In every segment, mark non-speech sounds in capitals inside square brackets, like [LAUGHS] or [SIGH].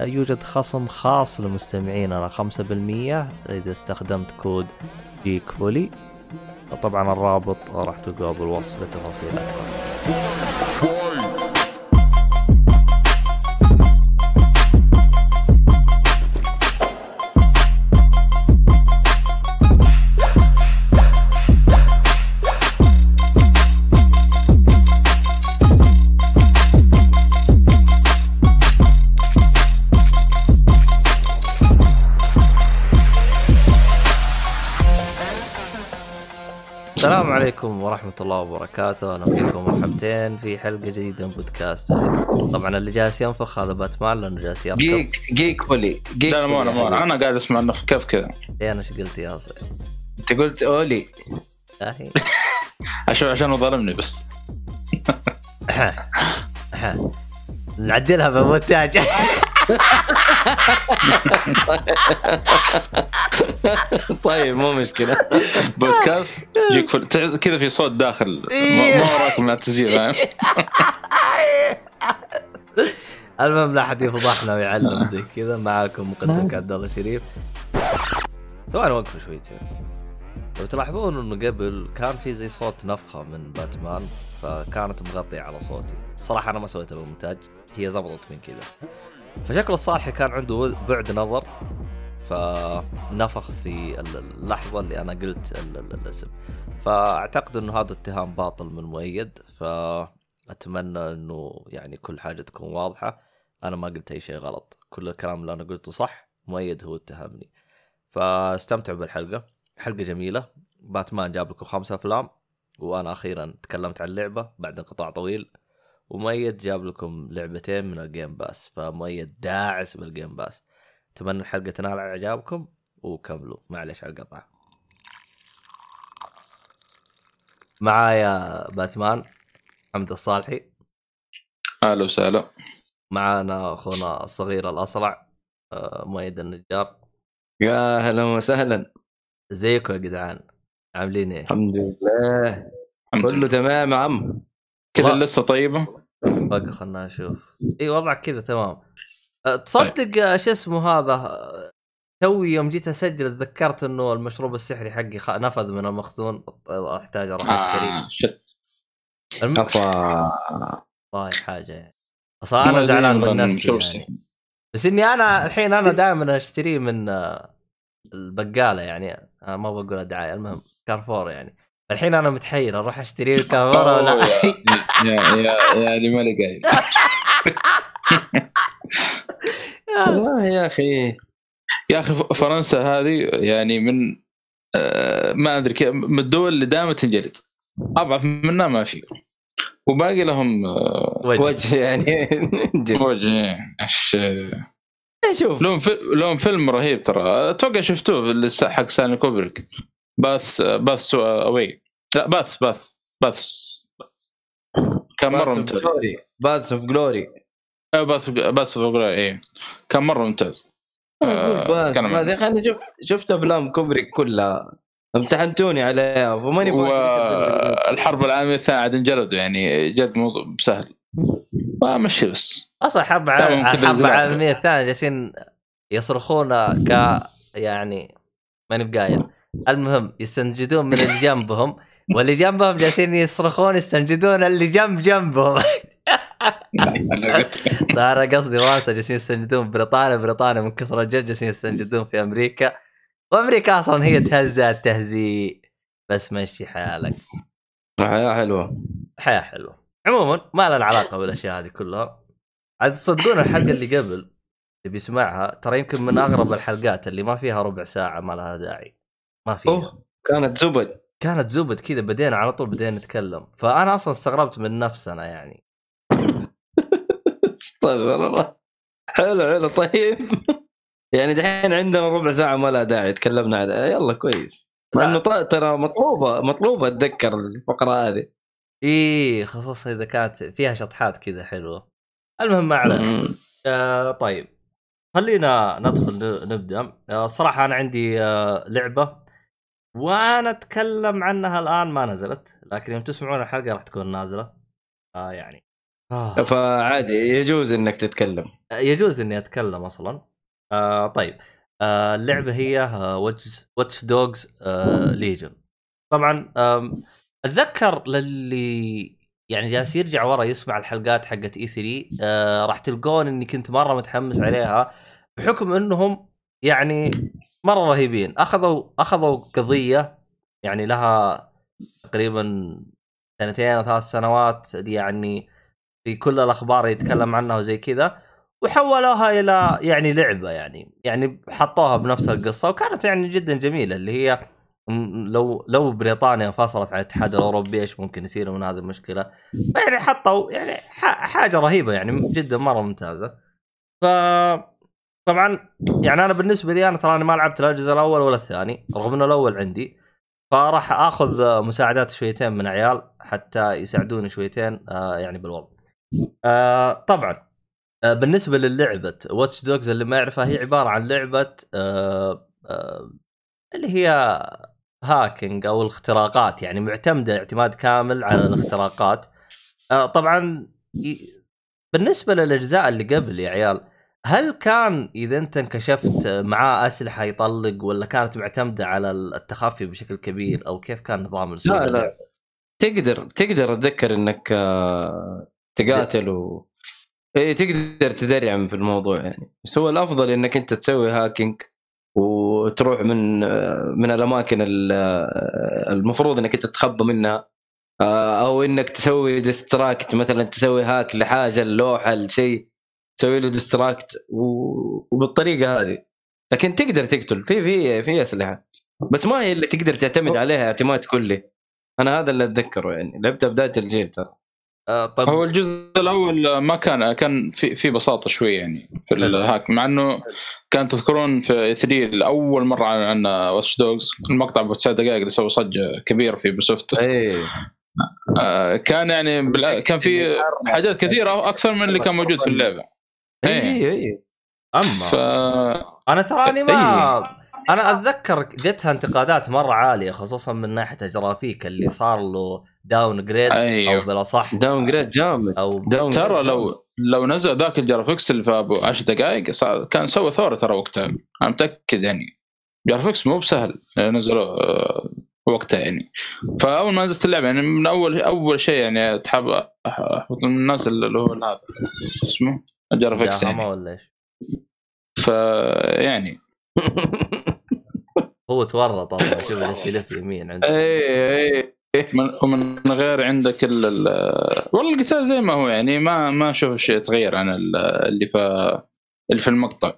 يوجد خصم خاص لمستمعيننا 5% إذا استخدمت كود جيك فولي طبعا الرابط راح تلقاه بالوصف لتفاصيل أكثر عليكم ورحمة الله وبركاته، أهلا فيكم مرحبتين في حلقة جديدة من بودكاست. طبعا اللي جالس ينفخ هذا باتمان لأنه جالس يركض جيك جيك فولي جيك لا لا مو أنا مو أنا. أنا قاعد أسمع إنه كيف كذا. إيه أنا إيش قلت يا صي أنت قلت أولي. ياهي. [LAUGHS] عشان عشان ظلمني بس. [LAUGHS] نعدلها بالمونتاج طيب مو مشكلة. بودكاست يجيك فل... كذا في صوت داخل. ما ما وراك من التسجيل المهم لا أحد يفضحنا ويعلم [LAUGHS] زي كذا. معاكم مقدمك عبد الله شريف. ثواني وقفوا شويتين لو تلاحظون إنه قبل كان في زي صوت نفخة من باتمان. فكانت مغطية على صوتي. صراحة أنا ما سويتها بالمونتاج هي زبطت من كذا. فشكل الصالحي كان عنده بعد نظر فنفخ في اللحظة اللي أنا قلت ال- ال- الاسم. فأعتقد إنه هذا اتهام باطل من مؤيد فأتمنى إنه يعني كل حاجة تكون واضحة. أنا ما قلت أي شيء غلط. كل الكلام اللي أنا قلته صح مؤيد هو اتهمني. فاستمتعوا بالحلقة. حلقة جميلة. باتمان جاب لكم خمسة أفلام. وأنا أخيرا تكلمت عن لعبه بعد انقطاع طويل ومؤيد جاب لكم لعبتين من ال Game Pass فمؤيد داعس بال Game Pass أتمنى الحلقة تنال على إعجابكم وكملوا. معلش على القطع. معايا باتمان حمد الصالحي. أهلا وسهلا. معانا أخونا الصغير الأصلع آه، مؤيد النجار. يا أهلا وسهلا. ازيكم يا جدعان. عاملين إيه؟ الحمد لله. الحمد كله لله. تمام يا عم؟ كذا لسه طيبه؟ بقى خلنا نشوف. اي وضعك كذا تمام. أه، تصدق أه، شو اسمه هذا؟ أه، توي يوم جيت أسجل تذكرت إنه المشروب السحري حقي خ... نفذ من المخزون أحتاج أروح أشتريه. آه شت. الم... أفا. والله حاجة يعني. أصلا أنا زعلان من نفسي يعني. بس إني أنا الحين أنا دائما أشتريه من البقالة يعني. ما بقول دعايه المهم. كارفور يعني. الحين أنا متحير أروح أشتري كارفور ولا يا يا يا, اللي مالي قايل. [LAUGHS] والله يا أخي. يا أخي فرنسا هذه يعني من آه، ما أدري كيف من الدول اللي دائما تنجلد. أضعف منها ما في. وباقي لهم آه، وجه. وجه يعني. [LAUGHS] وجه إيش- شوف لهم في... لهم فيلم رهيب ترى. أتوقع شفتوه حق ساني كوبريك. Path Path سو اوي لا Path Path Path كان مرة ممتاز. Path of Glory Path Path of إيه. كان مرة ممتاز. آه،. يا أخي أنا شفت أفلام كوبريك كلها. امتحنتوني عليها فماني فاهم والحرب العالمية الثانية عاد انجلدوا يعني جد موضوع سهل. ما مشي بس. أصلا حرب الحرب. العالميه الثانية جالسين يصرخون ك يعني ماني بقايل. المهم يستنجدون من اللي جنبهم واللي جنبهم جالسين يصرخون يستنجدون اللي جنب جنبهم. [LAUGHS] لا أنا قصدي فرنسا جالسين يستنجدون بريطانيا بريطانيا من كثر الجد جالسين يستنجدون في أمريكا. وأمريكا أصلا هي تهزأ التهزيء. بس مشي حالك. حياة حلوة. حياة حلوة. عموما ما لنا علاقة بالأشياء هذه كلها. عاد تصدقون الحلقة اللي قبل اللي بيسمعها ترى يمكن من أغرب الحلقات اللي ما فيها ربع ساعة ما لها داعي. ما فيها أوه كانت زبد. كانت زبد كذا بدينا على طول بدينا نتكلم. فأنا أصلا استغربت من نفسنا يعني. [LAUGHS] استغفر الله. حلو حلو طيب. يعني دحين عندنا ربع ساعة ما لها داعي تكلمنا على يلا كويس. مع إنه ترى مطلوبة مطلوبة اتذكر الفقرة هذه. إيه خصوصا إذا كانت فيها شطحات كذا حلوة. المهم ما علينا. آه طيب. خلينا ندخل نبدأ. آه صراحة أنا عندي آه لعبة. وأنا اتكلم عنها الآن ما نزلت لكن يوم تسمعون الحلقة راح تكون نازلة. آه يعني. آه. فعادي يجوز إنك تتكلم. يجوز إني أتكلم أصلا. آه طيب. آه اللعبة هي واتش دوجز ليجن طبعا آم، أتذكر للي يعني جالس يرجع ورا يسمع الحلقات حقت اي 3 آه راح تلقون إني كنت مرة متحمس عليها بحكم إنهم يعني مرة رهيبين. أخذوا أخذوا قضية يعني لها تقريبا سنتين أو ثلاث سنوات يعني في كل الأخبار يتكلم عنها وزي كذا وحولوها إلى يعني لعبة يعني. يعني حطوها بنفس القصة وكانت يعني جدا جميلة اللي هي لو لو بريطانيا انفصلت عن الاتحاد الأوروبي إيش ممكن يصير من هذه المشكلة؟ يعني حطوا يعني حاجة رهيبة يعني جدا مرة ممتازة. ف طبعا يعني أنا بالنسبة لي أنا تراني ما لعبت لا الجزء الأول ولا الثاني رغم إنه الأول عندي. فراح آخذ مساعدات شويتين من عيال حتى يساعدوني شويتين آه يعني بالوضع. آه طبعا آه بالنسبة للعبة واتش دوجز اللي ما يعرفها هي عبارة عن لعبة اللي هي hacking أو الاختراقات يعني معتمدة اعتماد كامل على الاختراقات. طبعا بالنسبة للأجزاء اللي قبل يا عيال هل كان إذا أنت انكشفت معاه أسلحة يطلق ولا كانت معتمدة على التخفي بشكل كبير أو كيف كان نظام السوق لا. لا تقدر تقدر اتذكر إنك آه، تقاتل و إيه تقدر تدرعم في الموضوع يعني. بس هو الأفضل إنك أنت تسوي hacking وتروح من آه، من الأماكن ال- آه، المفروض إنك أنت تتخبى منها أو إنك تسوي distract مثلا تسوي hack لحاجة اللوحه لشيء. تسوي له distract وبالطريقة هذه. لكن تقدر تقتل. في في في أسلحة. بس ما هي اللي تقدر تعتمد عليها اعتماد كلي. أنا هذا اللي أتذكره يعني. لعبتها بداية الجيل ترى. آه طيب. هو الجزء الأول ما كان كان في في بساطة شوي يعني في ال hack مع إنه كان تذكرون في E3 اول مرة عن Watch Dogs المقطع ابو تسع دقائق اللي سوى ضجه كبيره في Ubisoft إيه. آه كان يعني كان في [LAUGHS] حاجات كثيرة أكثر من اللي كان موجود في اللعبة. إيه. إيه إيه أما ف أنا تراني ما إيه. أنا اتذكر جتها انتقادات مرة عالية خصوصا من ناحية الجرافيك اللي صار له downgrade أيوه. أو بالاصح downgrade جامد أو down ترى لو لو نزل ذاك ال graphics اللي في أبو 10 دقائق صار كان سوى ثورة ترى وقتها أنا متأكد يعني جرافيكس مو بسهل نزلوه آه، وقتها يعني فأول ما نزلت اللعبة يعني من اول أول شيء يعني تحب من الناس اللي هو هذا اسمه ياهاما يعني ولا إيش؟ فيعني [LAUGHS] هو تورط أصلا شوف جالس يلف يمين عنده إيه إيه. من ومن غير عندك ال ال- والله القتال زي ما هو يعني ما ما أشوف شيء يتغير عن ال- اللي في اللي في المقطع.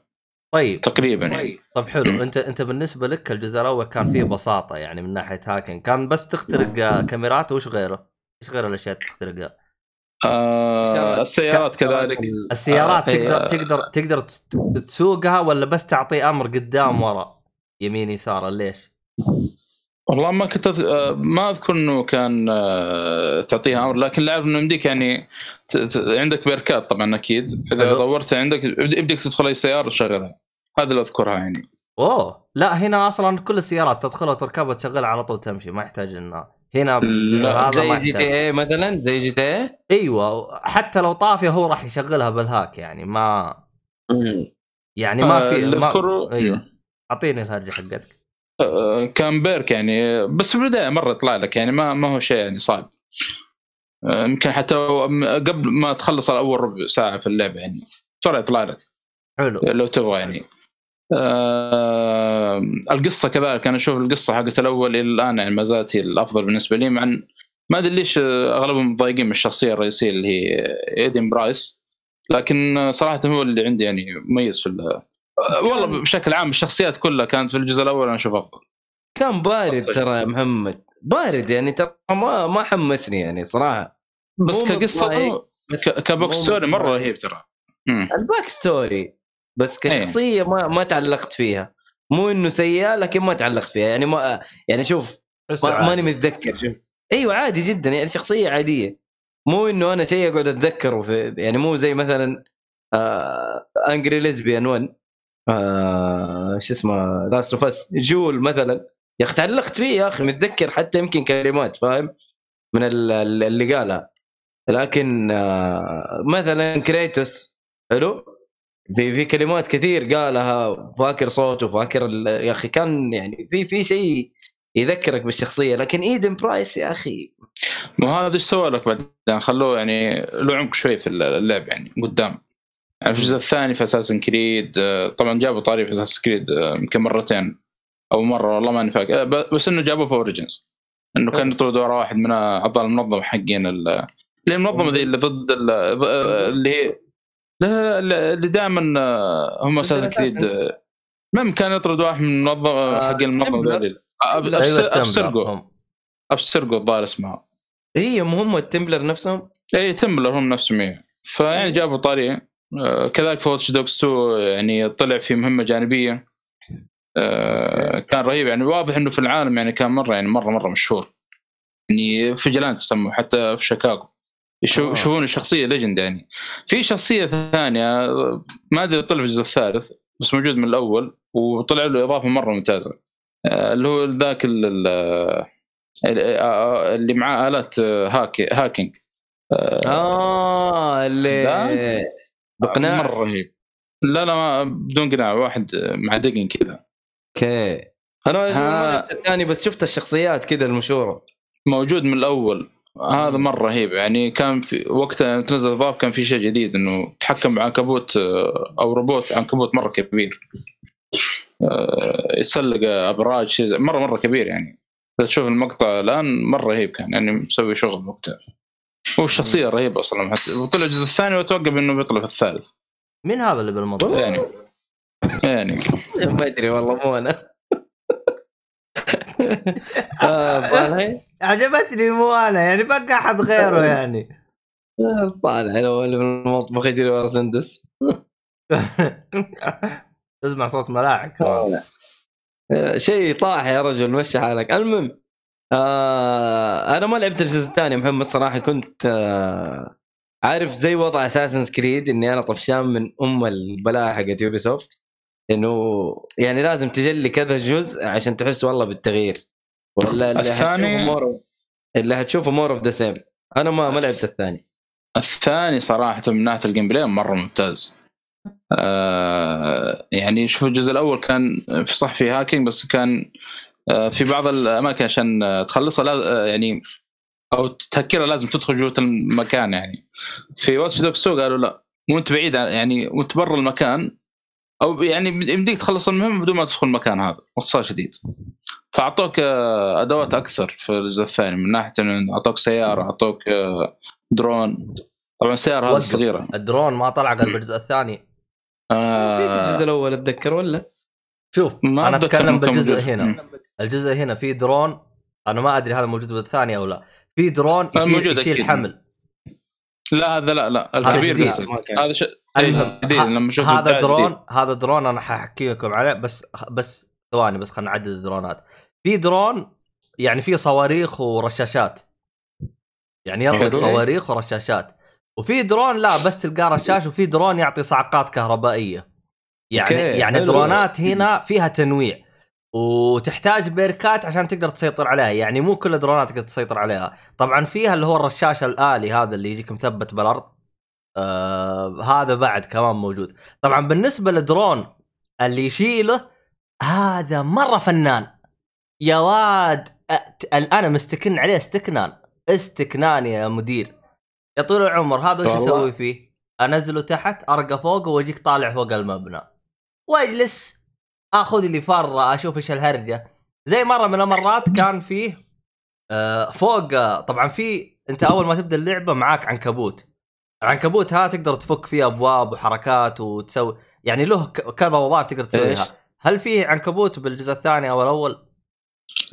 طيب. تقريبا يعني. طب حلو. انت أنت بالنسبة لك الجزء الأول كان فيه بساطة يعني من ناحية هاكينج كان بس تخترق كاميرات وش غيره؟ إيش غير الأشياء اللي تخترقها؟ آه السيارات كذلك [LAUGHS] السيارات آه، تقدر إيه. تقدر تقدر تس- تسوقها ولا بس تعطيه أمر قدام ورا يمين يسار ليش؟ والله ما كنت أذ... آه، ما أذكر إنه كان آه، تعطيها أمر لكن اعرف إنه يمديك يعني ت... ت... عندك perk ات طبعا أكيد إذا. دورتها عندك يبديك تدخل أي سيارة تشغلها هذا اللي أذكرها يعني أوه لا هنا أصلا كل السيارات تدخلها وتركبها تشغلها على طول تمشي ما يحتاج إنها هنا زي GTA مثلا؟ زي GTA؟ أيوه حتى لو طافية هو راح يشغلها بال hack يعني ما يعني ما آه، في اللي ما... اذكره أيوه. أعطيني الهرجة حقتك. آه، كان perk يعني بس في البداية مرة يطلع لك يعني ما ما هو شيء يعني صعب. آه، يمكن حتى قبل ما تخلص اول ربع ساعة في اللعبة يعني بسرعة يطلع لك. حلو. لو تبغى يعني. آه القصة كذلك. أنا أشوف القصة حقت الأول إلى الآن يعني ما زالت هي الأفضل بالنسبة لي مع ما أدري ليش أغلبهم متضايقين من الشخصية الرئيسية اللي هي إيدن برايس. لكن صراحة هو اللي عندي يعني مميز في آه، والله بشكل عام الشخصيات كلها كانت في الجزء الأول أنا أشوف أفضل. كان بارد ترى يا محمد. بارد يعني ترى ما ما حمسني يعني صراحة. بس كقصة ك back story مرة. رهيب ترى. ال back story. بس كشخصية ما ما تعلقت فيها. مو إنه سيئة لكن ما تعلقت فيها. يعني ما يعني شوف ما. ماني متذكر. شوف. أيوه عادي جدا. يعني شخصية عادية. مو إنه أنا شيء أقعد أتذكره في يعني مو زي مثلا آه angry lesbian 1 آه شو اسمه Last of Us Joel مثلا. يا أخي تعلقت فيه يا أخي متذكر. حتى يمكن كلمات فاهم؟ من ال- ال- اللي قالها. لكن آه مثلا Kratos حلو؟ في في كلمات كثير قالها فاكر صوته فاكر يا أخي كان يعني في في شيء يذكرك بالشخصية لكن Aiden Pearce يا أخي. مو هذا إيش سوى لك بعدين؟ خلوه يعني له عمق شوي في اللعب يعني قدام. يعني في الجزء الثاني في Assassin's Creed طبعا جابوا طاري في Assassin's Creed آه، يمكن مرتين أو مرة والله ماني فاكر. آه، بس إنه جابوه في Origins إنه كان يطرد ورا واحد من أعضاء المنظمة حقين ال- اللي المنظمة ذي اللي ضد ال- آه، اللي هي لا لا دائما هم Assassin's Creed آه، المهم كان يطرد واحد من المنظمه آه، حقين المنظمه هم. Abstergo الظاهر اسمها. هي هم ال Templar نفسهم؟ اي Templar هم نفسهم إيه. فيعني جابوا طاري آه، كذلك في Watch Dogs 2 يعني طلع في مهمة جانبية. آه، كان رهيب يعني واضح إنه في العالم يعني كان مرة يعني مرة مرة مشهور. يعني vigilante تسموا حتى في شيكاغو. آه. يشوفون الشخصية legend يعني. في شخصية ثانية آه، ما أدري طلع في الجزء الثالث بس موجود من الأول وطلع له إضافة مرة ممتازة. آه، اللي هو ذاك آه، اللي معاه آلات آه، هاكي hacking. آه، آه اللي؟ بقناع. مرة رهيب. لا لا ما بدون قناع واحد مع دقن كذا. أوكي. أنا الثاني بس شفت الشخصيات كذا المشهورة. موجود من الأول. هذا مرة رهيب. يعني كان في وقتها تنزل الإضافة كان في شيء جديد إنه تحكم بعنكبوت آه، أو روبوت عنكبوت مرة كبير. آه، يتسلق أبراج شيء مره مرة كبير يعني. إذا تشوف المقطع الآن مرة رهيب كان يعني مسوي شغل وقتها. هو الشخصيه رهيبة أصلا. حتى وطلع الجزء الثاني وأتوقع إنه بيطلع في الثالث. مين هذا اللي بالمنطقة؟ يعني يعني. [LAUGHS] ما أدري والله مو أنا. [LAUGHS] عجبتني مو أنا يعني بقى أحد غيره يعني. آه، صالح لو اللي في المطبخ يجري ورا سندس. [LAUGHS] تسمع صوت ملاعق شيء طاح يا رجل مشي حالك؟ المهم آه أنا ما لعبت الجزء الثاني محمد صراحة كنت آه عارف زي وضع Assassin's Creed إني أنا طفشان من أم البلاء حقت Ubisoft إنه يعني لازم تجلي كذا جزء عشان تحس والله بالتغيير ولا اللي الثاني- more اللي هتشوفه more of the same أنا ما ما لعبت الثاني الثاني صراحة من ناحية ال gameplay مرة ممتاز. آه يعني شوف الجزء الأول كان في صح في hacking بس كان آه في بعض الأماكن عشان تخلصها لا آه، يعني أو تهكرها لازم تدخل جوة المكان يعني. في Watch Dogs قالوا لا مو أنت بعيد عن- يعني وأنت برا المكان أو يعني يمديك تخلص المهمة بدون ما تدخل المكان هذا. باختصار شديد. فأعطوك آه، أدوات أكثر في الجزء الثاني. من ناحية إنه أعطوك سيارة أعطوك آه، درون. طبعا السيارة هذه وقف. صغيرة. الدرون ما طلع غير بالجزء الثاني. في في الجزء آه الأول أتذكر ولا؟ شوف ما أنا أتكلم بالجزء موجود. هنا. الجزء هنا في درون. أنا ما أدري هذا موجود بالثاني أو لا. في درون آه، يشيل, يشيل. حمل. لا هذا لا لا الكبير. بس. هذا شيء المهم جديد لما شفت هذا درون. هذا درون أنا حاحكي لكم عليه بس بس ثواني بس خلينا نعدد الدرونات في درون يعني في صواريخ ورشاشات يعني يطلق. صواريخ ورشاشات وفي درون لا بس تلقاه رشاش وفي درون يعطي صعقات كهربائية يعني يعني حلو. درونات هنا فيها تنويع وتحتاج بيركات عشان تقدر تسيطر عليها. يعني مو كل درونات تقدر تسيطر عليها. طبعا فيها اللي هو الرشاش الآلي هذا اللي يجيك مثبت بالأرض. آه هذا بعد كمان موجود. طبعا بالنسبة للدرون اللي يشيله هذا مرة فنان. يا واد أنا مستكن عليه استكنان. استكنان يا مدير. يا طول العمر هذا وش. أسوي فيه؟ أنزله تحت ارقى فوقه وأجيك طالع فوق المبنى. واجلس. اخذ لي فره أشوف إيش الهرجة زي مرة من المرات كان فيه آه، فوق آه، طبعا في أنت أول ما تبدأ اللعبة معاك عنكبوت العنكبوت هذا تقدر تفك فيه أبواب وحركات وتسوي يعني له كذا وظائف تقدر إيش؟ تسويها هل في عنكبوت بالجزء الثاني أو الأول؟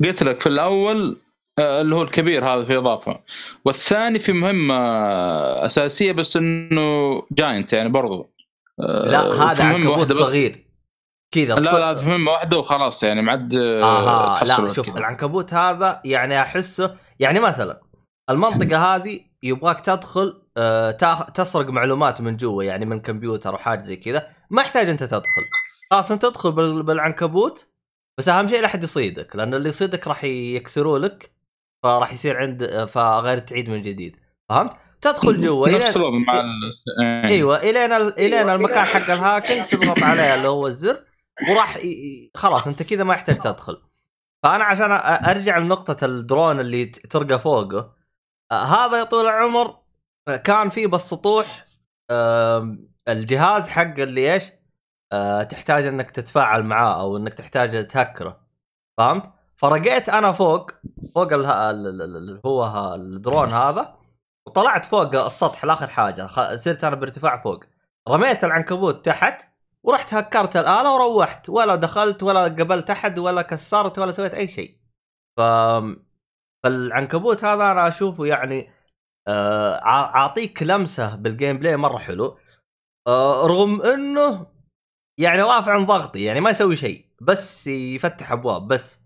قلت لك في الأول آه، اللي هو الكبير هذا في إضافة والثاني في مهمة أساسية بس إنه جاينت يعني برضو آه، لا هذا عنكبوت. صغير كذا لا لا مهمة واحدة وخلاص يعني معد آها تحصل لا شوف كذا. العنكبوت هذا يعني أحسه يعني مثلا المنطقة هذه يبغاك تدخل آه، تسرق معلومات من جوا يعني من كمبيوتر أو حاجة زي كذا ما يحتاج أنت تدخل خلاص أنت تدخل بال- بالعنكبوت بس أهم شيء لا أحد يصيدك لأنه اللي يصيدك راح يكسروا لك فراح يصير عند آه، فغير تعيد من جديد فهمت؟ تدخل جوا نفس مع ال- إيه. أيوه الين ال- الين المكان حق الهاكينج تضغط عليه اللي هو الزر وراح خلاص انت كذا ما يحتاج تدخل. فأنا عشان أرجع لنقطة الدرون اللي ترقى فوقه هذا يا طول العمر كان فيه بس سطوح آم، الجهاز حق اللي إيش؟ آه، تحتاج إنك تتفاعل معاه أو إنك تحتاج تهكره. فهمت؟ فرقيت أنا فوق فوق اللي هو الدرون هذا وطلعت فوق السطح لآخر حاجة صرت أنا بارتفاع فوق. رميت العنكبوت تحت ورحت هكرت الآلة وروحت. ولا دخلت ولا قبلت أحد ولا كسرت ولا سويت أي شيء. ف فالعنكبوت هذا أنا أشوفه يعني آه، أعطيك لمسة بال gameplay مرة حلو. آه، رغم إنه يعني رافع عن ضغطي يعني ما يسوي شيء بس يفتح أبواب بس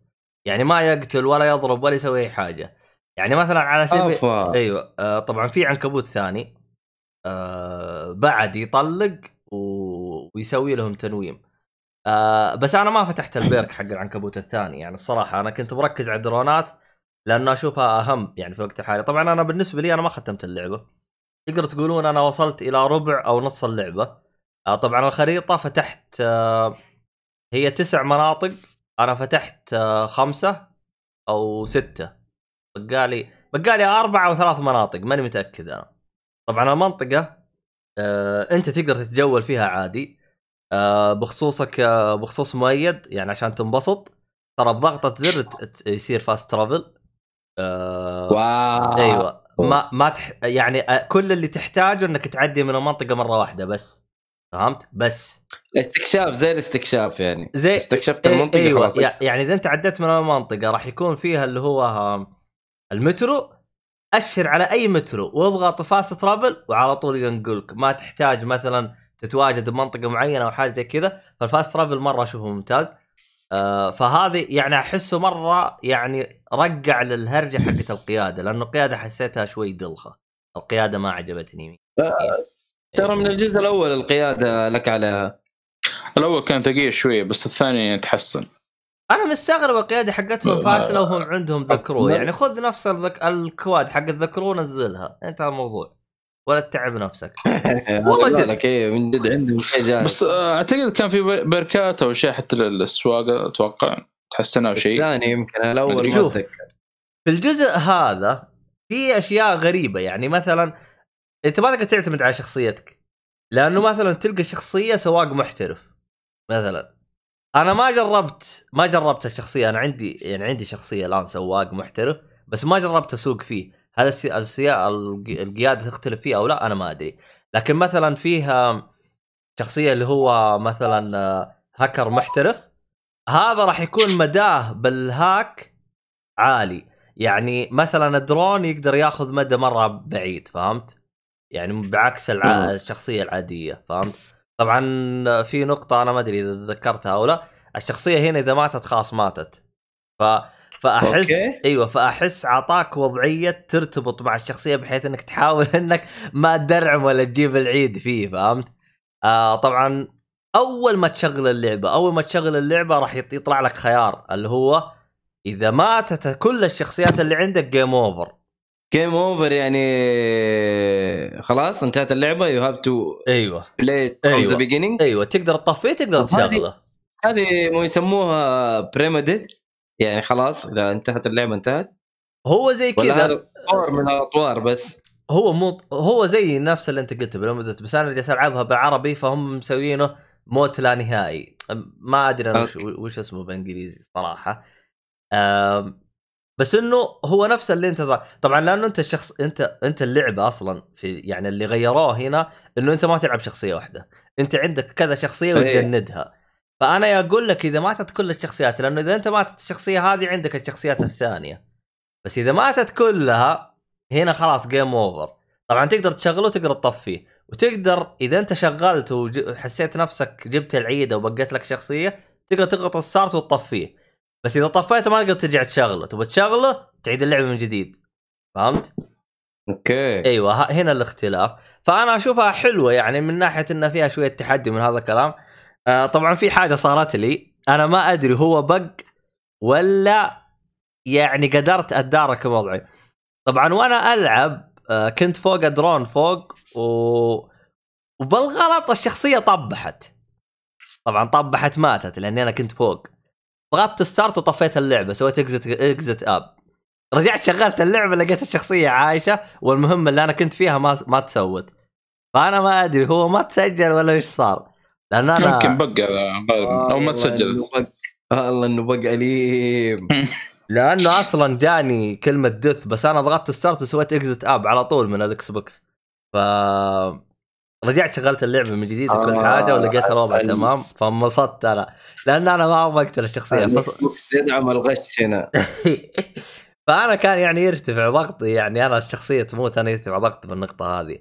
يعني ما يقتل ولا يضرب ولا يسوي أي حاجة. يعني مثلا على سبيل أيوه آه طبعا في عنكبوت ثاني. آه بعد يطلق. ويسوي لهم تنويم. آه بس أنا ما فتحت البيرك حق العنكبوت الثاني. يعني الصراحة أنا كنت مركز على الدرونات لأنه أشوفها أهم يعني في الوقت الحالي طبعا أنا بالنسبة لي أنا ما ختمت اللعبة. تقدر تقولون أنا وصلت إلى ربع أو نص اللعبة. آه طبعا الخريطة فتحت آه هي تسع مناطق. أنا فتحت آه خمسة أو ستة. بقالي بقالي أربع أو ثلاث مناطق ماني متأكد أنا. طبعا المنطقة آه أنت تقدر تتجول فيها عادي. بخصوصك آه بخصوص مؤيد يعني عشان تنبسط ترى بضغطة زر يصير فاست ترافل آه واو. أيوه. ما ما تح... يعني آه، كل اللي تحتاجه إنك تعدي من المنطقة مرة واحدة بس. فهمت؟ بس. استكشاف زي الاستكشاف يعني. زي استكشفت إيه- المنطقة أيوه. خلاص. يع- يعني إذا أنت عديت من المنطقة راح يكون فيها اللي هو المترو. أشر على أي مترو واضغط fast travel وعلى طول ينقلك. ما تحتاج مثلا تتواجد بمنطقة معينة أو حاجة زي كذا فال fast travel مرة أشوفه ممتاز. آه فهذه يعني أحسه مرة يعني رجع للهرجة حقت القيادة لأنه القيادة حسيتها شوي دلخة. القيادة ما عجبتني. ترى من الجزء الأول القيادة لك عليها الأول كان ثقيل شوية بس الثاني تحسن. أنا مستغرب القيادة حقتهم آه. فاشلة وهم عندهم ذكرو ما- يعني خذ نفس الذك... الكواد حق الذكرو نزلها. انتهى الموضوع ولا تتعب نفسك. [LAUGHS] والله جد. لك إيه من جد عندهم شيء بس آه، أعتقد كان في بركات أو شيء حتى للسواقة أتوقع تحسنها شيء. الثاني يمكن الأول شوف. أتذكر. في الجزء هذا في أشياء غريبة يعني مثلا أنت ما تقدر تعتمد على شخصيتك لأنه مثلا تلقى شخصية سواق محترف مثلا. أنا ما جربت ما جربت الشخصية أنا عندي يعني عندي شخصية الآن سواق محترف بس ما جربت أسوق فيه. هل السي... السيا... الق- القياده تختلف فيه أو لا؟ أنا ما أدري. لكن مثلا فيها شخصية اللي هو مثلا آه، هاكر محترف هذا راح يكون مداه بالهاك عالي. يعني مثلا الدرون يقدر ياخذ مدى مرة بعيد فهمت؟ يعني بعكس الع... الشخصية العادية فهمت؟ طبعا في نقطة أنا ما أدري إذا تذكرتها أو لا. الشخصية هنا إذا ماتت خلاص ماتت. ف فاحس أوكي. إيوه فأحس اعطاك وضعية ترتبط مع الشخصية بحيث إنك تحاول [LAUGHS] إنك ما تدرعم ولا تجيب العيد فيه فهمت؟ آه طبعا أول ما تشغل اللعبة أول ما تشغل اللعبة راح يط- يطلع لك خيار اللي هو إذا ماتت كل الشخصيات اللي عندك جيم اوفر جيم اوفر يعني خلاص انتهت اللعبة you have to إيوه. play from the إيوه. تقدر تطفيه تقدر تشغله. هذه مو يسموها permadeath يعني خلاص إذا انتهت اللعبة انتهت؟ هو زي كذا. طور من الأطوار بس؟ هو مو هو زي نفس اللي انت قلته بالمدة بس أنا جالس ألعبها بالعربي فهم مسوينه موت لا نهائي. ما أدري أنا وش, وش اسمه بالانجليزي صراحة. بس إنه هو نفس اللي أنت ذا- طبعا لأنه أنت الشخص أنت أنت اللعبة أصلا في يعني اللي غيروه هنا إنه أنت ما تلعب شخصية واحدة. أنت عندك كذا شخصية إيه. وتجندها. فأنا أقول لك إذا ماتت كل الشخصيات لأنه إذا أنت ماتت الشخصية هذه عندك الشخصيات الثانية. بس إذا ماتت كلها هنا خلاص game over طبعا تقدر تشغله تقدر تطفيه. وتقدر إذا أنت شغلت وحسيت نفسك جبت العيد وبقيت لك شخصية تقدر تضغط ال start وتطفيه. بس إذا طفيته ما تقدر ترجع تشغله. تبغى تشغله تعيد اللعبة من جديد. فهمت؟ أوكي. أيوه هنا الاختلاف. فأنا أشوفها حلوة يعني من ناحية إن فيها شوية تحدي من هذا الكلام. آه طبعا في حاجة صارت لي. أنا ما أدري هو bug ولا يعني قدرت اتدارك وضعي طبعا وأنا ألعب آه كنت فوق درون فوق و... وبالغلط الشخصية طاحت. طبعا طاحت ماتت لأني أنا كنت فوق. ضغطت start وطفيت اللعبة سويت exit exit app رجعت شغلت اللعبة لقيت الشخصية عايشة والمهمه اللي أنا كنت فيها ما ما تسوت. فأنا ما أدري هو ما تسجل ولا إيش صار. لأن أنا يمكن bug هذا غالباً، أو ما تسجلت والله إنه bug أليم. [LAUGHS] لأنه أصلا جاني كلمة death بس أنا ضغطت start وسويت exit app على طول من الاكس بوكس ف رجعت شغلت اللعبة من جديد وكل آه، حاجة ولقيت الوضع. تمام فانبسطت أنا. لأن أنا ما أبغى اقتل الشخصية. الاكس بوكس يدعم الغش هنا. [LAUGHS] فأنا كان يعني يرتفع ضغطي يعني أنا الشخصية تموت أنا يرتفع ضغطي بالنقطة هذه.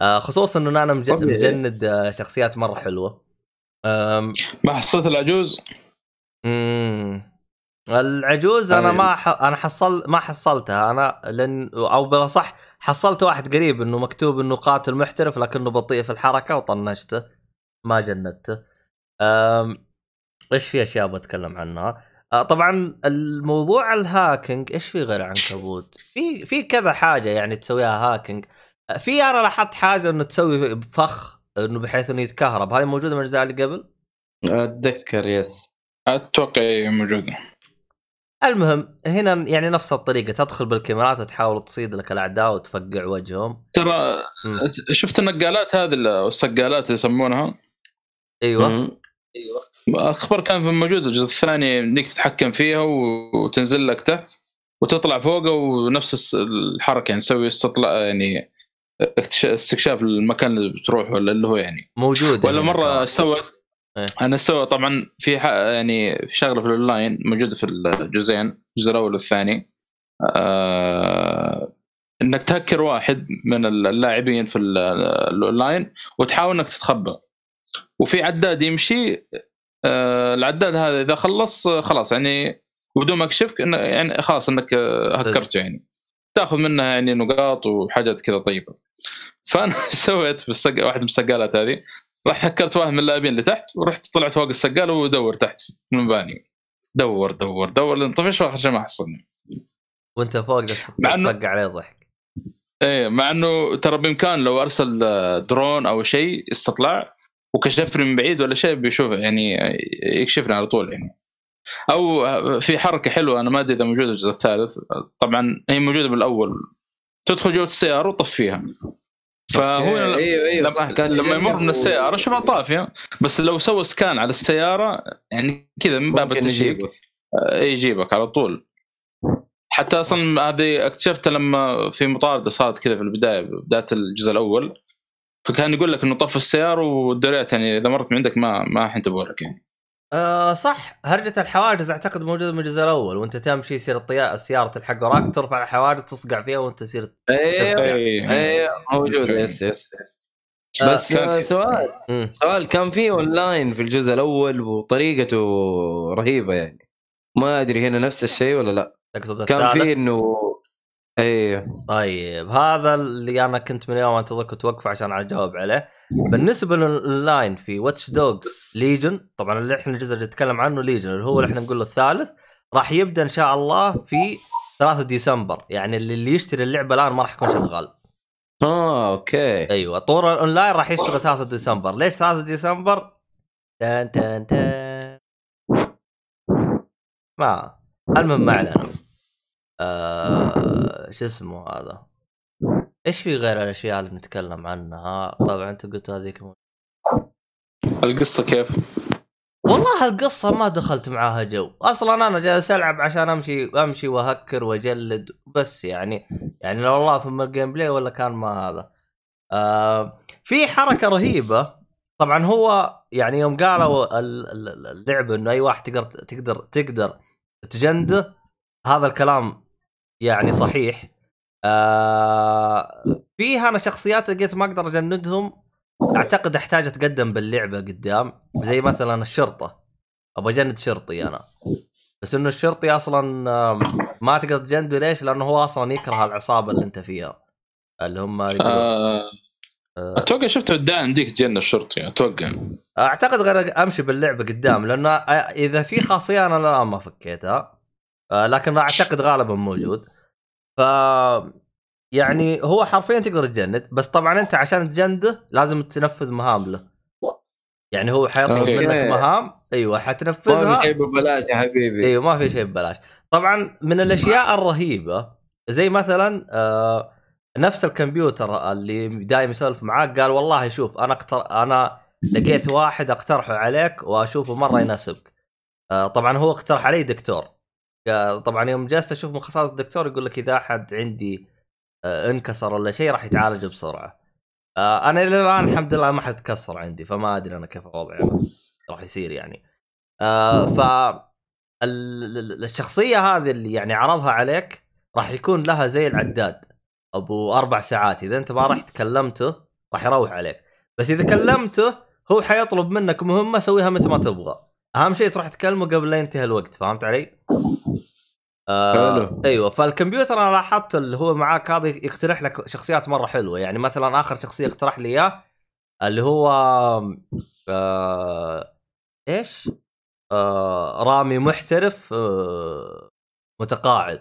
آه خصوصا إنه أنا مج- طبيعي. مجند آه، شخصيات مرة حلوة. أم... ما حصلت العجوز؟ مم. العجوز أنا طيب. ما ح... أنا حصل ما حصلتها. أنا لأن أو بالأصح حصلت واحد قريب إنه مكتوب إنه قاتل محترف لكنه بطيء في الحركة وطنشته. ما جندته أم... إيش في أشياء بتكلم عنها؟ آه، طبعا الموضوع ال hacking إيش في غير عنكبوت في في كذا حاجة يعني تسويها hacking. في أنا لاحظت حاجة إنه تسوي فخ إنه بحيث إنه يتكهرب. هذه موجودة من الأجزاء اللي قبل؟ أتذكر yes أتوقع إيه موجودة. المهم هنا يعني نفس الطريقة تدخل بالكاميرات وتحاول تصيد لك الأعداء وتفقع وجههم. ترى مم. شفت النقالات هذه السقالات يسمونها؟ أيوه. مم. أخبار كان في موجود الجزء الثاني إنك تتحكم فيها وتنزل لك تحت وتطلع فوقه ونفس الحركة يعني تسوي استطلاع يعني استكشاف المكان اللي بتروح ولا اللي هو يعني؟ موجود ولا هنا مرة كمان. سوت إيه. أنا سوى طبعا في يعني في شغله في الاونلاين موجوده في الجزئين الجزء الأول والثاني. آه إنك تهكر واحد من اللاعبين في ال- الاونلاين وتحاول إنك تتخبى. وفي عداد يمشي آه العداد هذا إذا خلص آه، خلاص يعني وبدون ما أكشفك يعني خلاص إنك آه، هكرته يعني. تأخذ منها يعني نقاط وحاجات كذا طيبة. فأنا [LAUGHS] سويت في السق... واحد من السقالات هذه. راح هكرت واحد من اللاعبين اللي تحت ورحت طلعت فوق السقاله ودور تحت في المباني دور دور دور لين طفش واخر شيء ما حصلني. وأنت فوق بس مع تفقع عليه ضحك. إيه مع إنه ترى بإمكان لو أرسل درون أو شيء استطلاع وكشفني من بعيد ولا شيء بيشوف يعني يكشفني على طول يعني. أو في حركة حلوة أنا ما أدري إذا موجودة الجزء الثالث. طبعا هي موجودة بالأول. تدخل جوه السيارة وطفيها. فهو. أيوه أيوه لما, صح كان لما يمر من و- السيارة شوفها طافية بس لو سوى scan على السيارة يعني كذا من باب ال check. آه، يجيبك على طول حتى أصلا هذه اكتشفتها لما في مطارده صارت كذا في البداية بداية الجزء الأول فكان يقول لك إنه طف السيارة والدوريات يعني إذا مرت من عندك ما ما حينتبهوا لك يعني آه صح. هرجة الحواجز أعتقد موجودة من الجزء الأول وأنت تمشي يصير الطيارة السياره تلحق وراك ترفع الحواجز تصقع فيها وأنت تصير أيوه إيه. أيوه موجود. yes yes yes. آه، بس آه، سؤال مم. سؤال كان في اونلاين في الجزء الأول وطريقته رهيبة يعني. ما أدري هنا نفس الشيء ولا لا. تقصد كان؟ في إنه أيوه طيب هذا اللي أنا كنت من يوم أنتظرك توقف عشان اجاوب عليه. بالنسبة للاونلاين في Watch Dogs Legion طبعا اللي إحنا الجزء اللي نتكلم عنه Legion اللي هو اللي إحنا نقول له الثالث راح يبدأ إن شاء الله في 3 ديسمبر. يعني اللي اللي يشتري اللعبة الآن ما راح يكون شغال. آه أوكي. أيوه طور الاونلاين راح يشتغل 3 ديسمبر. ليش 3 ديسمبر؟ تان تان تان ما المهم ما آه... شو اسمه هذا؟ إيش في غير الأشياء اللي نتكلم عنها؟ طبعا أنت قلت هذيك م... القصة كيف؟ والله القصة ما دخلت معاها جو. أصلا أنا جالس ألعب عشان امشي أمشي وأهكر وأجلد بس يعني يعني لو والله ثم ال gameplay ولا كان ما هذا. آه في حركة رهيبة. طبعا هو يعني يوم قالوا ال- ال- اللعبة إنه أي واحد تقدر تقدر تقدر تجنده هذا الكلام يعني صحيح. آه فيها أنا شخصيات لقيت ما أقدر أجندهم. أعتقد أحتاج أتقدم باللعبة قدام. زي مثلا الشرطة. أبغى أجند شرطي أنا. بس إنه الشرطي أصلا ما تقدر تجنده ليش؟ لأنه هو أصلا يكره العصابة اللي أنت فيها. اللي هم آه، آه، أتوقع شفت الدعم ديك تجينا الشرطي أتوقع. أعتقد غير أمشي باللعبة قدام. لأنه إذا في خاصية أنا الان ما فكيتها. آه، لكن أعتقد غالبا موجود. ف يعني هو حرفيا تقدر تجند بس طبعا أنت عشان تجنده لازم تنفذ مهام له. يعني هو حيطلب. منك مهام. أيوه ما في حتنفذها شيء ببلاش يا حبيبي. أيوه ما في شيء ببلاش. طبعا من الأشياء الرهيبة زي مثلا آه نفس الكمبيوتر اللي دايم يسولف معاك قال والله شوف أنا اقتر... أنا لقيت واحد اقترحه عليك وأشوفه مرة يناسبك. آه طبعا هو اقترح علي دكتور. طبعا يوم جلست أشوف من خصائص الدكتور يقول لك إذا أحد عندي آه انكسر ولا شيء راح يتعالج بسرعة آه أنا إلى الآن الحمد لله ما حد تكسر عندي فما أدري أنا كيف يعني. راح يصير يعني آه ف ال- ال- الشخصية هذه اللي يعني عرضها عليك راح يكون لها زي العداد أبو أربع ساعات إذا أنت ما رحت كلمته راح يروح عليك بس إذا كلمته هو حيطلب منك مهمة سويها متى ما تبغى أهم شيء تروح تكلمه قبل لا ينتهي الوقت فهمت علي؟ آه حلو. أيوه فالكمبيوتر أنا لاحظت اللي هو معاك هذا يقترح لك شخصيات مرة حلوة. يعني مثلا آخر شخصية اقترح لي إياه اللي هو آه إيش؟ آه رامي محترف آه متقاعد.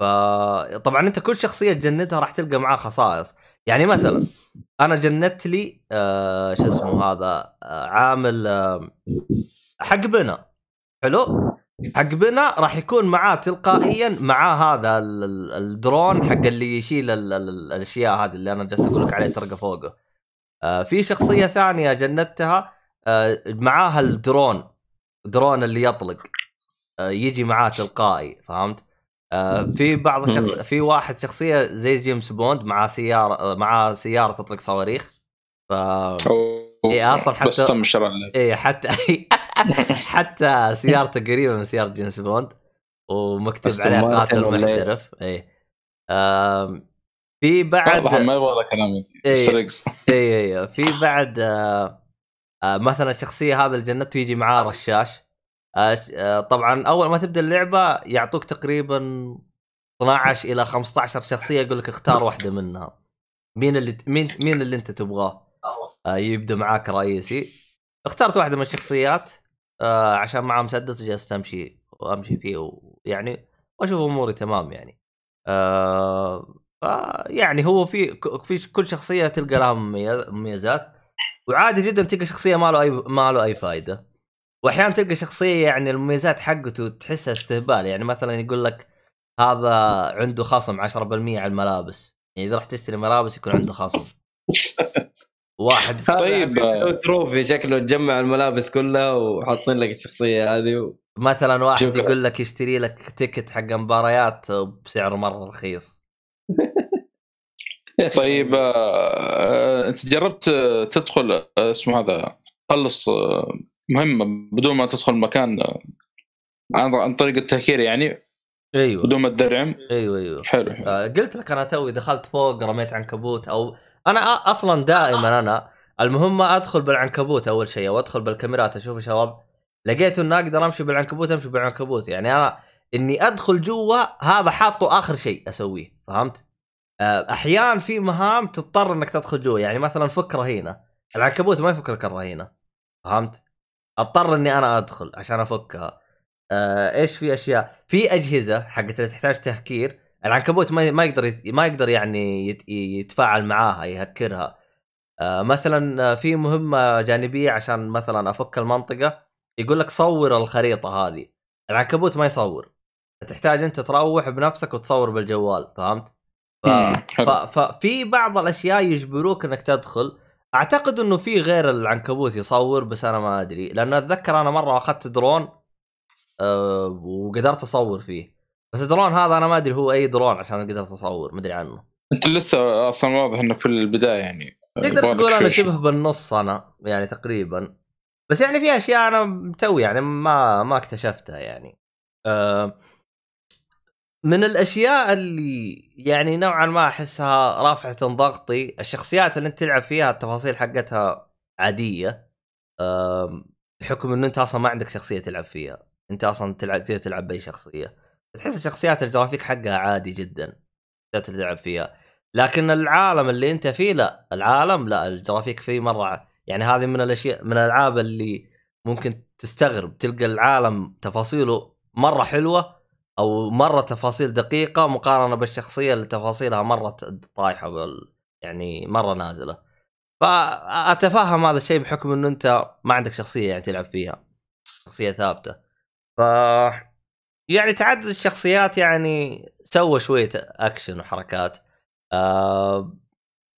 فطبعا أنت كل شخصية تجندها راح تلقى معاه خصائص. يعني مثلا أنا جندت لي آه شو اسمه هذا آه عامل آه حق بنا. حلو؟ حق بنا راح يكون معاه تلقائيا معاه هذا ال- ال- الدرون حق اللي يشيل ال- ال- الأشياء هذه اللي أنا جالس أقول لك عليه ترقى فوقه آه في شخصية ثانية جندتها آه معاها ال drone drone اللي يطلق آه يجي معاه تلقائي فهمت؟ في بعض الشخص في واحد شخصية زي جيمس بوند مع سيارة آه، مع سيارة تطلق صواريخ ف إيه، أصلاً حتى- بس له. إيه حتى [LAUGHS] [LAUGHS] حتى سيارته قريبة من سيارة جيمس بوند ومكتوب عليها قاتل؟ محترف. آم، في بعد واضح ما يبغى ذا كلام. سرقس اي اي في بعد آه آه مثلا الشخصيه هذا اللي جنته يجي معاه رشاش. آه آه طبعا أول ما تبدأ اللعبة يعطوك تقريبا 12 إلى 15 شخصية يقول لك اختار واحدة منها. مين اللي مين مين اللي أنت تبغاه؟ آه يبدأ معاك رئيسي. اخترت واحدة من الشخصيات. آه عشان معاه مسدس وجلست أمشي وأمشي فيه ويعني وأشوف أموري تمام يعني. آه يعني هو في في كل شخصية تلقى لها مميز- مميزات وعادي جدا تلقى شخصية ما له أي ما له أي فائده واحيانا تلقى شخصية يعني المميزات حقته تحسها استهبال يعني مثلا يقول لك هذا عنده خصم 10% على الملابس. يعني إذا رحت تشتري ملابس يكون عنده خصم. [LAUGHS] واحد. طيب، تروفي شكله تجمع الملابس كلها وحاطين لك الشخصية هذه و... مثلا واحد. يقول لك يشتري لك تيكت حق مباريات بسعر مرة رخيص. [LAUGHS] طيب آه، آه، انت جربت تدخل آه، اسمه هذا تخلص آه، مهمه بدون ما تدخل مكان عن عن طريق التهكير يعني؟ أيوه. بدون ما تدرعم أيوه أيوه. حلو حلو. قلت لك أنا توي دخلت فوق رميت عنكبوت أو أنا أصلا دائما أنا المهمه أدخل بالعنكبوت أول شيء أو أدخل بالكاميرات أشوف الوضع لقيت اني أقدر أمشي بالعنكبوت أمشي بالعنكبوت. يعني أنا إني أدخل جوا هذا حاطه آخر شيء أسويه. فهمت؟ آه، أحيانا في مهام تضطر إنك تدخل جوا. يعني مثلا فك رهينه العنكبوت ما يفك لك الرهينه فهمت؟ أضطر إني أنا أدخل عشان أفكها. آه، إيش في أشياء؟ في أجهزة حقت اللي تحتاج تهكير. العنكبوت ما ما يقدر يت- ما يقدر يعني يت- يتفاعل معاها يهكرها. آه، مثلا آه، في مهمة جانبية عشان مثلا أفك المنطقة يقول لك صور الخريطة هذه. العنكبوت ما يصور. تحتاج أنت تروح بنفسك وتصور بالجوال فهمت؟ ف... ف... ففي بعض الأشياء يجبروك إنك تدخل. أعتقد إنه في غير العنكبوت يصور بس أنا ما أدري. لأنه أتذكر أنا مرة أخذت درون أه وقدرت أصور فيه. بس الدرون هذا أنا ما أدري هو أي درون عشان قدرت أصور ما أدري عنه. أنت لسه أصلا واضح انك في البداية يعني تقدر يبغالك تقول أنا شبه بالنص أنا يعني تقريبا. بس يعني في أشياء أنا توي يعني ما ما اكتشفتها يعني. أه من الأشياء اللي يعني نوعا ما أحسها رافعة ضغطي الشخصيات اللي أنت تلعب فيها التفاصيل حقتها عادية. بحكم إنه أنت أصلا ما عندك شخصية تلعب فيها. أنت أصلا تلعب تقدر تلعب بأي شخصية. تحس الشخصيات الجرافيك حقها عادي جدا تلعب فيها. لكن العالم اللي أنت فيه لا العالم لا الجرافيك فيه مرة يعني هذه من الأشياء من الألعاب اللي ممكن تستغرب تلقى العالم تفاصيله مرة حلوة أو مرة تفاصيل دقيقة مقارنة بالشخصية اللي تفاصيلها مرة طايحة بال يعني مرة نازلة. فأتفهم هذا الشيء بحكم إنه أنت ما عندك شخصية يعني تلعب فيها شخصية ثابتة. ف يعني تعدد الشخصيات يعني سوى شوية اكشن وحركات آه،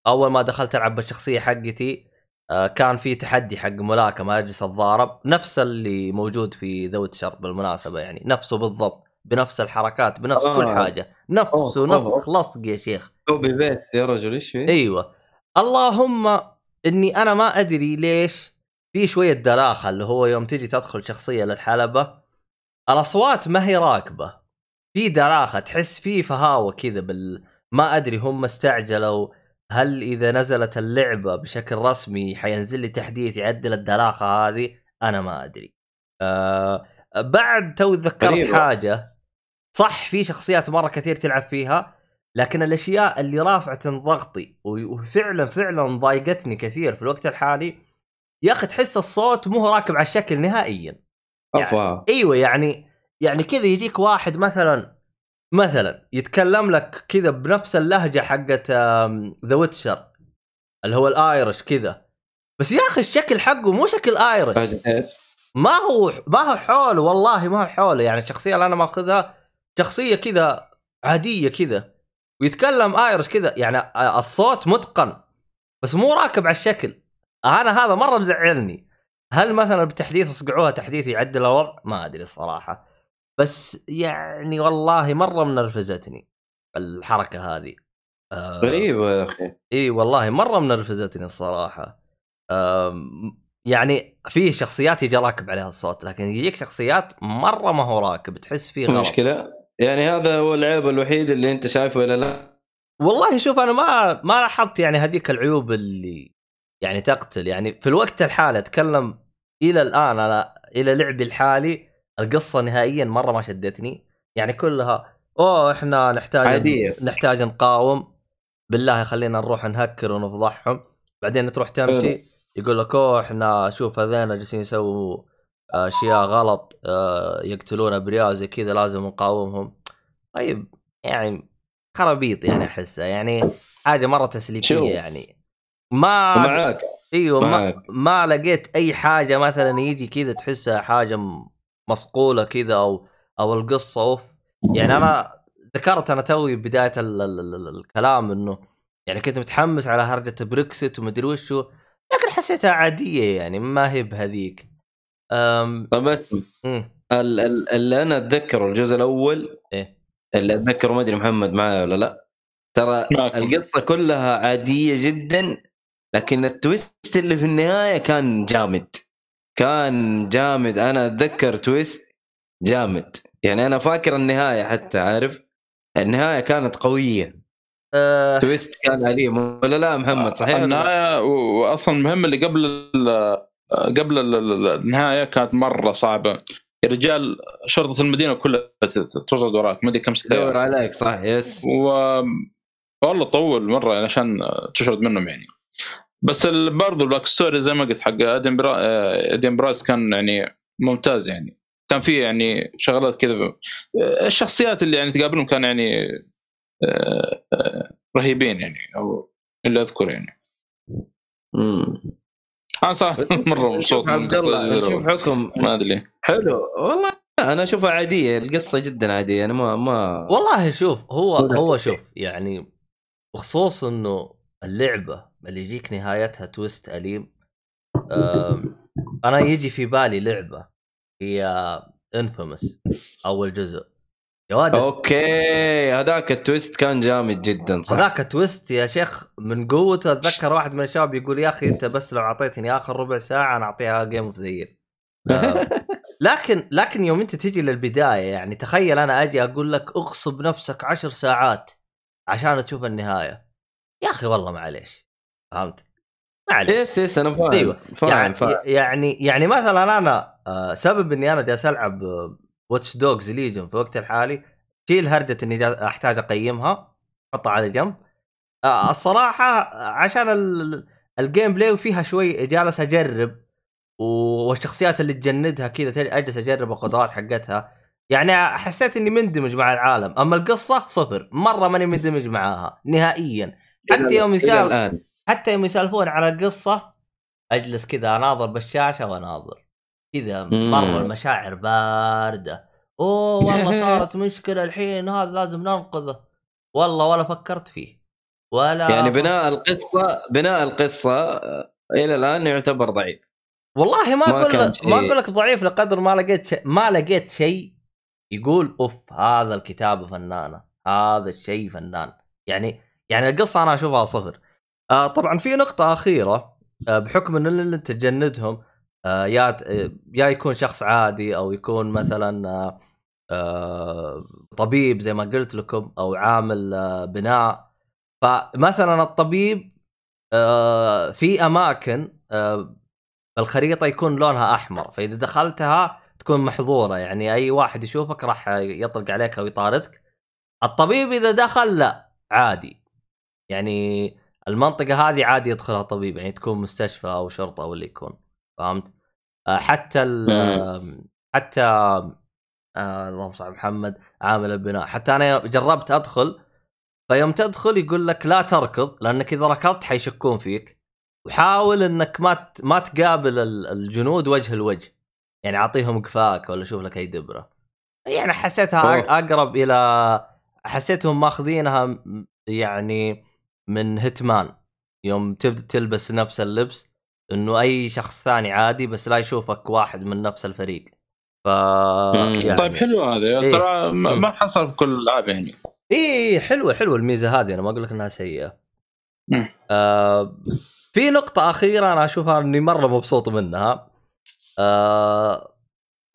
أول ما دخلت ألعب بالشخصية حقتي آه، كان في تحدي حق ملاكمة أجلس أتضارب نفس اللي موجود في The Witcher بالمناسبة يعني نفسه بالضبط بنفس الحركات بنفس آه. كل حاجة نفسه أوه، نسخ. لصق يا شيخ copy paste يا رجل إيش في؟ أيوه اللهم إني أنا ما أدري ليش في شوية دلاخة اللي هو يوم تجي تدخل شخصية للحلبة الأصوات ما هي راكبة. في دلاخه تحس في فهاوة كذا بال ما أدري هم استعجلوا هل إذا نزلت اللعبة بشكل رسمي حينزل لي تحديث يعدل الدلاخه هذه؟ أنا ما أدري. آه بعد تو تذكرت. حاجة. صح في شخصيات مرة كثير تلعب فيها لكن الأشياء اللي رافعه ضغطي وفعلا فعلا ضايقتني كثير في الوقت الحالي. يا أخي تحس الصوت مو راكب على الشكل نهائيا. افا إيوه يعني يعني كذا يجيك واحد مثلا مثلا يتكلم لك كذا بنفس اللهجة حقت The Witcher اللي هو ال Irish كذا. بس يا أخي الشكل حقه مو شكل Irish؟ ما هو ما هو حوله والله ما هو حوله. يعني الشخصيه اللي أنا ماخذها شخصية كذا عادية كذا ويتكلم آيرش كذا. يعني الصوت متقن بس مو راكب على الشكل. أنا هذا مرة مزعلني. هل مثلا بالتحديث اصقعوها تحديث يعدل الوضع؟ ما أدري الصراحة. بس يعني والله مرة منرفزتني الحركة هذه. آه غريبة يا أخي. إي والله مرة منرفزتني الصراحة. يعني في شخصيات يجي راكب عليها الصوت لكن يجيك شخصيات مرة ما هو راكب تحس فيه غلط. مشكلة؟ يعني هذا هو العيب الوحيد اللي أنت شايفه ولا لا؟ والله شوف أنا ما ما لاحظت يعني هذيك العيوب اللي يعني تقتل. يعني في الوقت الحالي أتكلم إلى الآن أنا إلى لعبي الحالي القصة نهائيا مرة ما شدتني. يعني كلها أوه إحنا نحتاج عادية. نحتاج نقاوم. بالله خلينا نروح نهكر ونفضحهم. بعدين تروح تمشي يقول لك أوه إحنا شوف هذين جالسين يسووا أشياء غلط آه، يقتلون ابرياء زي كذا لازم نقاومهم. طيب يعني خرابيط يعني أحسها. يعني حاجة مرة تسليكية شوف. يعني. ما معاك إيوه ما. ما لقيت أي حاجة مثلا يجي كذا تحسها حاجة مصقولة كذا أو أو القصة أوف يعني أنا ذكرت أنا توي بداية ال ال ال ال الكلام إنه يعني كنت متحمس على هرجة بريكسيت ومدري وشو لكن حسيتها عادية يعني ما هي بهذيك أم... طب اسمع مم. ال- ال- اللي أنا اتذكره الجزء الأول إيه؟ اللي اتذكره ما أدري محمد معايا ولا لا ترى. القصة كلها عادية جدا لكن التويست اللي في النهاية كان جامد. كان جامد. أنا أتذكر تويست جامد. يعني أنا فاكر النهاية حتى عارف؟ النهاية كانت قوية. أه... twist كان عليه ولا لا محمد؟ صحيح؟ النهاية واصلا المهمه اللي قبل ال- قبل ال- ال- النهاية كانت مرة صعبة. يا رجال شرطة المدينة كلها ت- ترصد وراك. ما أدري كم دور ساعه عليك صح yes. و والله طول مرة عشان تشرد منهم يعني. بس ال- برضو ال backstory زي ما قلت حق آدم برا... آه، آدم برايس كان يعني ممتاز يعني. كان في يعني شغلات كذا. آه، الشخصيات اللي يعني تقابلهم كان يعني آه، رهيبين يعني أو اللي اذكر يعني. مم. أنا صراحة مرة مبسوط عبد الله دي. نشوف حكم. ما أدري. حلو. والله أنا أشوفها عادية القصة جدا عادية يعني ما ما. والله شوف هو هو. شوف يعني بخصوص إنه اللعبة اللي يجيك نهايتها تويست أليم. أنا يجي في بالي لعبة هي Infamous أول جزء. يا واد أوكي هذاك ال twist كان جامد جدا صح؟ هذاك twist يا شيخ من قوته أتذكر واحد من الشباب يقول يا أخي أنت بس لو أعطيتني آخر ربع ساعة أنا أعطيها game of the لكن لكن يوم أنت تجي للبداية يعني تخيل أنا أجي أقول لك اغصب نفسك عشر ساعات عشان تشوف النهاية. يا أخي والله معليش فهمت؟ معليش. yes yes أنا فاهم أيوه فاهم يعني فاهم. يعني يعني مثلا أنا آه، سبب إني أنا جالس ألعب Watch Dogs Legion في الوقت الحالي شيل هرجة إني أحتاج أقيمها أحطها على جنب. آه، الصراحة عشان ال- ال gameplay فيها شوي جالس أجرب والشخصيات اللي تجندها كذا أجلس أجرب القدرات حقتها. يعني حسيت إني مندمج مع العالم أما القصة صفر مرة ماني مندمج معاها نهائيا. حتى يوم يسال الآن. حتى يوم يسولفون على القصة أجلس كذا أناظر بالشاشة وأناظر. كذا مرة. المشاعر باردة. أوه والله [LAUGHS] صارت مشكلة الحين هذا لازم ننقذه. والله ولا فكرت فيه. ولا يعني بناء القصة بناء القصة آه، إلى الآن يعتبر ضعيف. والله ما أقول. ما أقول لك ضعيف لقدر ما لقيت شيء ما لقيت شيء يقول أوف هذا الكتابه فنانة هذا الشيء فنان. يعني يعني القصة أنا أشوفها صفر. آه طبعا في نقطة أخيرة آه بحكم إن اللي انت تجندهم آه يا آه، يا يكون شخص عادي أو يكون مثلا آه آه طبيب زي ما قلت لكم أو عامل آه بناء. فمثلا الطبيب في أماكن الخريطه يكون لونها أحمر فإذا دخلتها تكون محظورة يعني أي واحد يشوفك راح يطلق عليك أو يطاردك. الطبيب إذا دخل لا عادي. يعني المنطقة هذه عادي يدخلها طبيب يعني تكون مستشفى أو شرطة أو اللي يكون فهمت؟ آه، حتى ال- حتى آه اللهم صل محمد عامل البناء حتى أنا جربت أدخل فيوم تدخل يقول لك لا تركض لأنك إذا ركضت حيشكون فيك وحاول إنك ما ما تقابل ال- الجنود وجه لوجه يعني أعطيهم قفاك ولا شوف لك أي دبرة. يعني حسيتها أوه. أقرب إلى حسيتهم ماخذينها يعني من هيتمان يوم تبدا تلبس نفس اللبس إنه أي شخص ثاني عادي بس لا يشوفك واحد من نفس الفريق ف يعني طيب حلو هذا إيه. ترى ما حصل في كل الالعاب يعني إيه حلوة حلوة الميزة هذه أنا ما أقول لك إنها سيئة. آه في نقطة أخيرة أنا أشوفها إني مرة مبسوط منها. آه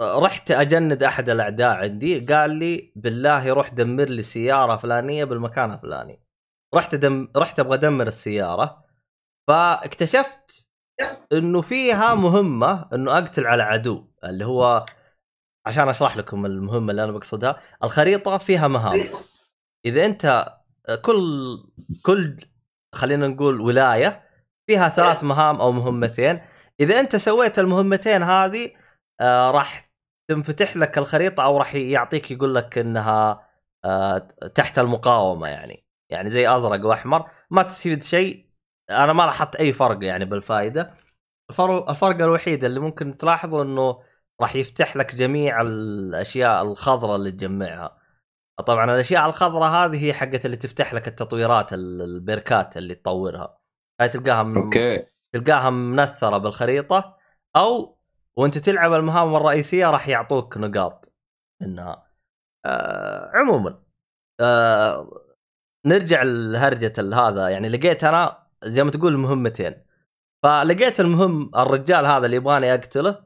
رحت أجند أحد الأعداء عندي قال لي بالله روح دمر لي سيارة فلانية بالمكان الفلاني. رحت دم رحت أبغى أدمر السيارة فاكتشفت إنه فيها مهمة إنه أقتل على عدو اللي هو عشان أشرح لكم المهمة اللي أنا بقصدها، الخريطة فيها مهام. إذا أنت كل كل خلينا نقول ولاية فيها ثلاث مهام أو مهمتين إذا أنت سويت المهمتين هذه آه راح تنفتح لك الخريطة أو راح يعطيك يقول لك إنها آه تحت المقاومة يعني يعني زي أزرق وأحمر ما تستفيد شيء. أنا ما لاحظت أي فرق يعني بالفائدة. الفرق, الوحيد اللي ممكن تلاحظه إنه راح يفتح لك جميع الأشياء الخضراء اللي تجمعها. طبعا الأشياء الخضراء هذه هي حقت اللي تفتح لك التطويرات ال- البركات اللي تطورها. هاي تلقاها من أوكي. تلقاها منثرة بالخريطة أو وأنت تلعب المهام الرئيسية راح يعطوك نقاط منها. آه عموما آه نرجع لهرجة هذا يعني لقيت أنا زي ما تقول مهمتين. فلقيت المهم الرجال هذا اللي يبغاني أقتله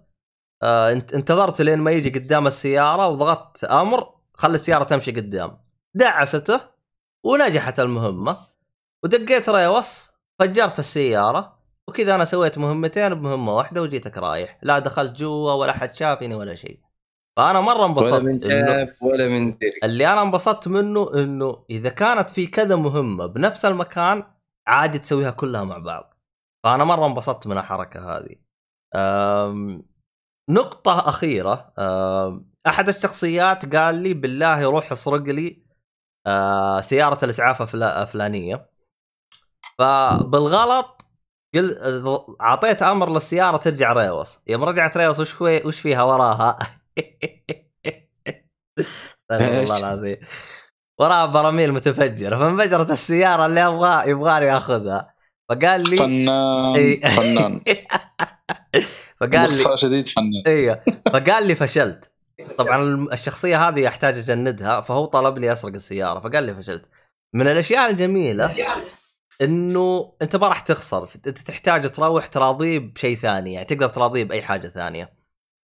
آه انت- انتظرت لين ما يجي قدام السيارة وضغطت أمر خلي السيارة تمشي قدام. دعسته ونجحت المهمة ودقيت ريوس فجرت السيارة وكذا أنا سويت مهمتين بمهمة واحدة وجيتك رايح. لا دخلت جوا ولا حد شافني ولا شيء. فأنا مرة ولا من انبسطت شاف ولا من دري. اللي أنا انبسطت منه إنه إذا كانت في كذا مهمة بنفس المكان عادي تسويها كلها مع بعض. فأنا مرة انبسطت من الحركة هذه. أم... نقطة أخيرة أم... أحد الشخصيات قال لي بالله روح اسرق لي أه... سيارة الإسعاف الفلا- الفلانية فبالغلط قل أعطيت أمر للسيارة ترجع ريوس. يوم رجعت ريوس وش في وش فيها وراها؟ استغفر الله؟ العظيم. وراها براميل متفجرة فانفجرت السيارة اللي أبغى يبغاني اخذها فقال لي فنان. فنان. [LAUGHS] فقال لي باختصار شديد فنان. إيوه. فقال لي فشلت. طبعا الشخصية هذه احتاج أجندها فهو طلب لي أسرق السيارة فقال لي فشلت. من الأشياء الجميلة إنه أنت ما راح تخسر أنت تحتاج تروح تراضيه بشيء ثاني يعني تقدر تراضيه باي حاجة ثانية.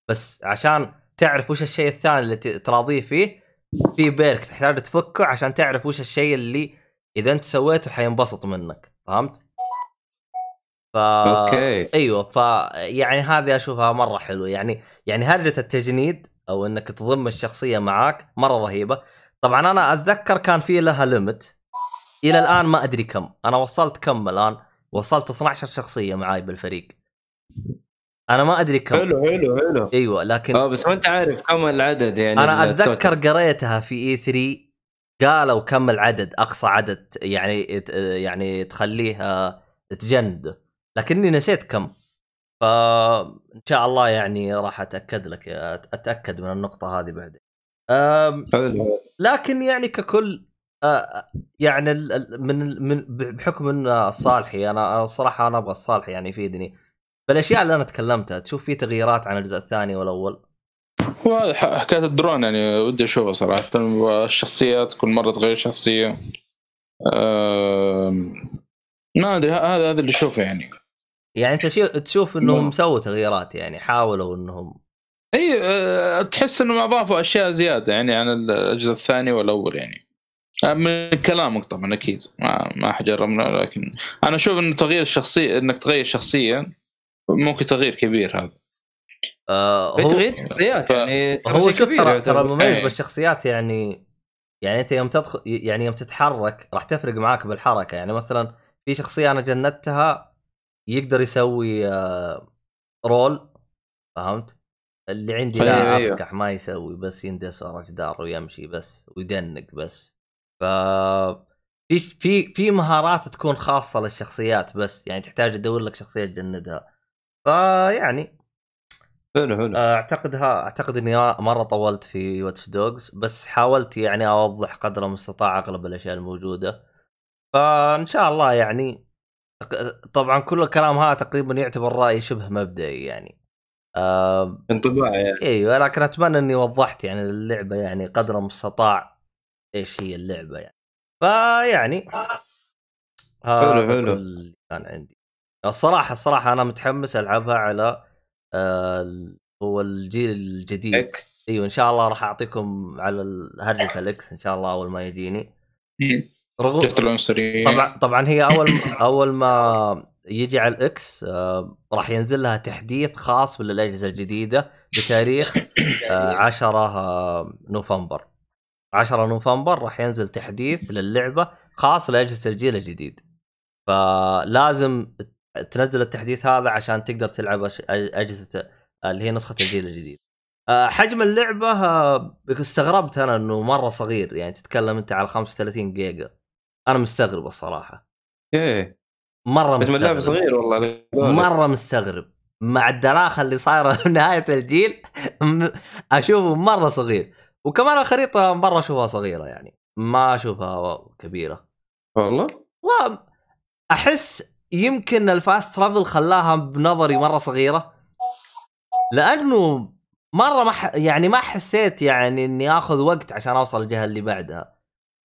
بس عشان تعرف وش الشيء الثاني اللي تراضيه فيه؟ في perk تحتاج تفكه عشان تعرف وش الشيء اللي إذا أنت سويته حينبسط منك فهمت؟ ف أوكي. أيوه ف يعني هذه أشوفها مرة حلوة. يعني يعني هرجة التجنيد أو إنك تضم الشخصية معاك مرة رهيبة. طبعا أنا أتذكر كان في لها ليمت إلى الآن ما أدري كم. أنا وصلت كم الآن؟ وصلت 12 شخصية معاي بالفريق. أنا ما أدري كم. حلو حلو حلو. أيوه لكن آه بس ما أنت عارف كم العدد يعني أنا أتذكر. قريتها في إي 3 قالوا كم العدد أقصى عدد يعني يعني تخليه آه، تجنده لكني نسيت كم. فان شاء الله يعني راح أتأكد لك أتأكد من النقطة هذه بعدين. حلو لكن يعني ككل آه، يعني من من بحكم ان الصالحي أنا أنا صراحة أنا أبغى الصالحي يعني يفيدني. بالأشياء اللي أنا تكلمتها تشوف في تغييرات عن الجزء الثاني والأول؟ وهذا حكاية الدرون يعني ودي أشوفها صراحة. الشخصيات كل مرة تغير شخصية. أم، ما أدري هذا هذا اللي أشوفه يعني. يعني أنت شو تشوف إنهم. سووا تغييرات يعني حاولوا إنهم إي أه، تحس إنهم أضافوا أشياء زيادة يعني عن الجزء الثاني والأول يعني. أه، من كلامك طبعا أكيد. ما ما حجربنا لكن أنا أشوف انه تغيير الشخصية إنك تغير شخصيه ممكن تغيير كبير هذا آه هو هو تغيير شخصيات يعني هو شوف ترى. ترى المميز إيه. بالشخصيات يعني يعني أنت يوم تدخل يعني يوم تتحرك راح تفرق معاك بالحركة يعني مثلا في شخصية أنا جندتها يقدر يسوي آه، رول فهمت؟ اللي عندي لا أيوة، أيوة. أفكح ما يسوي بس يندس ورا جدار ويمشي بس ويدنق بس ف في في في مهارات تكون خاصة للشخصيات بس يعني تحتاج تدور لك شخصية تجندها فيعني حلو حلو. أعتقدها أعتقد إني مرة طولت في واتش دوجز بس حاولت يعني أوضح قدر المستطاع أغلب الأشياء الموجودة. فإن شاء الله يعني طبعا كل الكلام هذا تقريبا يعتبر رأي شبه مبدئي يعني. آه انطباع يعني. إيوه لكن أتمنى إني وضحت يعني اللعبة يعني قدر المستطاع إيش هي اللعبة يعني. فيعني حلو، حلو. كان عندي. الصراحة الصراحة أنا متحمس ألعبها على آه هو الجيل الجديد. X. إيوه إن شاء الله راح أعطيكم على ال- هرجه ال X إن شاء الله أول ما يجيني. رغم شفت العنصرية. طبعا طبعا هي أول أول ما يجي على ال X آه راح ينزل لها تحديث خاص بالأجهزة الجديدة بتاريخ آه 10 آه نوفمبر. 10 نوفمبر راح ينزل تحديث للعبة خاص لأجهزة الجيل الجديد. فلازم تنزل التحديث هذا عشان تقدر تلعب أجهزة اللي هي نسخة الجيل الجديد. آه، حجم اللعبة آه، استغربت أنا إنه مرة صغير يعني تتكلم أنت على 35 جيجا. أنا مستغرب الصراحة. أوكي مرة حجم اللعبة مستغرب. صغير والله. مرة مستغرب. مع الدراخة اللي صايرة في [LAUGHS] نهاية الجيل أشوفه مرة صغير. وكمان الخريطة مرة أشوفها صغيرة يعني. ما أشوفها كبيرة. والله؟ واحس يمكن الفاست ترافل خلاها بنظري مرة صغيرة لأنه مرة ما ح... يعني ما حسيت يعني إني آخذ وقت عشان أوصل الجهة اللي بعدها.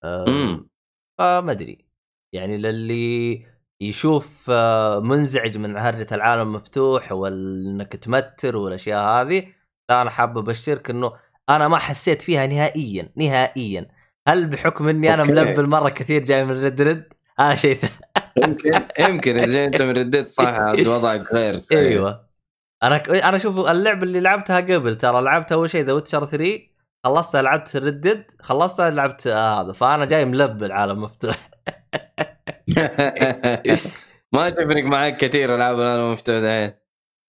أم، امم فما أدري. يعني للي يشوف آه، منزعج من هرجة العالم المفتوح وإنك تمتر والأشياء هذه لا أنا حاب أبشرك إنه أنا ما حسيت فيها نهائيا نهائيا. هل بحكم إني أنا. ملبل مرة كثير جاي من Red Dead؟ هذا شيء ثاني. يمكن يمكن إذا أنت من Red Dead صح وضعك غير. [LAUGHS] أيوه. أنا ك... أنا شوف اللعبة اللي لعبتها قبل ترى لعبت أول شيء The Witcher 3 خلصتها لعبت Red Dead خلصتها لعبت آه هذا. فأنا جاي ملبل عالم مفتوح. [LAUGHS] ما تفرق معك كثير ألعاب العالم مفتوح دحين.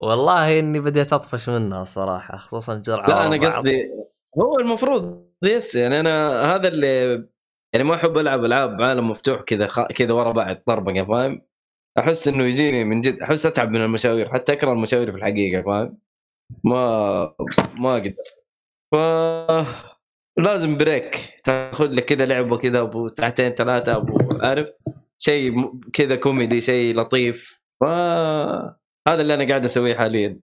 والله إني بديت أطفش منها الصراحة خصوصا جرعة لا أنا. قصدي هو المفروض yes يعني أنا هذا اللي يعني ما أحب ألعب ألعاب عالم مفتوح كذا خ... كذا ورا بعض طربقة فاهم؟ أحس إنه يجيني من جد أحس أتعب من المشاوير حتى أكره المشاوير في الحقيقة فاهم؟ ما ما أقدر. ف لازم break. تاخذ لك كذا لعبة كذا أبو ساعتين ثلاثة أبو عارف؟ شيء كذا كوميدي شيء لطيف. ف هذا اللي أنا قاعد أسويه حاليا.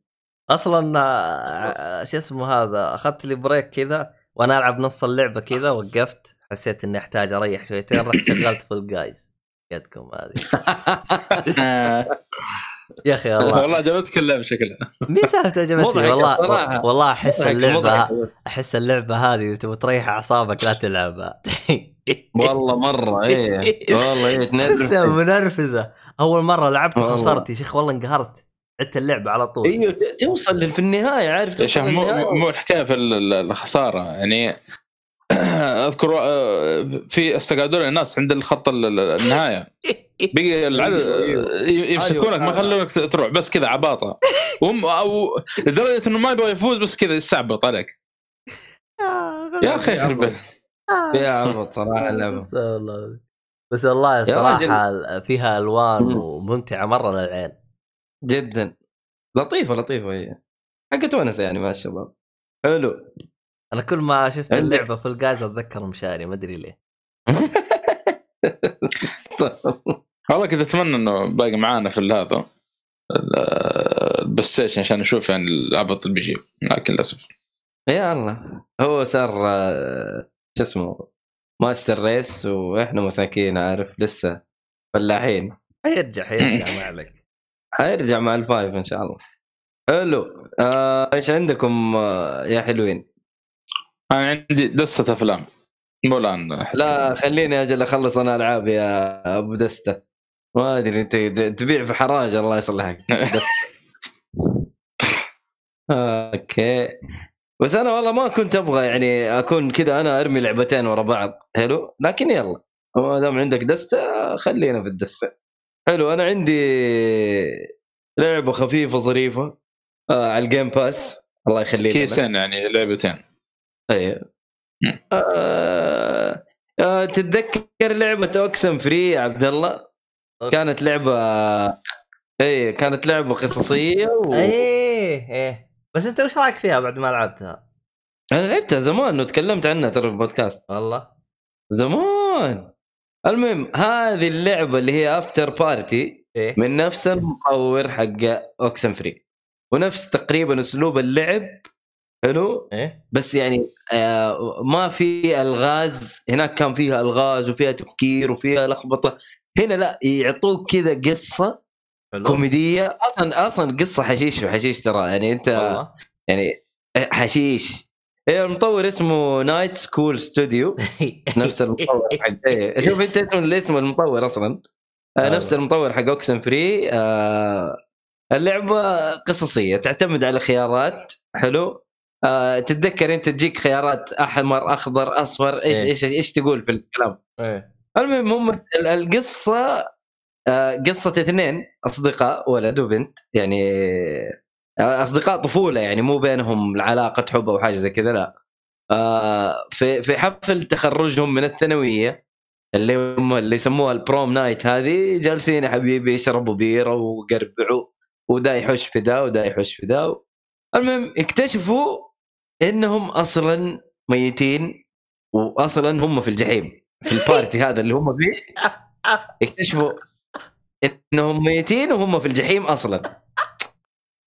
أصلا آه، شو اسمه هذا أخذت لي break كذا وأنا ألعب نص اللعبة كذا وقفت. حسيت إني أحتاج أريح شويتين رحت شغلت Fall Guys يدكم هذه. يا أخي [LAUGHS] والله والله عجبتك اللعبه شكلها. مين سالفة عجبتني والله. والله أحس اللعبة. أحس اللعبة هذه إذا تبغى تريح أعصابك لا تلعبها [LAUGHS] والله مرة إيه. والله إيه تحسها تنرفز منرفزة. أول مرة لعبت والله. خسرت يا شيخ والله انقهرت. عدت اللعبة على طول. أيوه توصل في النهاية عارف يا شيخ مو الحكاية في ال- ال- الخسارة. يعني [COUGHS] اذكر آه، في استقعدوا الناس عند الخط ال- ال- النهاية. [LAUGHS] بقي العدد أيوه، ي- يمسكونك ما أيوه. يخلونك تروح بس كذا عباطة. [LAUGHS] وهم أو لدرجة إنه ما يبغى يفوز بس كذا يستعبط عليك. يا أخي يخرب. يا عبط صراحة [LAUGHS] اللعبه بس والله. صراحة فيها ألوان مم. وممتعة مرة للعين. جدا. لطيفة لطيفة هي. حقت ونس يعني مع الشباب حلو. أنا كل ما شفت اللعبة في الجاز أتذكر مشاري ما أدري ليه. [LAUGHS] والله كنت أتمنى إنه باقي معانا في هذا ال PlayStation عشان نشوف يعني العبط اللي بيجي لكن للأسف. يا الله هو صار آه، شو اسمه master race وإحنا مساكين عارف لسه فلاحين. حيرجع حيرجع ما [LAUGHS] عليك. حيرجع مع ال five إن شاء الله. حلو. آه، إيش عندكم آه، يا حلوين؟ أنا عندي دستة أفلام. مو الآن. لا خليني أجل أخلص أنا ألعاب يا أبو دستة. ما أدري أنت تبيع في حراج الله يصلحك. [LAUGHS] دستة. أوكي. بس أنا والله ما كنت أبغى يعني أكون كذا أنا أرمي لعبتين ورا بعض. حلو؟ لكن يلا. ما دام عندك دستة خلينا في الدستة. حلو أنا عندي لعبة خفيفة ظريفة آه على ال Game Pass الله يخليك. كيسين يعني لعبتين. أيوه. آه آه تتذكر لعبة Oxenfree يا عبد الله؟ كانت لعبة اي كانت لعبة قصصية و... إيه إيه. بس أنت وش رأيك فيها بعد ما لعبتها؟ أنا لعبتها زمان وتكلمت عنها ترى في البودكاست. والله. زمان. المهم هذه اللعبة اللي هي Afterparty إيه. من نفس المطور حق Oxenfree. ونفس تقريبا أسلوب اللعب حلو؟ إيه. بس يعني آه ما في ألغاز هناك كان فيها ألغاز وفيها تفكير وفيها لخبطة. هنا لا يعطوك كذا قصة حلو. كوميدية. أصلا أصلا قصة حشيش وحشيش ترى. يعني أنت والله. يعني حشيش. هي المطور اسمه Night School Studio نفس المطور حق إيه. شوف أنت اسم الاسم المطور أصلا. آه،. نفس المطور حق Oxenfree آه اللعبة قصصية تعتمد على خيارات. حلو. آه تتذكر انت تجيك خيارات أحمر أخضر أصفر إيش إيه. إيش إيش تقول في الكلام؟ إيه. المهم هم ال- القصة آه، قصة اثنين أصدقاء ولد وبنت يعني آه، أصدقاء طفولة يعني مو بينهم علاقه حب أو حاجة زي كذا لا. آه، في في حفل تخرجهم من الثانوية اللي هم اللي يسموها ال prom night هذه جالسين يا حبيبي يشربوا بيرة ويقربعوا ودا يحش في دا ودا يحش في دا المهم اكتشفوا إنهم أصلا ميتين واصلا هم في الجحيم في ال party [LAUGHS] هذا اللي هم فيه. اكتشفوا إنهم ميتين وهم في الجحيم أصلا.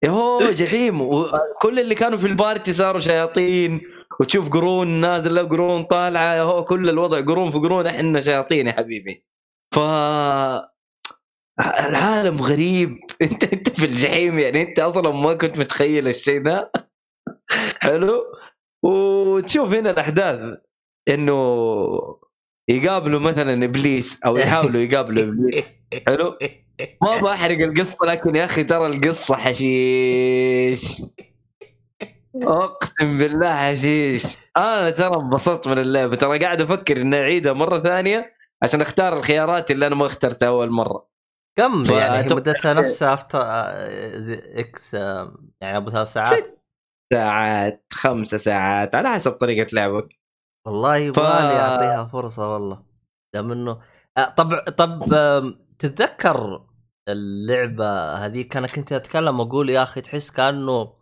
يهو جحيم. وكل اللي كانوا في ال party صاروا شياطين. وتشوف قرون نازله قرون طالعة. يهو كل الوضع قرون في قرون. إحنا شياطين يا حبيبي. ف العالم غريب. [LAUGHS] أنت أنت في الجحيم يعني أنت أصلا ما كنت متخيل الشيء ذا حلو؟ وتشوف هنا الأحداث إنه يقابلوا مثلا إبليس أو يحاولوا يقابلوا إبليس. حلو؟ ما بحرق القصة لكن يا أخي ترى القصة حشيش. أقسم بالله حشيش. أنا ترى انبسطت من اللعبة. ترى قاعد أفكر إني أعيدها مرة ثانية عشان أختار الخيارات اللي أنا ما اخترتها أول مرة. كم يعني مدتها نفسها Afterparty آه، يعني أبو ثلاث ساعات؟ ست ساعات خمسة ساعات على حسب طريقة لعبك. والله يبغالي أعطيها فرصة والله. دام إنه طب طب تتذكر اللعبة هذه كان كنت اتكلم أقول يا أخي تحس كأنه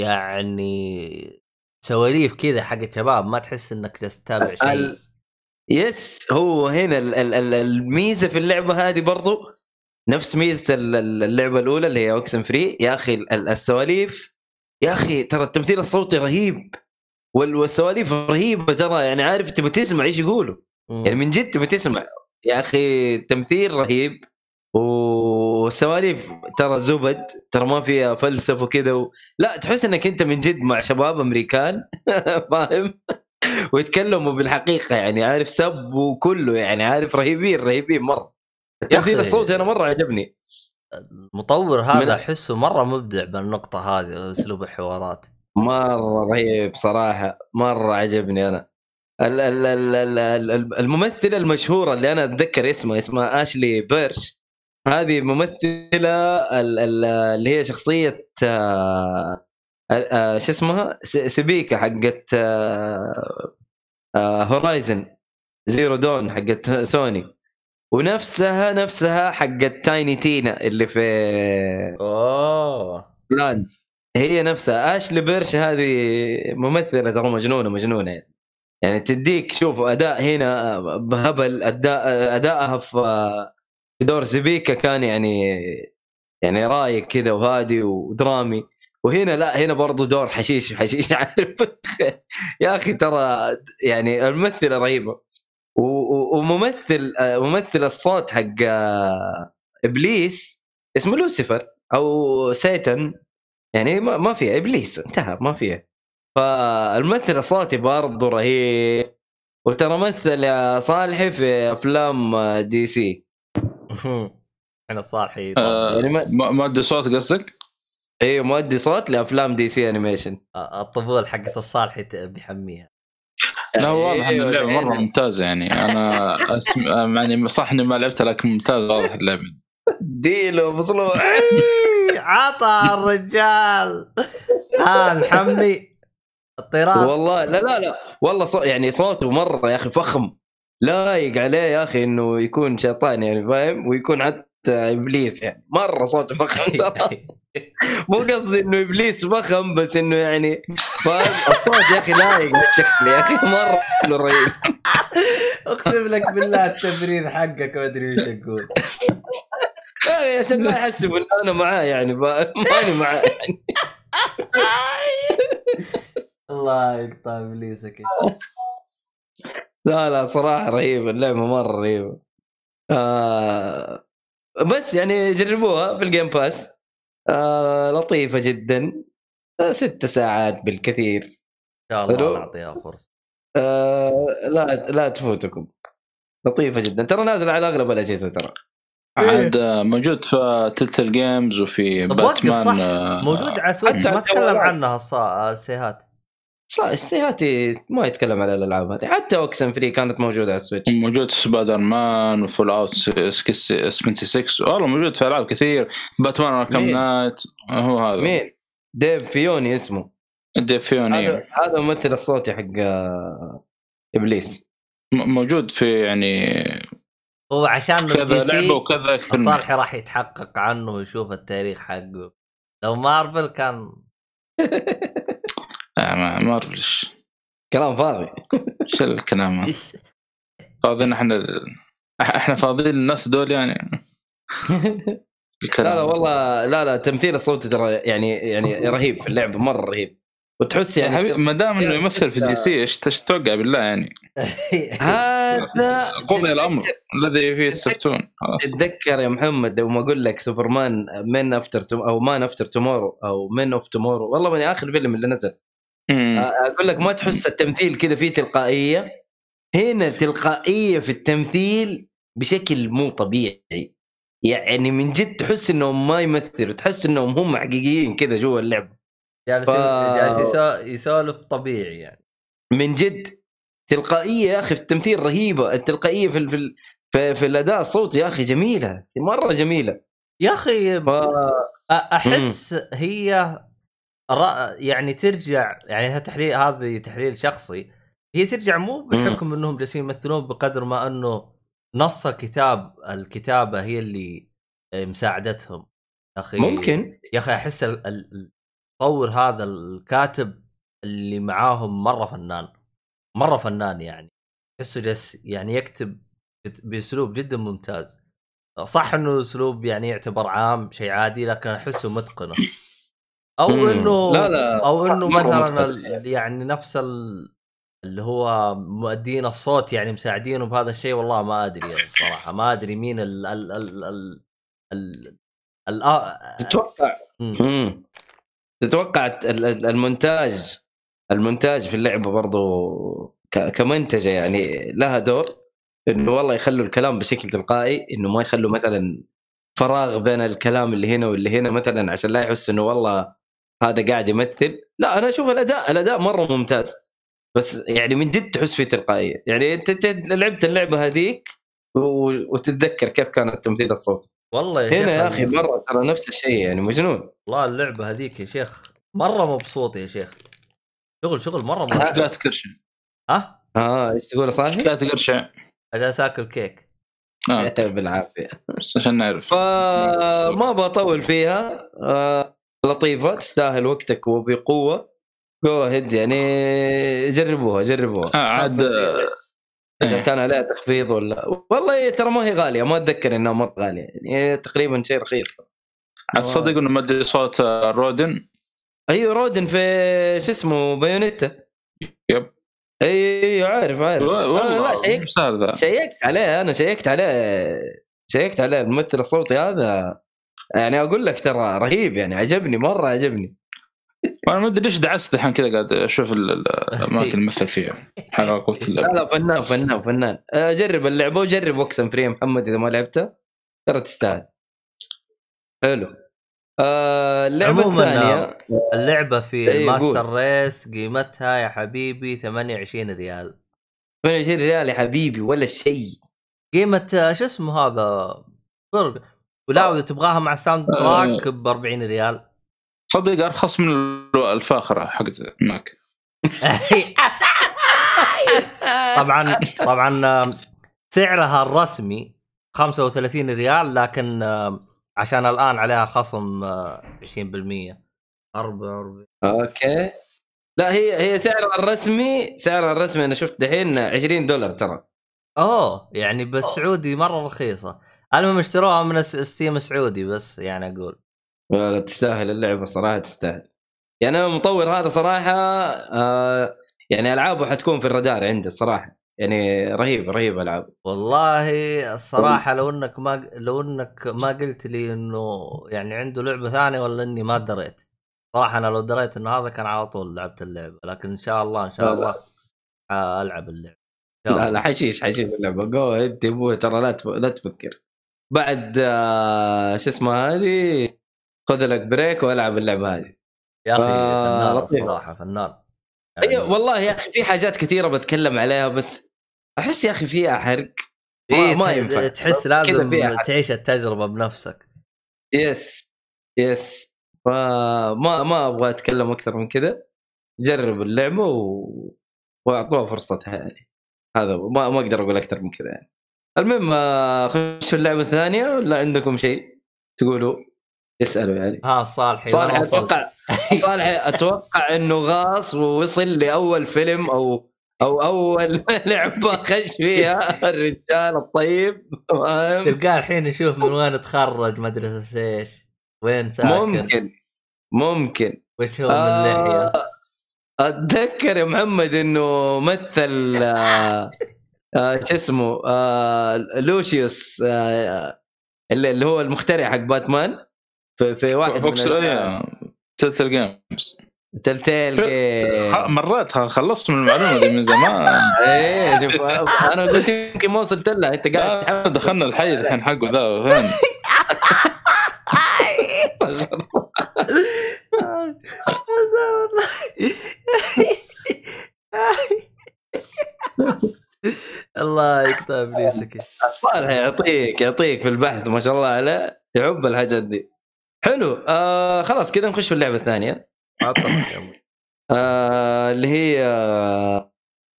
يعني سواليف كذا حق شباب ما تحس إنك جالس تتابع شيء. ال... yes هو هنا ال- ال- ال- الميزة في اللعبة هذه برضو نفس ميزة ال- ال- اللعبة الأولى اللي هي Oxenfree يا أخي ال- السواليف يا أخي ترى التمثيل الصوتي رهيب وال- والسواليف رهيبة ترى يعني عارف تبي تسمع إيش يقولوا. يعني من جد تبي تسمع يا أخي تمثيل رهيب والسواليف ترى زبد ترى ما فيها فلسفة وكذا و... لا تحس إنك أنت من جد مع شباب أمريكان [LAUGHS] فاهم؟ ويتكلموا بالحقيقة يعني عارف سب وكله يعني عارف رهيبين رهيبين مرة. التمثيل. الصوتي أنا مرة عجبني. المطور هذا أحسه مرة مبدع بالنقطة هذه أسلوب الحوارات. مرة رهيب صراحة مرة عجبني أنا. ال- ال- ال- ال- ال- الممثلة المشهورة اللي أنا أتذكر اسمها اسمها Ashly Burch هذه ممثلة ال- ال- اللي هي شخصية آه، آه، شو اسمها؟ س- سبيكا حقت آه، آه، Horizon Zero Dawn حقت سوني. ونفسها نفسها حقت Tiny Tina اللي في Borderlands هي نفسها. Ashly Burch هذه ممثلة ترى مجنونة مجنونة. يعني يعني تديك شوف أداء هنا بهبل أداء ادائها في دور زبيكا كان يعني يعني رايق كذا وهادي ودرامي. وهنا لا هنا برضو دور حشيش حشيش عارف. [LAUGHS] يا أخي ترى يعني الممثلة رهيبة. وممثل ممثل الصوت حق آه، إبليس اسمه لوسيفر أو Satan. يعني ما ما فيها إبليس انتهى ما فيها. فالممثل الصوتي برضه رهيب. وترى مثل يا صالحي في أفلام DC. إحنا صالحي. آه، يعني ما مؤدي صوت قصدك؟ أيوه مؤدي صوت لأفلام DC animation الطبول حقت الصالحي بيحميها. لا [LAUGHS] هو واضح ان أيوة، اللعبة مرة الحين ممتازة يعني. أنا أسم... يعني صح إني ما لعبتها لكن ممتاز واضح اللعبة. ديله مصلوع عطى الرجال. ها نحمي الطيران. والله لا لا لا. والله صو يعني صوته مرة يا أخي فخم. لايق عليه يا أخي إنه يكون شيطان يعني فاهم؟ ويكون حتى إبليس يعني. مرة صوته فخم. ترى [LAUGHS] مو قصدي إنه إبليس فخم بس إنه يعني فاهم؟ الصوت يا أخي لايق بالشكل يا أخي مرة رهيب. أقسم لك بالله التبرير حقك ما أدري وش أقول. يا أخي عشان لا يحسب ان أنا معاه يعني؟ ماني معاه يعني. الله يقطع إبليسك. لا لا صراحة رهيبه اللعبة مرة رهيبة. آه بس يعني جربوها في ال Game Pass آه لطيفة جدا. آه ست ساعات بالكثير. ان شاء الله حلو. نعطيها فرصة. آه لا لا تفوتكم. لطيفة جدا. ترى نازله على أغلب الأجهزة ترى. عاد آه، موجود في Telltale Games وفي باتمان صح. آه، موجود على Switch ما تكلم. عنها السيهات صح السيهاتي ما يتكلم على الألعاب هذه. حتى Oxenfree كانت موجودة على ال Switch موجود في سبايدر مان و Fallout 76 والله موجود في ألعاب كثير. Batman Arkham مين؟ Knight هو هذا. مين؟ Dave Fennoy اسمه. Dave Fennoy هذا هذا ممثل الصوتي حق آه، إبليس. م- موجود في يعني هو عشان كذا لعبة وكذا فيلم الصالحي راح يتحقق عنه ويشوف التاريخ حقه. لو مارفل كان [LAUGHS] ما ما اعرف ليش. كلام فاضي. [LAUGHS] إيش الكلام هذا. فاضيين إحنا إحنا فاضيين الناس دول يعني. الكلام لا لا والله لا لا تمثيل الصوتي ترى يعني يعني رهيب في اللعبه مرة رهيب. وتحس يعني حبيبي ما دام إنه يمثل في DC إيش تتوقع بالله يعني؟ [LAUGHS] هذا قضي الأمر الذي فيه يستفتون خلاص. تتذكر يا محمد لو ما أقول لك Superman Man After أو Man After Tomorrow أو Man of Tomorrow والله من آخر فيلم اللي نزل. أقول لك ما تحس التمثيل كذا فيه تلقائية؟ هنا تلقائية في التمثيل بشكل مو طبيعي. يعني من جد تحس إنهم ما يمثلوا تحس إنهم هم حقيقيين كذا جوا اللعبة. جالس ف- جالس يسو- يسولف طبيعي يعني. من جد تلقائية يا أخي في التمثيل رهيبة. التلقائية في ال- في ال- في, في الأداء الصوتي يا أخي جميلة مرة جميلة. يا أخي ف... أحس هي. يعني ترجع يعني هذا تحليل هذه تحليل شخصي. هي ترجع مو بحكم إنهم جالسين يمثلون بقدر ما إنه نص الكتاب الكتابة هي اللي مساعدتهم. يا أخي ممكن. يا أخي أحس ال- ال- المطور هذا الكاتب اللي معاهم مرة فنان مرة فنان يعني. تحسه جالس يعني يكتب بأسلوب جدا ممتاز. صح إنه أسلوب يعني يعتبر عام شيء عادي لكن أحسه متقنة. أو مم. إنه لا لا أو إنه مثلا يعني نفس ال- اللي هو مؤدين الصوت يعني مساعدينه بهذا الشيء والله ما أدري الصراحه ما أدري مين ال ال ال ال ال الآ... تتوقع مم. مم. تتوقع ال- ال- المونتاج المونتاج في اللعبة برضو ك- كمنتجة يعني لها دور إنه والله يخلوا الكلام بشكل تلقائي إنه ما يخلوا مثلا فراغ بين الكلام اللي هنا واللي هنا مثلا عشان لا يحس إنه والله هذا قاعد يمثل. لا أنا أشوف الأداء الأداء مرة ممتاز. بس يعني من جد تحس فيه تلقائية. يعني أنت لعبت اللعبة هذيك وتتذكر كيف كان التمثيل الصوتي والله يا شيخ هنا يا أخي مرة ترى نفس الشيء يعني مجنون. والله اللعبة هذيك يا شيخ مرة مبسوط يا شيخ. شغل شغل مرة مبسوط. قاعد تكرش ها؟ آه إيش تقول؟ قاعد تكرش آه جالس اكل كيك. بالعافية. بس عشان نعرف. فما بطول فيها. آه لطيفة تستاهل وقتك وبقوة. جو هيد يعني جربوها جربوها. آه عاد آه، إذا إيه. كان عليها تخفيض ولا والله ترى ما هي غالية ما أتذكر إنها مرة غالية يعني تقريبا شيء رخيص. عاد تصدق انه مؤدي صوت آه، Rodin. أيوه Rodin في شو اسمه Bayonetta. yep. أيوه عارف عارف. أنا والله لا شيكت شيكت عليه أنا شيكت عليه شيكت عليه الممثل الصوتي هذا. يعني أقول لك ترى رهيب يعني عجبني مرة عجبني. وأنا ما أدري ليش دعست الحين كذا قاعد أشوف ال- ال- الأماكن اللي مثل فيها. حلقه قوه لا. اللعبه لا فنان فنان فنان. آه، جرب اللعبة وجرب Oxenfree محمد إذا ما لعبتها ترى تستاهل. حلو. آه اللعبة الثانية. اللعبة في إيه، الماستر قول. ريس قيمتها يا حبيبي 28 ريال. 28 ريال يا حبيبي ولا شيء. قيمة شو اسمه هذا؟ فرق ولا إذا تبغاها مع الساوند تراك ب 40 ريال. صدق أرخص من الفاخره حقت ماك [LAUGHS] طبعا طبعا آم، سعرها الرسمي 35 ريال لكن آم، عشان الآن عليها خصم آه، 20% 44 okay. لا هي هي سعرها الرسمي سعرها الرسمي أنا شفت دحين 20 دولار ترى. أوه يعني بس سعودي مرة رخيصة. المهم اشتروها من Steam سعودي بس يعني أقول. ولا تستاهل اللعبة صراحة تستاهل. يعني أنا المطور هذا صراحة آه يعني ألعابه حتكون في الرادار عندي الصراحه يعني رهيب رهيب ألعاب. والله الصراحه لو إنك ما لو إنك ما قلت لي إنه يعني عنده لعبة ثانية ولا إني ما دريت. صراحة أنا لو دريت إنه هذا كان على طول لعبت اللعبة لكن إن شاء الله إن شاء لا، لا. الله ألعب اللعبة. لا. لا حشيش حشيش اللعبة. جو أنت أبوي ترى لا لا تفكر. بعد آه شو اسمه هذه؟ خذ لك break والعب اللعبة هذه. يا أخي آه، فنان. الصراحة فنان. يعني أيوه والله يا أخي في حاجات كثيرة بتكلم عليها بس أحس يا أخي فيها حرق ما, إيه ما ينفع. تحس لازم. تعيش التجربة بنفسك. yes yes. فما ما أبغى أتكلم أكثر من كذا. جرب اللعبة و... وأعطوها فرصتها يعني. هذا. ما ما أقدر أقول أكثر من كذا يعني. المهم آه، خش في اللعبة الثانية ولا عندكم شيء تقولوا؟ اسألوا يعني. ها صالحي صالح؟ أتوقع [LAUGHS] صالح أتوقع إنه غاص ووصل لأول فيلم أو أو أول [LAUGHS] لعبة خش فيها. [LAUGHS] الرجال الطيب تلقاه الحين يشوف من وين تخرج مدرسه إيش وين ساكن. ممكن ممكن. وش هو من آه، لحيه أتذكر يا محمد إنه مثل آه آه شو اسمه؟ آه لوشيوس آه اللي اللي هو المخترع حق باتمان. في, في واحد من Fox Telltale Games Telltale مرات خلصت من المعلومة دي من زمان. [LAUGHS] إيه شوف أنا قلت يمكن ما وصلت لها. أنت قاعد آه، دخلنا الحي الحين حقه ذا فين [LAUGHS] [LAUGHS] الله يقطع ابليسك صالح يعطيك يعطيك في البحث ما شاء الله عليه. يحب الحاجات دي. حلو. آه خلاص كذا نخش في اللعبة الثانية. آه اللي هي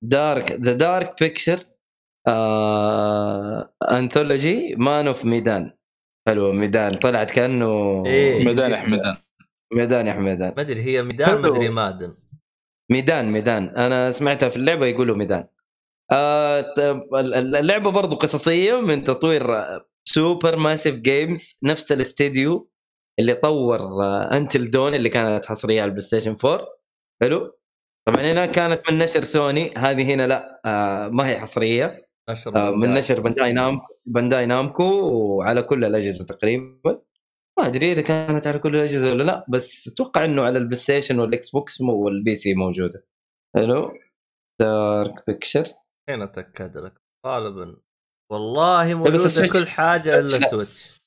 Dark The Dark Pictures Anthology Man of Medan حلو ميدان. طلعت كأنه إيه. ميدان حمدان ميدان يا حميدان ما أدري هي ميدان ما. أدري مادن. ميدان ميدان. أنا سمعتها في اللعبة يقولوا ميدان. اللعبة برضو قصصية من تطوير Supermassive Games نفس الاستديو اللي طور Until Dawn اللي كانت حصرية على ال PlayStation 4 حلو؟ طبعا هنا كانت من نشر سوني هذه هنا لا آه ما هي حصرية. نشر آه من نشر Bandai Namco Bandai Namco وعلى كل الأجهزة تقريبا. ما أدري إذا كانت على كل الأجهزة ولا لا بس أتوقع إنه على ال PlayStation وال Xbox وال PC موجودة. حلو؟ Dark Pictures هنا أتأكد لك غالبا. والله موجودة كل حاجة إلا. ال Switch.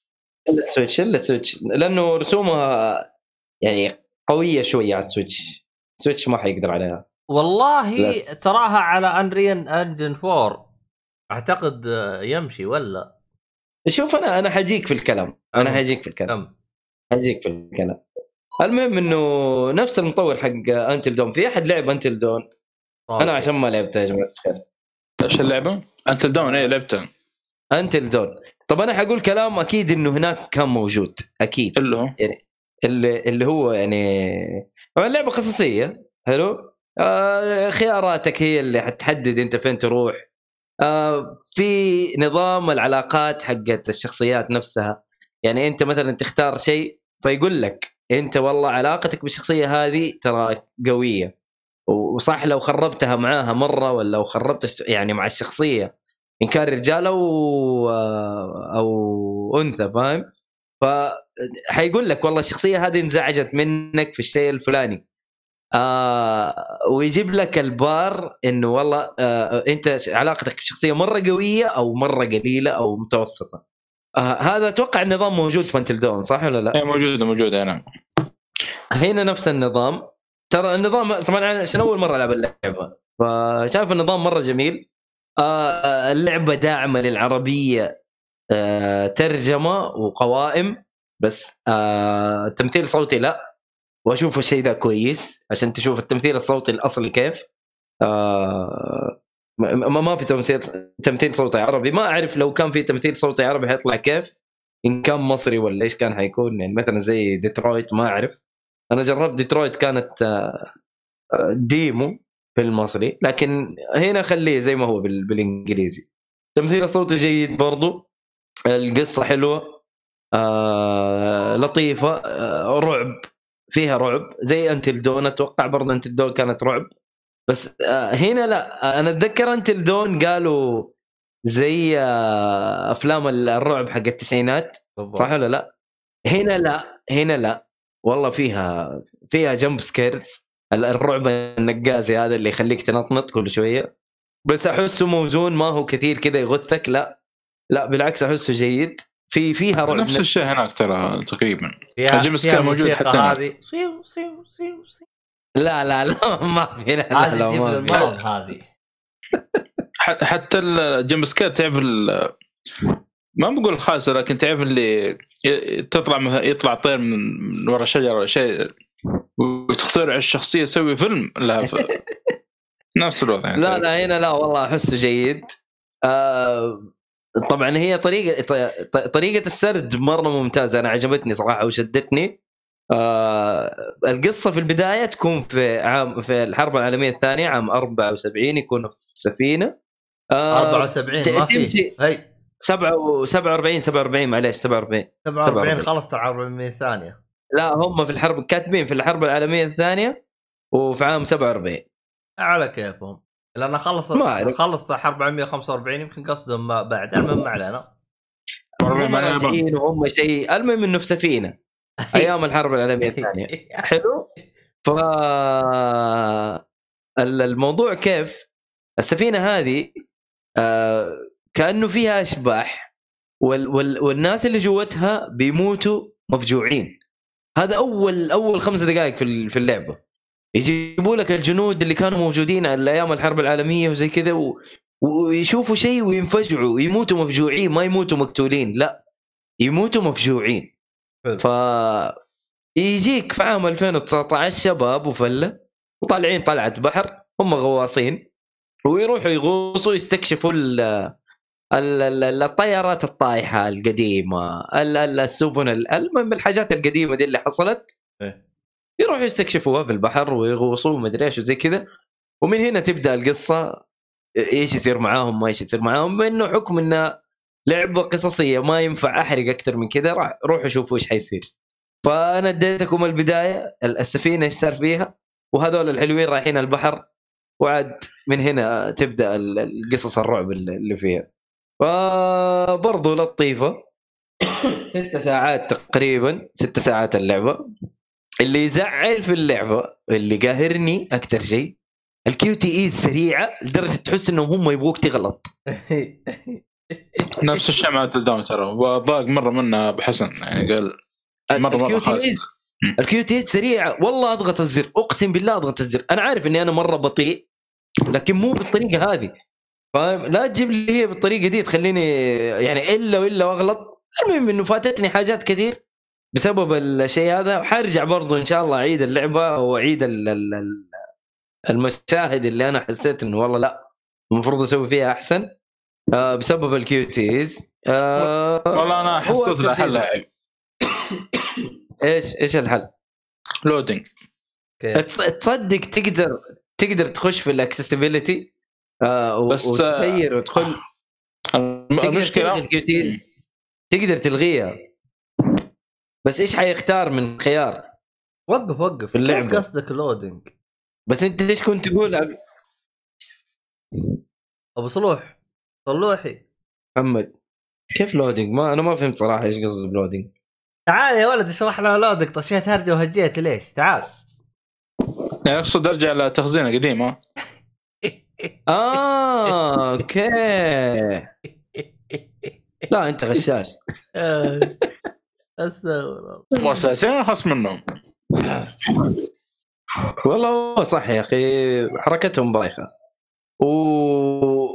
إلا ال Switch إلا ال Switch. لأنه رسومها يعني قوية شوية على ال Switch. ال Switch ما حيقدر عليها. والله لا. تراها على Unreal Engine 4 أعتقد يمشي ولا؟ شوف أنا أنا حجيك في الكلام. أنا. حجيك في الكلام. حجيك في الكلام. المهم إنه نفس المطور حق انتل دون في أحد لعب انتل دون أنا عشان ما لعبتها يا جماعة الخير. إيش اللعبة؟ انت داون إيه لعبتها. انتل دون طب أنا حقول كلام أكيد إنه هناك كان موجود أكيد. اللي هو؟ اللي, اللي هو يعني طبعا لعبة قصصية حلو؟ آه خياراتك هي اللي حتحدد أنت فين تروح. آه في نظام العلاقات حقت الشخصيات نفسها. يعني أنت مثلا تختار شيء فيقول لك أنت والله علاقتك بالشخصية هذه ترى قوية. وصح لو خربتها معاها مرة ولا لو خربت يعني مع الشخصية إن كان رجال أو أو أنثى فاهم؟ فحيقول لك والله الشخصية هذه انزعجت منك في الشيء الفلاني آه ويجيب لك البار إنه والله آه أنت علاقتك بشخصية مرة قوية أو مرة قليلة أو متوسطة آه هذا أتوقع النظام موجود في انتل دون صح ولا لا؟ إيه موجوده موجوده نعم هنا نفس النظام ترى النظام طبعا أنا عشان أول مرة ألعب اللعبة فشايف النظام مرة جميل. آه اللعبة داعمة للعربية آه ترجمة وقوائم بس آه تمثيل صوتي لا. وأشوف الشيء ذا كويس عشان تشوف التمثيل الصوتي الاصلي كيف. ما ما في تمثيل تمثيل صوتي عربي. ما أعرف لو كان في تمثيل صوتي عربي حيطلع كيف. إن كان مصري ولا إيش كان حيكون يعني مثلا زي ديترويت ما أعرف. أنا جربت ديترويت كانت آه، آه، demo في المصري لكن هنا خليه زي ما هو بال- بالإنجليزي تمثيل الصوتي جيد برضو القصة حلوة آه لطيفة آه رعب فيها رعب زي Until Dawn أتوقع برضه Until Dawn كانت رعب بس آه هنا لا أنا أتذكر Until Dawn قالوا زي آه أفلام الرعب حق التسعينات. صح ولا لا؟ هنا لا هنا لا والله فيها فيها jump scares الرعب النقازي هذا اللي يخليك تنطنط كل شوية. بس أحسه موزون ما هو كثير كذا يغثك لا. لا بالعكس أحسه جيد. في فيها رعب نفس الشيء هناك ترى تقريبا. ال jump scare موجود حتى. هذه. سيو سيو سيو سيو. لا لا لا [LAUGHS] ما في لا لا, لا ما. المرض هذه. [LAUGHS] حتى الجيم سكير تعرف ما بقول خاصه لكن تعرف اللي تطلع مثلا يطلع طير من من ورا شجرة ولا شيء وتخترع الشخصية يسوي فيلم. لها ف... [LAUGHS] نفس الوضع. يعني لا لا هنا لا والله أحسه جيد. آه طبعا هي طريقة ط- طريقة السرد مرة ممتازة. أنا عجبتني صراحة وشدتني. آه القصة في البداية تكون في عام في الحرب العالمية الثانية عام 74 يكون في سفينة. آه 74 ت- ما في. تمشي. هي 47 47 معليش 47 47 خلصت الحرب العالميه الثانية لا هم في الحرب كاتبين في الحرب العالمية الثانية وفي عام 47 على كيفهم. لأن خلصت ما أعرف. خلصت الحرب العالميه 45 يمكن قصدهم ما بعد. المهم ما علينا. وهم شيء. المهم إنه في سفينة. أيام الحرب العالمية الثانية. حلو؟ ف ال- الموضوع كيف؟ السفينة هذه آه كأنه فيها أشباح. وال وال والناس اللي جوتها بيموتوا مفجوعين. هذا اول أول خمس دقائق في في اللعبة. يجيبوا لك الجنود اللي كانوا موجودين على أيام الحرب العالمية وزي كذا و... ويشوفوا شيء وينفجعوا. يموتوا مفجوعين ما يموتوا مقتولين لا. يموتوا مفجوعين. ف يجيك في عام 2019 شباب وفلة وطالعين طلعة بحر هم غواصين ويروحوا يغوصوا يستكشفوا الطيارات الطايحة القديمة ال- ال- السفن ال- المهم الحاجات القديمة دي اللي حصلت. إيه. يروحوا يستكشفوها في البحر ويغوصوا ومدري إيش وزي كذا. ومن هنا تبدأ القصة إيش يصير معاهم ما إيش يصير معاهم. انه حكم انها لعبة قصصية ما ينفع أحرق أكثر من كذا راح روحوا شوفوا إيش حيصير. فأنا أديتكم البداية السفينة إيش صار فيها. وهذول الحلوين رايحين البحر. وعاد من هنا تبدأ ال- القصص الرعب اللي فيها. فبرضه لطيفة. ست ساعات تقريبا ست ساعات اللعبة. اللي يزعل في اللعبة اللي قاهرني أكثر شيء ال QTE سريعه لدرجة تحس انهم هم يبغوك تغلط. [LAUGHS] نفس الشيء مع Until Dawn ترى. وضاق مرة منها أبو حسن يعني قال مرة- مرة ال QTE خايف. ايز ال QTEs سريعه والله أضغط الزر. أقسم بالله أضغط الزر. أنا عارف إني أنا مرة بطيء لكن مو بالطريقة هذه. فاهم؟ لا تجيب لي هي بالطريقة دي تخليني يعني إلا وإلا وأغلط. المهم إنه فاتتني حاجات كثير بسبب الشيء هذا حارجع برضو إن شاء الله أعيد اللعبة واعيد ال- ال- ال- المشاهد اللي أنا حسيت إنه والله لا المفروض أسوي فيها أحسن. آه بسبب ال QTEs آه والله أنا حسيت الحل. إيش إيش الحل؟ loading. تص- تصدق تقدر تقدر تخش في ال accessibility آه بس- بس وتغير تقدر تلغي المشكلة QTE تقدر تلغيها. بس إيش حيختار من خيار؟ وقف وقف. اللعبة. كيف قصدك loading بس أنت إيش كنت تقول؟ أبو صلوح صلوحي. محمد كيف loading ما أنا ما فهمت صراحة إيش قصد ب loading تعال يا ولد اشرح لنا loading طشيت هرجة وهجيت ليش؟ تعال. يعني أقصد أرجع لتخزينة قديمة. آه أوكي. لا أنت غشاش. أستغفر الله. واساسين ارخص منهم. والله هو صح يا أخي حركتهم بايخة. و...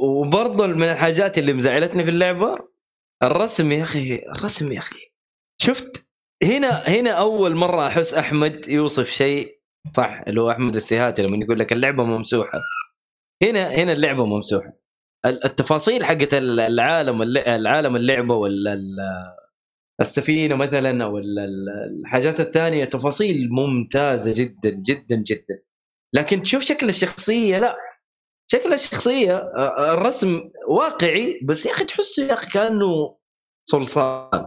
وبرضه من الحاجات اللي مزعلتني في اللعبة الرسم يا أخي الرسم يا أخي. شفت؟ هنا هنا أول مرة أحس أحمد يوصف شيء صح اللي هو أحمد السيهاتي لما يقول لك اللعبة ممسوحة. هنا هنا اللعبة ممسوحه ال- التفاصيل حقت ال- العالم العالم اللعبة ولا ال- السفينة مثلا أو ال- ال- الحاجات الثانية تفاصيل ممتازة جدا جدا جدا. لكن تشوف شكل الشخصية لا. شكل الشخصية الرسم واقعي بس يا أخي تحسه يا أخي كأنه صلصال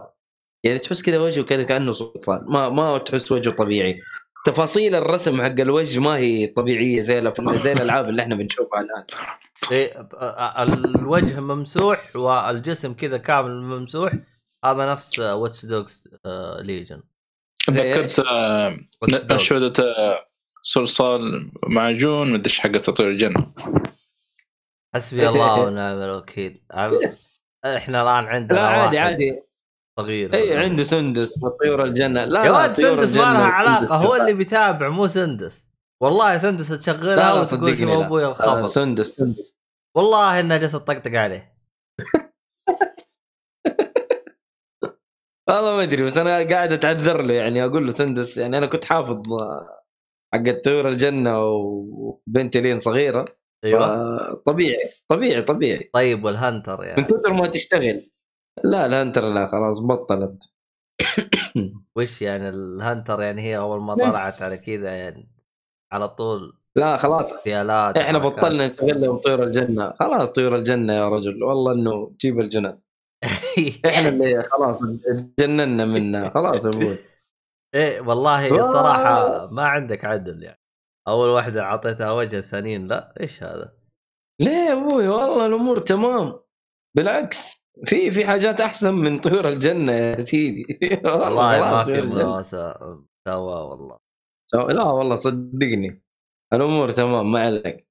يعني تحس كذا وجهه كذا كأنه صلصال ما ما تحس وجهه طبيعي. تفاصيل الرسم حق الوجه ما هي طبيعية زي زي الألعاب اللي إحنا بنشوفها الآن. إيه الوجه ممسوح والجسم كذا كامل ممسوح. هذا نفس Watch Dogs Legion تذكرت انشوده آه، صلصال معجون مدري إيش حق تطوير الجنة. حسبي الله ونعم الوكيل. إحنا الآن عندنا لا عادي عادي. صغير اي عنده سندس وطيور الجنة. لا يا لا، ولد طيور سندس ما لها علاقة هو. اللي بيتابع مو سندس. والله سندس لا تشغلها لا وتقول لا. أبوي الخبر. سندس سندس. والله انها جالسه تطقطق عليه. [LAUGHS] والله ما أدري بس أنا قاعد أتعذر له يعني أقول له سندس يعني أنا كنت حافظ حق طيور الجنة وبنتي لين صغيرة. أيوه. طبيعي طبيعي طبيعي. طيب والهنتر من يعني كثر ما تشتغل. لا الهنتر لا خلاص بطلت. [COUGHS] وش يعني الهنتر يعني هي أول ما نعم. طلعت على كذا يعني على طول؟ لا خلاص. إحنا. بطلنا نشتغل لهم طيور الجنة. خلاص طيور الجنة يا رجل. والله إنه تجيب الجنان [LAUGHS] إحنا اللي خلاص تجننا منها. خلاص أبوي [LAUGHS] إيه والله آه. الصراحه ما عندك عدل يعني. أول واحدة أعطيتها وجه الثانيين لا. إيش هذا؟ ليه يا أبوي؟ والله الأمور تمام. بالعكس. في في حاجات أحسن من طيور الجنة يا سيدي. [LAUGHS] والله ما في. مناسبه مساواه والله. سو- لا والله صدقني. الأمور تمام ما عليك.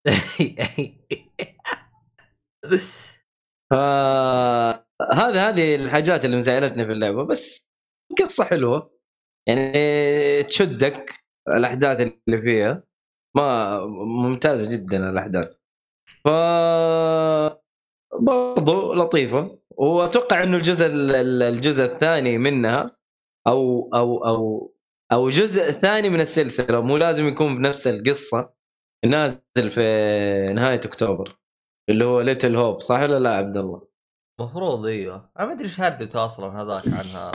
ف- [LAUGHS] هذا هذه الحاجات اللي مزعلتني في اللعبة. بس قصة حلوة. يعني تشدك الأحداث اللي فيها. ما ممتازه جدا الأحداث. ف برضو لطيفة. وأتوقع إنه الجزء ال- الجزء الثاني منها أو أو أو أو جزء ثاني من السلسلة مو لازم يكون بنفس القصة نازل في نهاية أكتوبر اللي هو ليتل هوب صح ولا لا عبد الله؟ المفروض إيوه. أنا ما أدري إيش هرجته أصلا هذاك عن هذا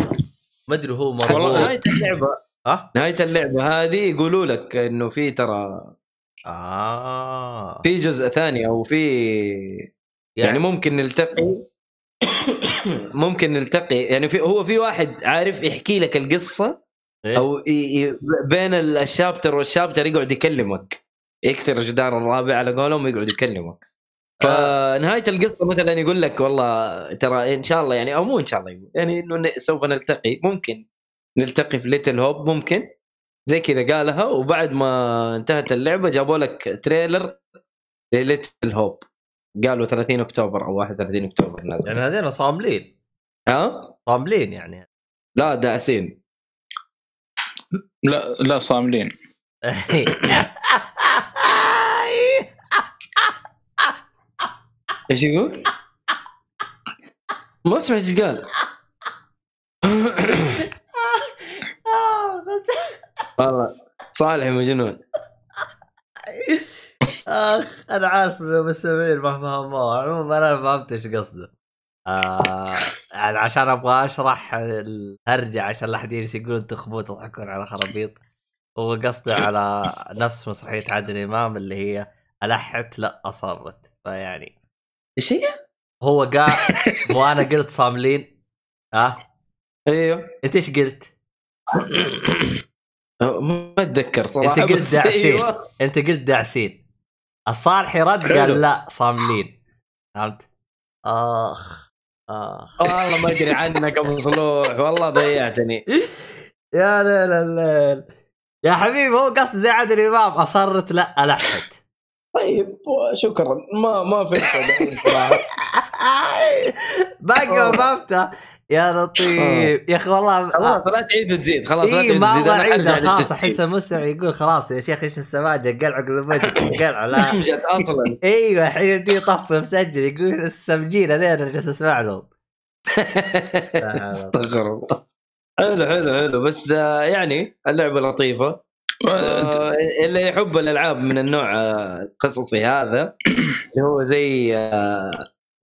ما أدري هو والله مربوط نهاية اللعبة. ها؟ نهاية اللعبة هذه يقولوا لك إنه في ترى آه. في جزء ثاني أو في يعني؟ ممكن نلتقي. [COUGHS] ممكن نلتقي. يعني في هو في واحد عارف يحكي لك القصة إيه؟ أو. بين ال chapter وال chapter يقعد يكلمك. يكسر جدار الرابع على قولهم ويقعد يكلمك. فنهاية القصة مثلا يقول لك والله ترى إن شاء الله يعني أو مو إن شاء الله يعني إنه سوف نلتقي. ممكن نلتقي في Little Hope ممكن. زي كذا قالها وبعد ما انتهت اللعبة جابوا لك trailer ل Little Hope قالوا 30 أكتوبر أو 31 أكتوبر نازل. يعني هذين صاملين. ها؟ صاملين يعني. لا داعسين لا لا صاملين. إيش يقول؟ ما سمعت إيش قال. [LAUGHS] والله صالح مجنون. أخ أنا عارف انه المستمعين ما فهموه عموما أنا فهمت إيش قصده. آه يعني عشان أبغى أشرح الهرجة عشان لا أحد يجلس يقول تخبوا تضحكون على خرابيط. هو قصده على نفس مسرحية عادل إمام اللي هي ألحت لا أصرت. فيعني إيش هي؟ هو قال مو أنا قلت صاملين. ها؟ أيوه. أنت إيش قلت؟ [COUGHS] ما أتذكر صراحة أنت قلت بس داعسين. أيوة. أنت قلت داعسين. الصالحي رد حلو. قال لا صاملين. فهمت؟ آخ آخ. والله ما أدري عنك أبو صلوح والله ضيعتني. [LAUGHS] يا ليل الليل. يا حبيبي هو قصد زي عادل إمام أصرت؟ لا الحت طيب شكرا. ما ما فهمت. [LAUGHS] باقي ما فهمته يا لطيف. يا أخي والله خلاص لا تعيد وتزيد خلاص لا تعيد ما وتزيد أبغى أنا خلاص. احس المستمع يقول خلاص يا شيخ إيش السماجة؟ قلع المجد قلع لا. [LAUGHS] امجد أصلا. إيوه الحين بدي يطفي مسجل يقول سمجينا لين جالس أسمع لهم؟ [LAUGHS] استغفر الله. حلو حلو حلو. بس آه، يعني اللعبة لطيفة. آه، اللي يحب الألعاب من النوع آه، القصصي هذا [COUGHS] اللي هو زي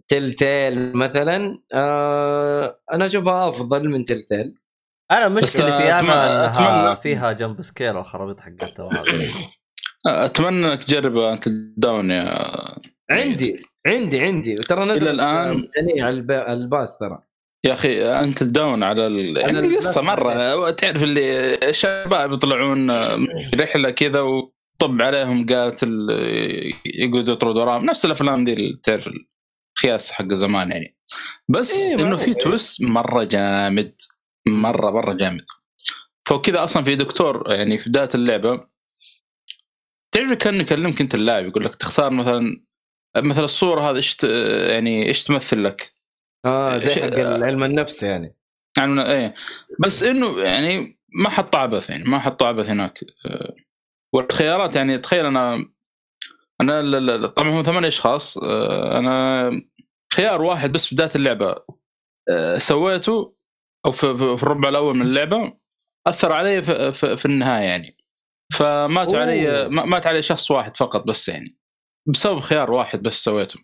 تل تيل مثلا آه، أنا أشوفها أفضل من تل تيل أنا مشكلتي أتمنى- أنا أتمنى- فيها jump scare الخرابيط حقتها وهذا [LAUGHS] أتمنى إنك تجرب Until Dawn يا عندي عندي عندي. ترى نزلت إلى الآن- مجانية على الب- ال Plus ترى. يا أخي Until Dawn على ال... يعني على قصة البلاك مره تعرف اللي الشباب يطلعون رحلة كذا وطب عليهم قاتل يقعدوا يطردوا وراهم. نفس الأفلام دي تعرف الخياس حق زمان يعني. بس إيه، إنه في تويست مرة جامد مرة مرة جامد. فكذا أصلا في دكتور يعني في بداية اللعبة تعرف كان يكلمك أنت اللاعب يقول لك تختار مثلا مثلا الصورة هذه إيش يعني إيش تمثل لك؟ آه زي حق علم النفس يعني. يعني إيه. بس إنه يعني ما حط عبث يعني ما حط عبث هناك. آه، والخيارات يعني تخيل أنا أنا ال- ال- طبعا هم ثمان أشخاص. آه، أنا خيار واحد بس في بداية اللعبة آه، سويته أو في, الربع الأول من اللعبة أثر علي في, في, في النهاية يعني. فمات أوه. علي ما- مات علي شخص واحد فقط بس يعني. بسبب خيار واحد بس سويته.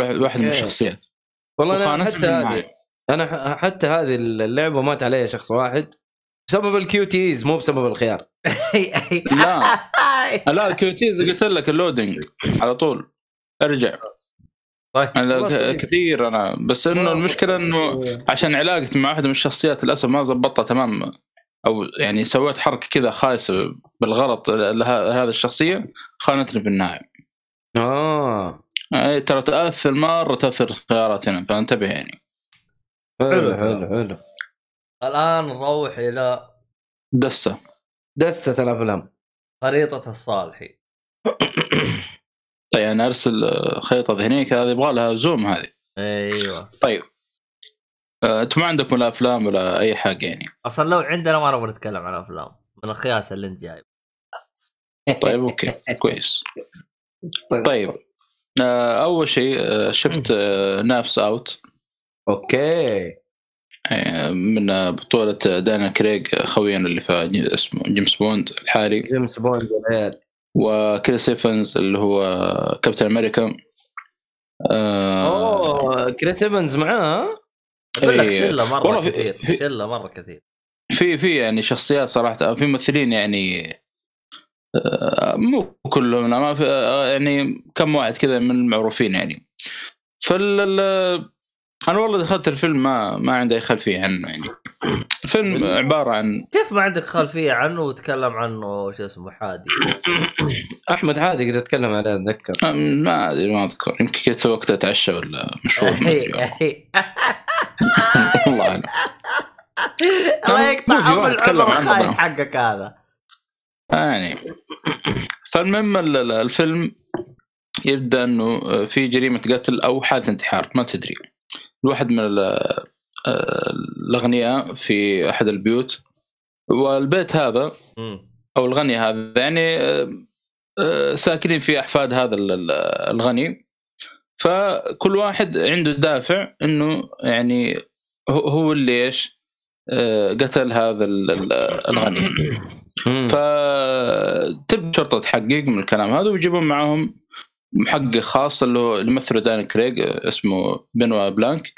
واحد من. الشخصيات. والله أنا حتى هذه. أنا حتى هذه اللعبة مات عليها شخص واحد. بسبب ال QTs مو بسبب الخيار. [LAUGHS] لا. [LAUGHS] لا ال QTs قلت لك ال loading على طول. ارجع. طيب. أنا. كثير أنا بس إنه المشكلة إنه عشان علاقتي مع واحدة من الشخصيات للأسف ما زبطتها تمام. أو يعني سويت حركة كذا خايسة بالغلط لهذه الشخصية خانتني في النهاية. آه. يعني ترى تاثر مرة تاثر الخيارات هنا فانتبه يعني. حلو. حلو حلو. الآن نروح إلى دسة. دستة الأفلام. خريطة الصالحي [COUGHS] طيب أنا أرسل آه، خريطة ذهنيه كذا هذه يبغى لها zoom هذه. أيوه. طيب. آه، أنتم ما عندكم لا أفلام ولا أي حاجة يعني؟ أصلا لو عندنا ما نبغى نتكلم عن أفلام. من الخياس اللي أنت جايب. طيب أوكي. كويس. [LAUGHS] طيب. آه، أول شيء شفت Knives Out. أوكي. من بطولة دانيال كريغ خوينا اللي في اسمه جيمس بوند الحالي. جيمس بوند والعيال. وكريس إيفنز اللي هو كابتن أمريكا. آه، أوه كريس إيفنز معاه أقول لك إيه. شلة مرة كثير في- شلة مرة كثير. في في يعني شخصيات صراحة في ممثلين يعني آه، مو كلهم ما في آه، يعني كم واحد كذا من المعروفين يعني. فال ال- أنا والله دخلت الفيلم ما ما عندي أي خلفية عنه يعني. الفيلم عبارة عن كيف ما عندك خلفية عنه وتكلم عنه شو اسمه حادي؟ أحمد عادي قد اتكلم عليه أتذكر. ما أدري ما أذكر. يمكن كنت وقت أتعشى ولا مشروب أدري. [LAUGHS] والله أعلم. [LAUGHS] الله يقطع مو في ابو العمر عنه. الخايس. حقك هذا. يعني. فالمهم ال- ال- الفيلم يبدأ إنه في جريمة قتل أو حاله انتحار ما تدري. الواحد من ال- الأغنياء في أحد البيوت والبيت هذا. أو الغني هذا يعني آه، آه، ساكنين في أحفاد هذا ال- ال- الغني فكل واحد عنده دافع إنه يعني هو- اللي إيش آه، قتل هذا ال- ال- الغني. فتبدا شرطة تحقق من الكلام هذا ويجيبون معاهم محقق خاص اللي هو يمثله دانيال كريج اسمه بنوا بلانك.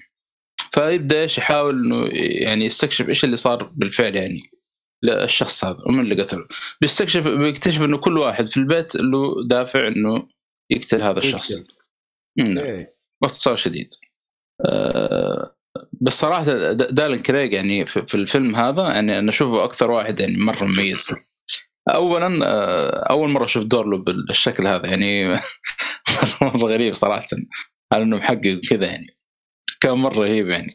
فيبدأ إيش؟ يحاول إنه يعني يستكشف إيش اللي صار بالفعل يعني للشخص هذا ومن اللي قتله. بيستكشف بيكتشف إنه كل واحد في البيت له دافع إنه يقتل هذا الشخص. نعم. إيه. باختصار شديد. آه، بس صراحة دانيال كريج يعني في في الفيلم هذا يعني أنا أشوفه أكثر واحد يعني مرة مميز. اولا آه، أول مرة أشوف دور له بالشكل هذا يعني مره [LAUGHS] غريب صراحة على إنه محقق كذا يعني كان مرة رهيب يعني.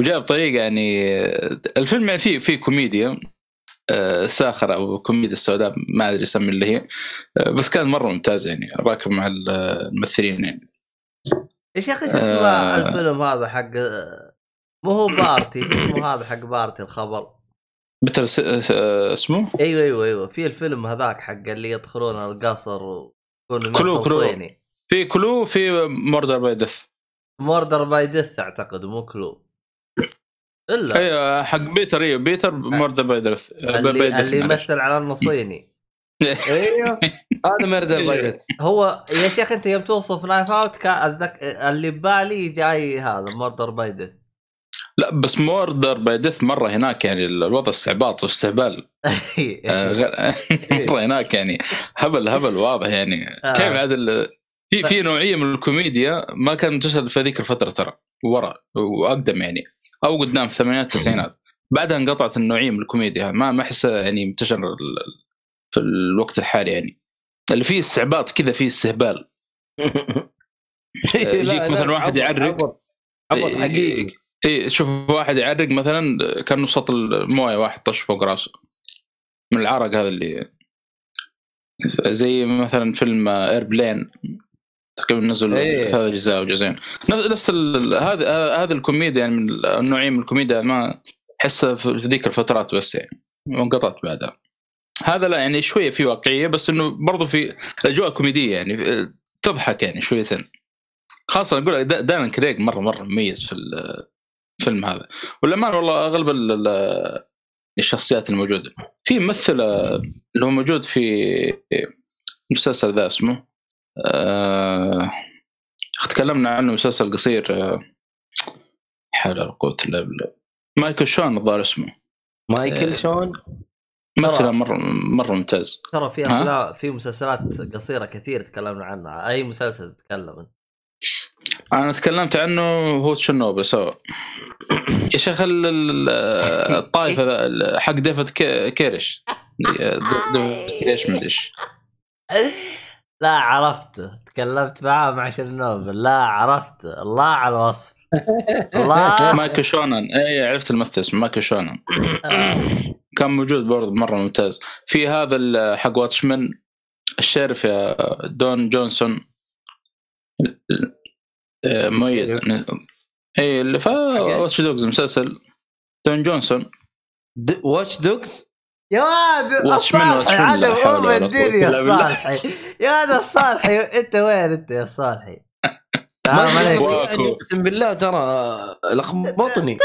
وجاء بطريقة يعني آه، الفيلم يعني فيه فيه كوميديا آه، ساخرة أو كوميديا السوداء ما أدري أسمي اللي هي بس كان مرة ممتاز يعني راكب مع الممثلين يعني. إيش يا أخي شو اسمه. الفيلم هذا حق مو هو بارتي شو اسمه هذا حق بارتي الخبر؟ بتر س- آه، اسمه؟ أيوه أيوه أيوه. في الفيلم هذاك حق اللي يدخلون القصر ويكون Clue- Clue. في Clue في Murder by Death. Murder by Death أعتقد مو Clue. إلا أيوه حق بيتر أيوه بيتر Murder by Death. اللي, اللي يمثل على أنه صيني. [LAUGHS] أيوه هذا Murder by Death [LAUGHS] هو يا شيخ أنت يوم توصف Knives Out. اللي ببالي جاي هذا Murder by Death. لا بس Murder by Death مرة هناك يعني الوضع استعباط واستهبال. [LAUGHS] آه، [LAUGHS] مرة هناك يعني هبل هبل واضح يعني. آه. تعرف هذا ال- في في نوعية من الكوميديا ما كان منتشر في ذيك الفترة ترى ورا وأقدم يعني أو قدام في الثمانينات التسعينات بعدها انقطعت النوعية من الكوميديا ما ما احسها يعني منتشر في الوقت الحالي يعني. اللي فيه استعباط كذا فيه استهبال. [LAUGHS] يجيك مثلا واحد يعرق. عبط عبط حقيقي. إي شوف واحد يعرق مثلا كانه صوت الموية واحد طش فوق راسه. من العرق هذا اللي زي مثلا فيلم Airplane تقريبا نزل إيه. ثلاث أجزاء أو جزئين. نفس نفس هذا هذا الكوميديا يعني من النوعية من الكوميديا ما احسها في ذيك الفترات بس يعني وانقطعت بعدها. هذا لا يعني شوية في واقعية بس إنه برضو في أجواء كوميدية يعني تضحك يعني شويتين. خاصة أقول لك دا- دايما كريج مره مرة مميز في الفيلم هذا. والأمان والله ال- الشخصيات الموجودة. في ممثل آه، اللي هو موجود في مسلسل ذا اسمه آه، تكلمنا عنه مسلسل قصير آه، حول ولا قوة إلا بالله. مايكل شانون الظاهر اسمه. مايكل آه. شانون؟ ممثل مرة مرة ممتاز. ترى في؟ أفلام في مسلسلات قصيرة كثير تكلمنا عنها. أي مسلسل تتكلم؟ انت أنا تكلمت عنه هو تشيرنوبل سوا يا شيخ ال- ال- الطائفة ذا حق ديفيد كو- كوريش [LAUGHS] ديفيد كوريش إيش. لا عرفته. تكلمت معاه مع شرنوبل لا عرفته. الله على الوصف. الله. [LAUGHS] مايكل شونان. اي عرفت الممثل اسمه مايكل شونان. كان موجود برضه مرة ممتاز. في هذا حق واتشمان الشيرف يا دون جونسون. مؤيد اي اللي فا واتش دوجز مسلسل. دون جونسون. واتش دوجز يا واد من الصالحي من، عدم ام الدنيا بالله. الصالحي يا واد الصالحي أنت وين أنت يا واكو. [LAUGHS] يعني أقسم بالله ترى لخبطني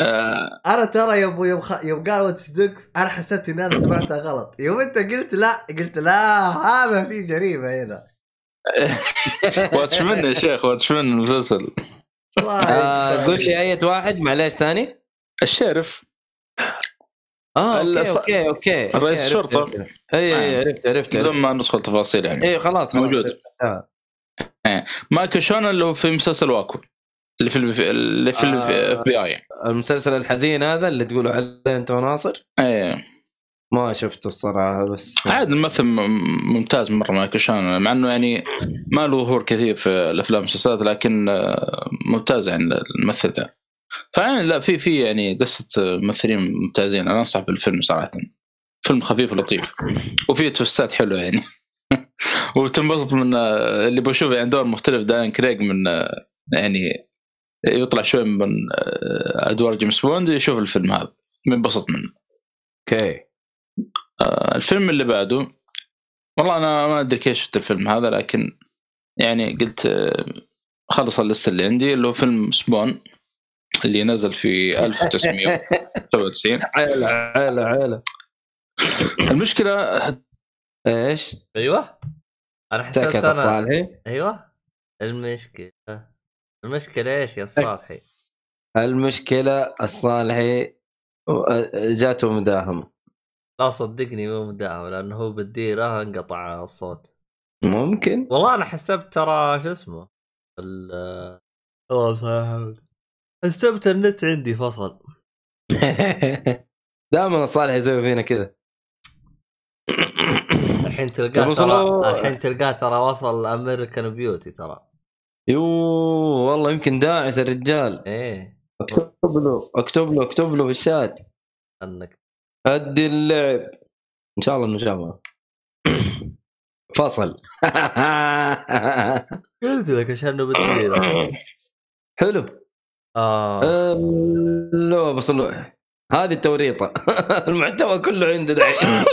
آه، أنا ترى يوم يوم. يوم قال واتش دوكس أنا حسبت ان أنا سمعتها غلط. يوم أنت قلت لا قلت لا هذا في جريمة هنا. واتشمان يا شيخ واتشمان المسلسل والله آه قول لي اية واحد معليش ثاني الشيرف آه أوكي أوكي أوكي رئيس. عرفت. اي اي عرفت عرفت بدون ما ندخل تفاصيل يعني اي خلاص موجود. آه. مايكل شون اللي هو في مسلسل واكو اللي في ال- اللي في آه. ال FBI المسلسل الحزين هذا اللي تقولوا عليه انت وناصر إيه ما شفته الصراحة بس عاد الممثل ممتاز مرة مايكل شون مع إنه يعني ما له ظهور كثير في الأفلام والمسلسلات لكن آه، ممتاز يعني الممثل ذا فيعني لا في في يعني دسه ممثلين ممتازين أنا أنصح بالفيلم صراحة. فيلم خفيف ولطيف. وفيه twistات حلوة يعني. [LAUGHS] وتنبسط من آه، اللي بشوف يعني دور مختلف دانيال كريج من آه، يعني يطلع شوي من ادوار جيمس بوند يشوف الفيلم هذا. بينبسط منه. أوكي. الفيلم اللي بعده والله أنا ما أدري كيف شفت الفيلم هذا لكن يعني قلت آه، خلص ال list اللي عندي اللي هو فيلم سبون اللي نزل في 1997 [LAUGHS] عيلة عيلة عيلة. المشكلة إيش؟ أيوه. أنا سكت أنا الصالحي. أيوه. المشكلة المشكلة إيش يا صالحي؟ المشكلة الصالحي جاته مداهمه لا صدقني مو مداهم لأنه هو بالديره انقطع الصوت. ممكن. والله أنا حسبت ترى شو اسمه؟ ال الله يسامحك حسبت النت عندي فصل. [LAUGHS] دائما الصالح يسوي فينا كذا. الحين تلقاه ترى. الحين تلقاه ترى وصل أمريكان بيوتي ترى. يو والله يمكن داعس الرجال. إيه. اكتب له اكتب له اكتب له في الشات أنك هدي اللعب. إن شاء الله إنه شافها [COUGHS] فصل. [LAUGHS] قلت لك عشان بالديره حلو. آه. آه، لا بس. هذه التوريطة. [LAUGHS] المحتوى كله عنده دحين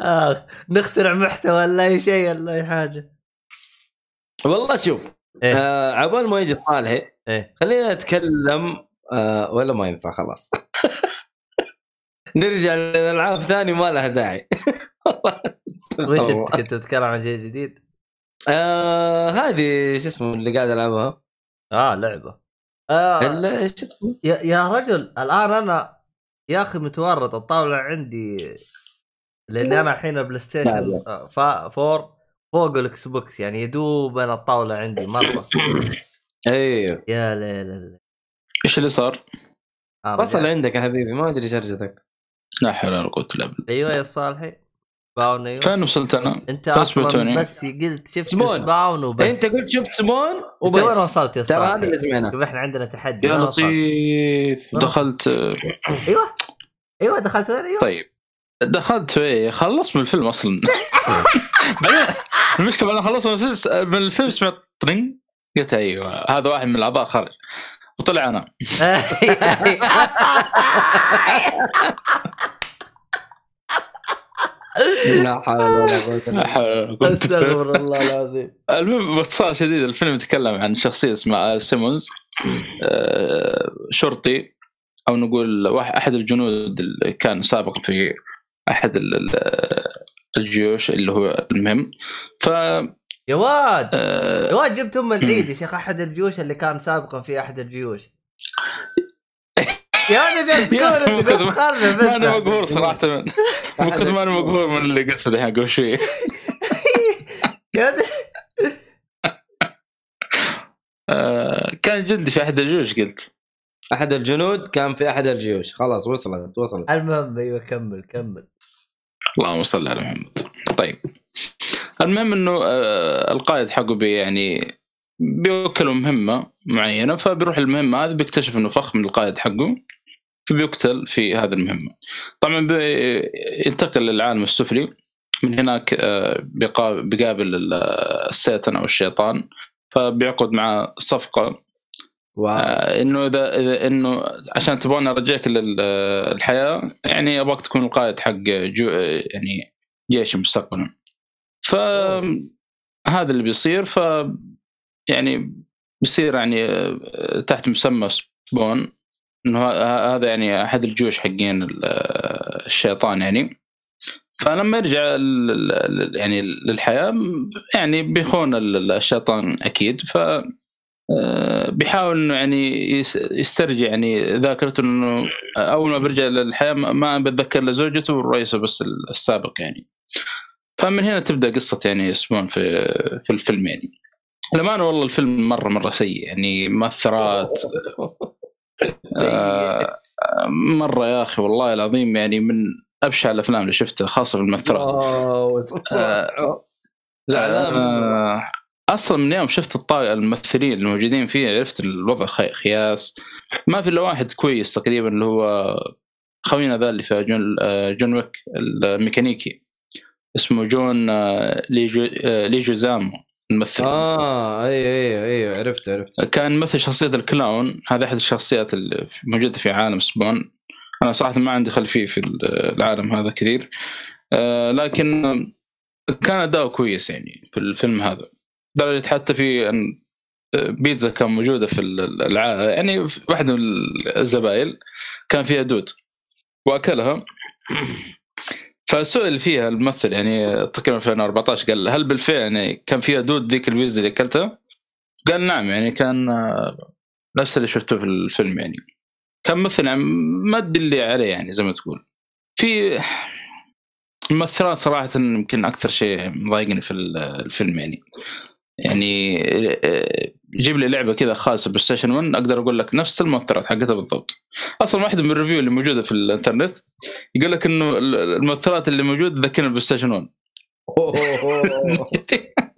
آخ نخترع محتوى لا اي شيء لا اي حاجة والله شوف إيه. آه عبال ما يجي صالحي إيه. خلينا نتكلم آه ولا ما ينفع خلاص. [LAUGHS] نرجع للألعاب ثاني ما لها داعي. [LAUGHS] وش أنت كنت بتتكلم عن شيء جديد؟ آه هذه شو اسمه اللي قاعد ألعبها؟ آه لعبة. آه شو اسمه؟ يا, يا رجل الآن أنا يا أخي متورط الطاولة عندي لأني أنا الحين بلاي ستيشن آه، فا فور. فوق الاكس بوكس يعني يدوب أنا الطاوله عندي مرة. [COUGHS] أيوه. يا ليل. إيش اللي صار؟ آه، وصل. عندك يا حبيبي ما أدري شرجتك لا حول ولا قوة إلا بالله. أيوه يا صالحي. باون أيوه. فين وصلت أنا؟ أنت بس أصلا. بس قلت شفت سمون. سباون وبس. أنت قلت شفت سمون أنت وين وبس وصلت يا ترى هذا؟ اللي سمعناه. شوف إحنا عندنا تحدي. يا؟ لطيف. دخلت. أيوه. أيوه دخلت وين؟ أيوه. طيب. دخلت إيه؟ خلصت من الفيلم أصلا. [LAUGHS] بعدين المشكلة أنا خلصت من الفيلم من الفيلم سمعت طرينج. قلت أيوه هذا واحد من الأعضاء خرج وطلع أنا. لا حول ولا قوة لا حول ولا بالله. أستغفر الله العظيم. المهم باختصار شديد الفيلم يتكلم عن شخصية اسمها سيمونز. آه، شرطي أو نقول واحد أحد الجنود اللي كان سابقا في أحد ال- ال- الجيوش اللي هو المهم. ف يا واد آه، يا واد جبت أم العيد يا شيخ أحد الجيوش اللي كان سابقا في أحد الجيوش. يا ولد جالس تقول انت بس تخرب أنا. مقهور صراحة. [LAUGHS] من كثر ما أنا مقهور من اللي قلته الحين قبل شوي. [LAUGHS] آه، كان جندي في أحد الجيوش قلت. أحد الجنود كان في أحد الجيوش. خلاص وصلت وصلت. المهم أيوه كمل كمل. اللهم صل على محمد. طيب. المهم إنه آه، القائد حقه بي يعني بيوكله مهمة معينة فبيروح المهمة هذه بيكتشف إنه فخ من القائد حقه فبيقتل في هذه المهمة. طبعا بينتقل للعالم السفلي. من هناك آه، بيقا- بيقابل ال- السيتن أو الشيطان فبيعقد معه صفقة واو آه، إنه اذا اذا إنه عشان تبغاني ارجعك للحياة يعني أبغاك تكون القائد حق جو يعني جيش مستقبلا. فهذا اللي بيصير. ف يعني بيصير يعني آه، تحت مسمى سبون إنه هذا يعني أحد الجيوش حقين ال- الشيطان يعني. فلما يرجع يعني للحياة يعني بيخون ال- الشيطان أكيد. ف بيحاول إنه يعني يس- يسترجع يعني ذاكرته إنه أول ما بيرجع للحياة ما- بتذكر الا زوجته والرئيسة بس السابق يعني. فمن هنا تبدأ قصة يعني سبون في في الفيلم يعني. للأمانة والله الفيلم مرة مرة سيء يعني مؤثرات. [LAUGHS] آه مرة يا أخي والله العظيم يعني من أبشع الأفلام اللي شفتها خاصة في المؤثرات آه، زعلان. آه، أصلا من يوم شفت الطاقة الممثلين الموجودين فيه عرفت الوضع خي- خياس. ما في إلا واحد كويس تقريبا اللي هو خوينا ذا اللي في جون آه، جون ويك الميكانيكي. اسمه جون آه، ليجو آه، ليجويزامو الممثل. آه أيوه أيوه أيوه عرفت عرفت. كان مثل شخصية ال clown. هذه أحد الشخصيات اللي موجودة في عالم سبون. أنا صراحة ما عندي خلفية في العالم هذا كثير. لكن كان أداؤه كويس يعني في الفيلم هذا. لدرجة حتى في أن بيتزا كان موجودة في الع... يعني في واحدة من الزبايل كان فيها دود وأكلها. فسئل فيها الممثل يعني تقريبا في 2014 قال هل بالفعل يعني كان فيها دود ذيك البيتزا اللي أكلتها؟ قال نعم يعني كان آه، نفس اللي شفته في الفيلم يعني. كان مثل يعني ما تدلي عليه يعني زي ما تقول. في الممثلات صراحة يمكن أكثر شيء مضايقني في الفيلم يعني. يعني آه، جيب لي لعبة كذا خاصة بلاي ستيشن 1 أقدر أقول لك نفس المؤثرات حقتها بالضبط. أصلا واحدة من ال review اللي موجودة في الإنترنت يقول لك إنه المؤثرات اللي موجودة تذكرني البلاي ستيشن 1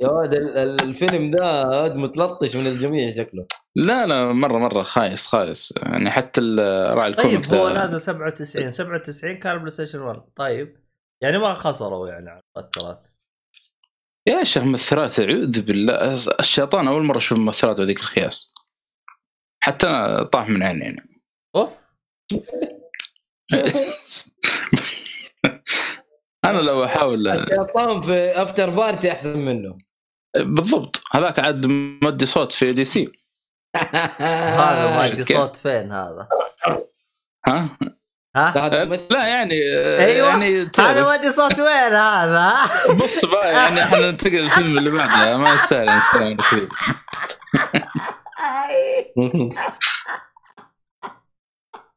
يا ال- الفيلم ده متلطش من الجميع شكله. لا لا مرة مرة خايس خايس. يعني حتى ال- راعي ال comic طيب هو نازل 97 97 كان بلاي ستيشن 1 طيب يعني ما خسروا يعني على المؤثرات يا شيخ مؤثرات أعوذ بالله. الشيطان أول مرة أشوف مؤثرات هذيك الخياس. حتى أنا طاح من عيني يعني أوف. [LAUGHS] أنا لو احاول الشيطان في افتر بارتي أحسن منه. بالضبط. هذاك عاد مودي صوت في دي سي [LAUGHS] هذا كيف؟ صوت فين هذا؟ ها؟ ها؟ لا يعني أيوه يعني هذا ادري صوت وين هذا؟ بص بقى يعني إحنا ننتقل للفيلم اللي بعده. [LAUGHS] ما يستاهل نتكلم عنه كثير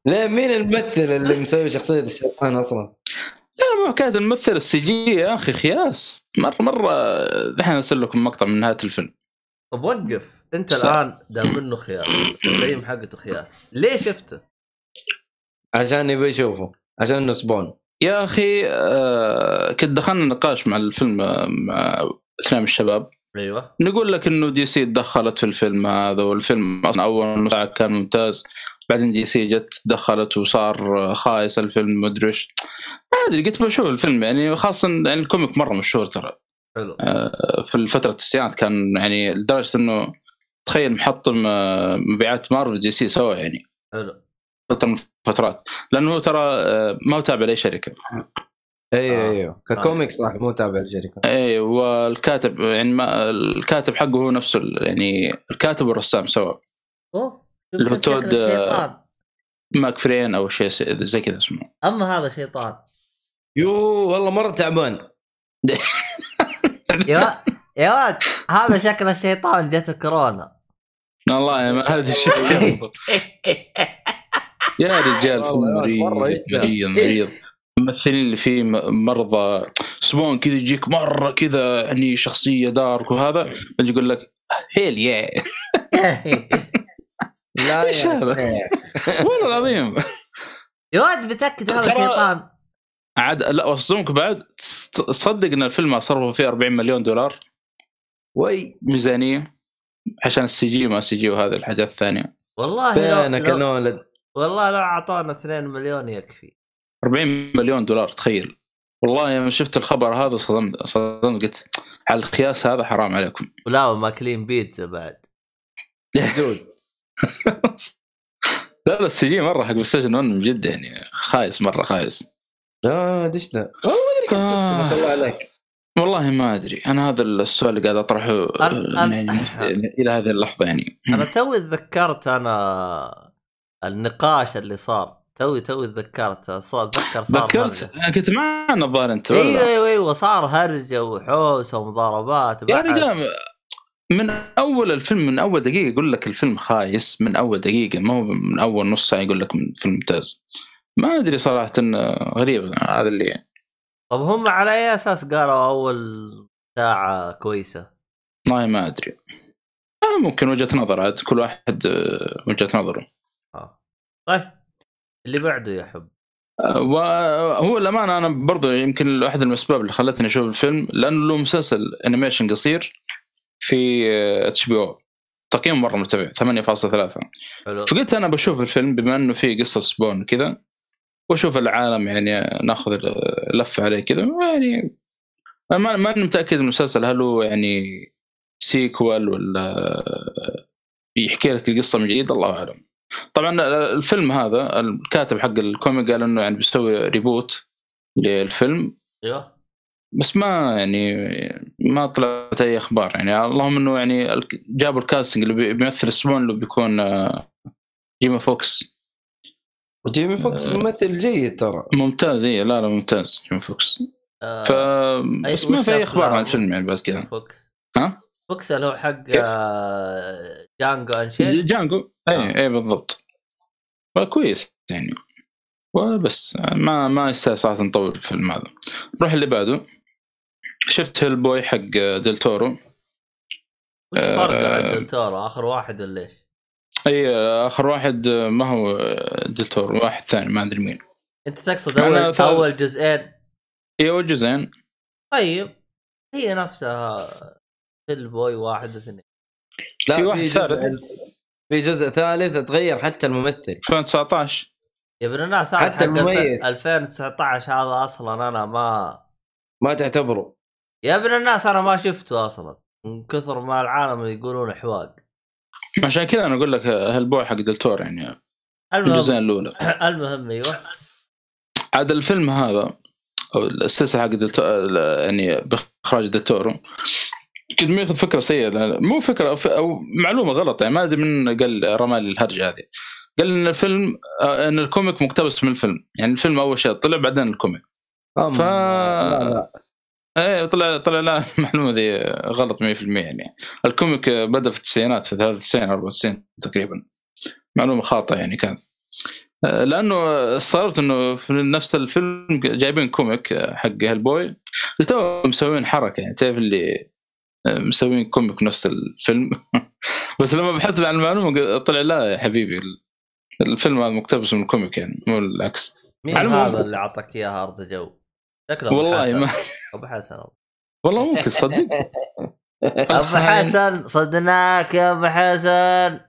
ليه مين الممثل اللي مسوي شخصية الشيطان أصلا؟ لا ما كانت الممثل ال CG يا أخي خياس. مرة مرة دحين أرسل لكم مقطع من نهاية الفيلم. طب وقف. أنت. الآن دام منه خياس. التقييم حقته خياس. ليه شفته؟ عشان يبي يشوفه عشان إنه سبون يا أخي آه كنت دخلنا نقاش مع الفيلم آه، مع اثنين من الشباب. أيوه. نقول لك إنه دي سي تدخلت في الفيلم هذا والفيلم أصلا أول نص ساعه كان ممتاز. بعدين دي سي جت دخلت وصار خايس الفيلم مدري إيش. ما أدري قلت بشوف الفيلم يعني خاصة يعني ال comic مرة مشهور ترى. حلو. آه، في فترة التسعينات كان يعني لدرجة إنه تخيل محطم آه، مبيعات مارفل دي سي سوا يعني. حلو. فترة من الفترات لأنه هو ترى آه، ما هو تابع لأي شركة. أيوه آه. أيوه ك comic صح مو تابع الشركة اي والكاتب يعني ما الكاتب حقه هو نفسه يعني الكاتب والرسام سوا. أوه اللي هو تود، شيطان. ماكفارلين أو شيء زي كذا اسمه. أما هذا شيطان. يو والله مرة تعبان. [LAUGHS] يا يا واد هذا شكله الشيطان جت كورونا. والله ما هذا الشيء [LAUGHS] يا رجال مرة مريض يشبه. مريض مريض. الممثلين اللي فيه م- مرضى سبون كذا يجيك مرة كذا يعني شخصية dark وهذا يجي يقول لك هيل يا [LAUGHS] لا يا. والله العظيم. يا واد متاكد هذا شيطان. عاد لا واصدمك بعد؟ تصدق ان الفيلم صرفوا فيه 40 مليون دولار. وي. ميزانية. عشان السي جي ما سي جي وهذه الحاجات الثانية. والله فينك لو, يا لو نولد والله لو اعطانا 2 مليون يكفي. 40 مليون دولار تخيل. والله يوم شفت الخبر هذا صدمت صدمت قلت على القياس هذا حرام عليكم. ولا ماكلين بيتزا بعد. dude لا لا ال CG مرة حق PlayStation 1 من جد يعني خايس مرة خايس. آه ديش ده والله ما أدري كيف شفته ما شاء الله عليك. والله ما أدري. أنا هذا السؤال اللي قاعد أطرحه أنا- أنا- يعني إلى هذه اللحظة يعني. أنا توي تذكرت أنا النقاش اللي صار. توي توي تذكرت صار أتذكر صار ذكرت هرجة. أنا كنت معنا الظاهر أنت ولا؟ أيوه أيوه أيوه صار هرجة وحوسه ومضاربات يا رجال من أول الفيلم من أول دقيقة يقول لك الفيلم خايس من أول دقيقة ما هو من أول نص ساعة يقول لك الفيلم ممتاز. ما أدري صراحة إنه غريب هذا اللي طب هم على أي أساس قالوا أول ساعة كويسة؟ والله ما أدري. آه ممكن وجهة نظر كل واحد آه، وجهة نظره. آه. طيب اللي بعده يا حب. آه، وهو الامانه أنا برضو يمكن واحد من الاسباب اللي خلتني أشوف الفيلم لأنه له مسلسل animation قصير في HBO تقييم مره مرتفع 8.3 حلو. فقلت أنا بشوف الفيلم بما أنه فيه قصة Spawn كذا وأشوف العالم يعني ناخذ لفه عليه كذا يعني أنا ما ماني متأكد المسلسل هل هو يعني sequel ولا يحكي لك القصة من جديد الله أعلم. طبعا الفيلم هذا الكاتب حق ال comic قال إنه يعني بيسوي reboot للفيلم أيوه بس ما يعني ما طلعت أي أخبار يعني اللهم إنه يعني الك- جابوا ال casting اللي بي- بيمثل Spawn اللي بيكون آه، جيما فوكس جيمي فوكس آه. ممثل جيد ترى ممتاز اي لا لا ممتاز جيمي فوكس آه ف بس ما في أي أخبار عن؟ الفيلم يعني بعد كذا فوكس ها؟ فوكس اللي هو حق كيف؟ آه Django Unchained Django. آه. اي اي بالضبط. كويس يعني. وبس ما ما يستاهل صراحة نطول في الفيلم هذا. نروح اللي بعده. شفت Hellboy حق ديل تورو. وش فرقه عن آه. دلتورو آخر واحد ولا إيش؟ اي آخر واحد ما هو ديل تورو واحد ثاني ما أدري مين. أنت تقصد أول ثالث- أول جزئين؟ اي أول جزئين. طيب. هي نفسها Hellboy واحد واثنين لا في واحد جزء ثالث. في جزء ثالث تغير حتى الممثل. 2019 يا ابن الناس هذا حتى المميز. 2000 2019 هذا أصلا أنا ما ما تعتبره. يا ابن الناس أنا ما شفته أصلا. من كثر ما العالم يقولون حواق. عشان كذا أنا أقول لك Hellboy حق دلتورو يعني المهم الجزئين الأولى. [COUGHS] المهم أيوه. عاد الفيلم هذا أو السلسلة حق دلتورو يعني بإخراج دلتورو كنت ماخذ فكرة سيئة مو فكرة ف- أو معلومة غلط يعني ما أدري من قال رمى لي الهرجة هذه. قال إن الفيلم آه، إن ال comic مقتبس من الفيلم يعني الفيلم أول شيء طلع بعدين ال comic. ف لا لا إيه طلع طلع لا [LAUGHS] المعلومة ذي غلط 100% يعني. ال comic بدأ في التسعينات في 93 94 تقريبا. معلومة خاطئة يعني كان آه، لأنه استغربت إنه في نفس الفيلم جايبين comic حق Hellboy two مسوين حركة يعني تعرف اللي آه، مسوين comic نفس الفيلم. [LAUGHS] بس لما بحثت عن المعلومة طلع لا يا حبيبي الفيلم هذا مقتبس من ال comic يعني مو العكس. مين هذا اللي أعطاك اياها ارض جو؟ شكله والله. ما أبو حسن. [LAUGHS] والله ممكن تصدق [LAUGHS] أبو حسن صدناك يا أبو حسن.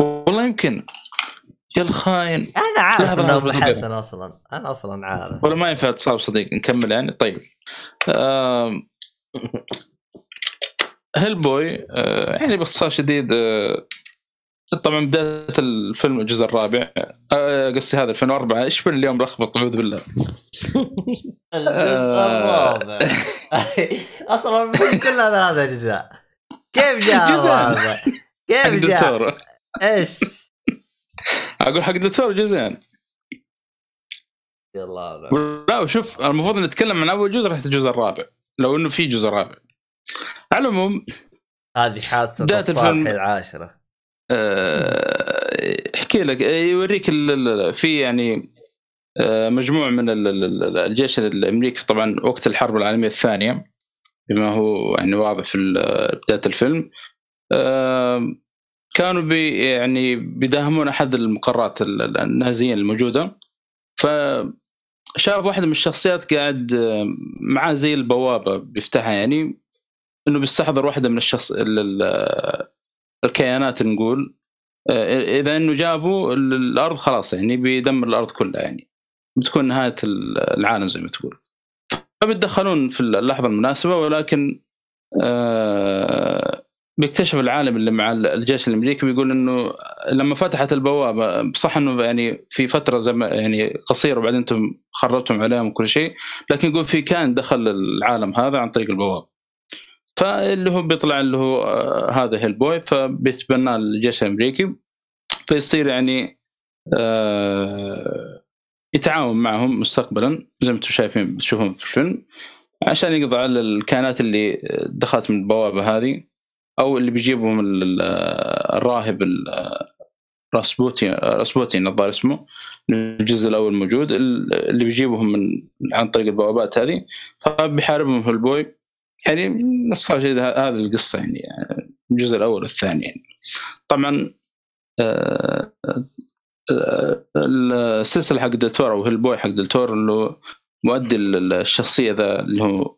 والله يمكن. يا الخاين. أنا عارف إنه أبو. حسن أصلا. أنا أصلا عارف. ولا ما ينفع تصاب صديق نكمل يعني. طيب. هيل بوي آه، يعني باختصار شديد آه، طبعا بداية الفيلم الجزء الرابع آه، قصدي هذا 2004 إيش في اليوم لخبط أعوذ بالله [LAUGHS] الجزء. الرابع [LAUGHS] أصلا كل هذا هذا أجزاء كيف جاء. [LAUGHS] هذا؟ كيف جاء؟ إيش؟ أقول حق دكتور جزئين يلا لا وشوف المفروض نتكلم عن أول جزء رحت الجزء الرابع لو إنه في جزء رابع على العموم هذه حادثة الفيلم. العاشرة. آه، احكي لك آه، يوريك في يعني آه، مجموعة من ال- ال- ال- الجيش الأمريكي طبعا وقت الحرب العالمية الثانية بما هو يعني واضح في بداية الفيلم. كانوا بي يعني بيداهمون أحد المقرات ال- ال- النازيين الموجودة. فشاف واحد من الشخصيات قاعد معاه زي البوابة بيفتحها يعني. إنه بيستحضر واحدة من الشخص ال- ال- الكيانات نقول. آه، إذا إنه جابوا ال- الأرض خلاص يعني بيدمر الأرض كلها يعني. بتكون نهاية ال- العالم زي ما تقول. فبيتدخلون في اللحظة المناسبة ولكن آه، بيكتشف العالم اللي مع الجيش الأمريكي بيقول إنه لما فتحت البوابة صح إنه يعني في فترة زي ما يعني قصيرة وبعدين أنتم خربتم عليهم وكل شيء لكن يقول في كان دخل العالم هذا عن طريق البوابة. فاللي هو بيطلع اللي هو آه، هذا هيل بوي فبيتبناه الجيش الأمريكي فيصير يعني آه، يتعاون معهم مستقبلا زي ما أنتم شايفين بتشوفون في الفيلم عشان يقضي على الكائنات اللي دخلت من البوابة هذه أو اللي بيجيبهم ال- ال- الراهب ال- راسبوتين راسبوتين الظاهر اسمه الجزء الأول موجود ال- اللي بيجيبهم من عن طريق البوابات هذه فبيحاربهم Hellboy يعني الشيء ده- هذه القصة يعني الجزء الأول والثاني يعني. طبعا آه، آه، السلسلة حق دلتورو أو Hellboy حق دلتورو اللي مؤدي ال- الشخصية ذا اللي هو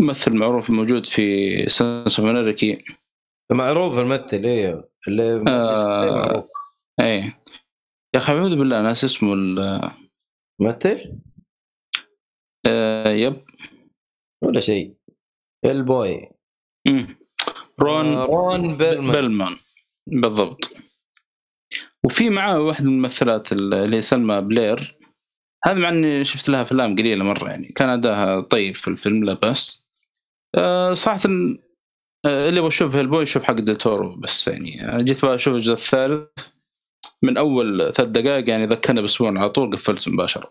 ممثل معروف موجود في Sons of Anarchy معروف الممثل أيوه اللي آه. معروف. إيه. يا أخي أعوذ بالله ناس اسمه ال- ممثل؟ آه، yep. ولا شيء. Hellboy. رون آه، رون بيرمان بيرلمان. بالضبط. وفي معاه واحد من الممثلات اللي هي سلمى بلير. هذا مع إني شفت لها أفلام قليلة مرة يعني. كان أداها طيب في الفيلم لا بس آه صراحة آه اللي يبغى يشوف Hellboy يشوف حق دلتورو بس يعني. جيت بقى أشوف الجزء الثالث. من أول ثلاث دقائق يعني ذكرني ب Spawn على طول قفلت مباشرة.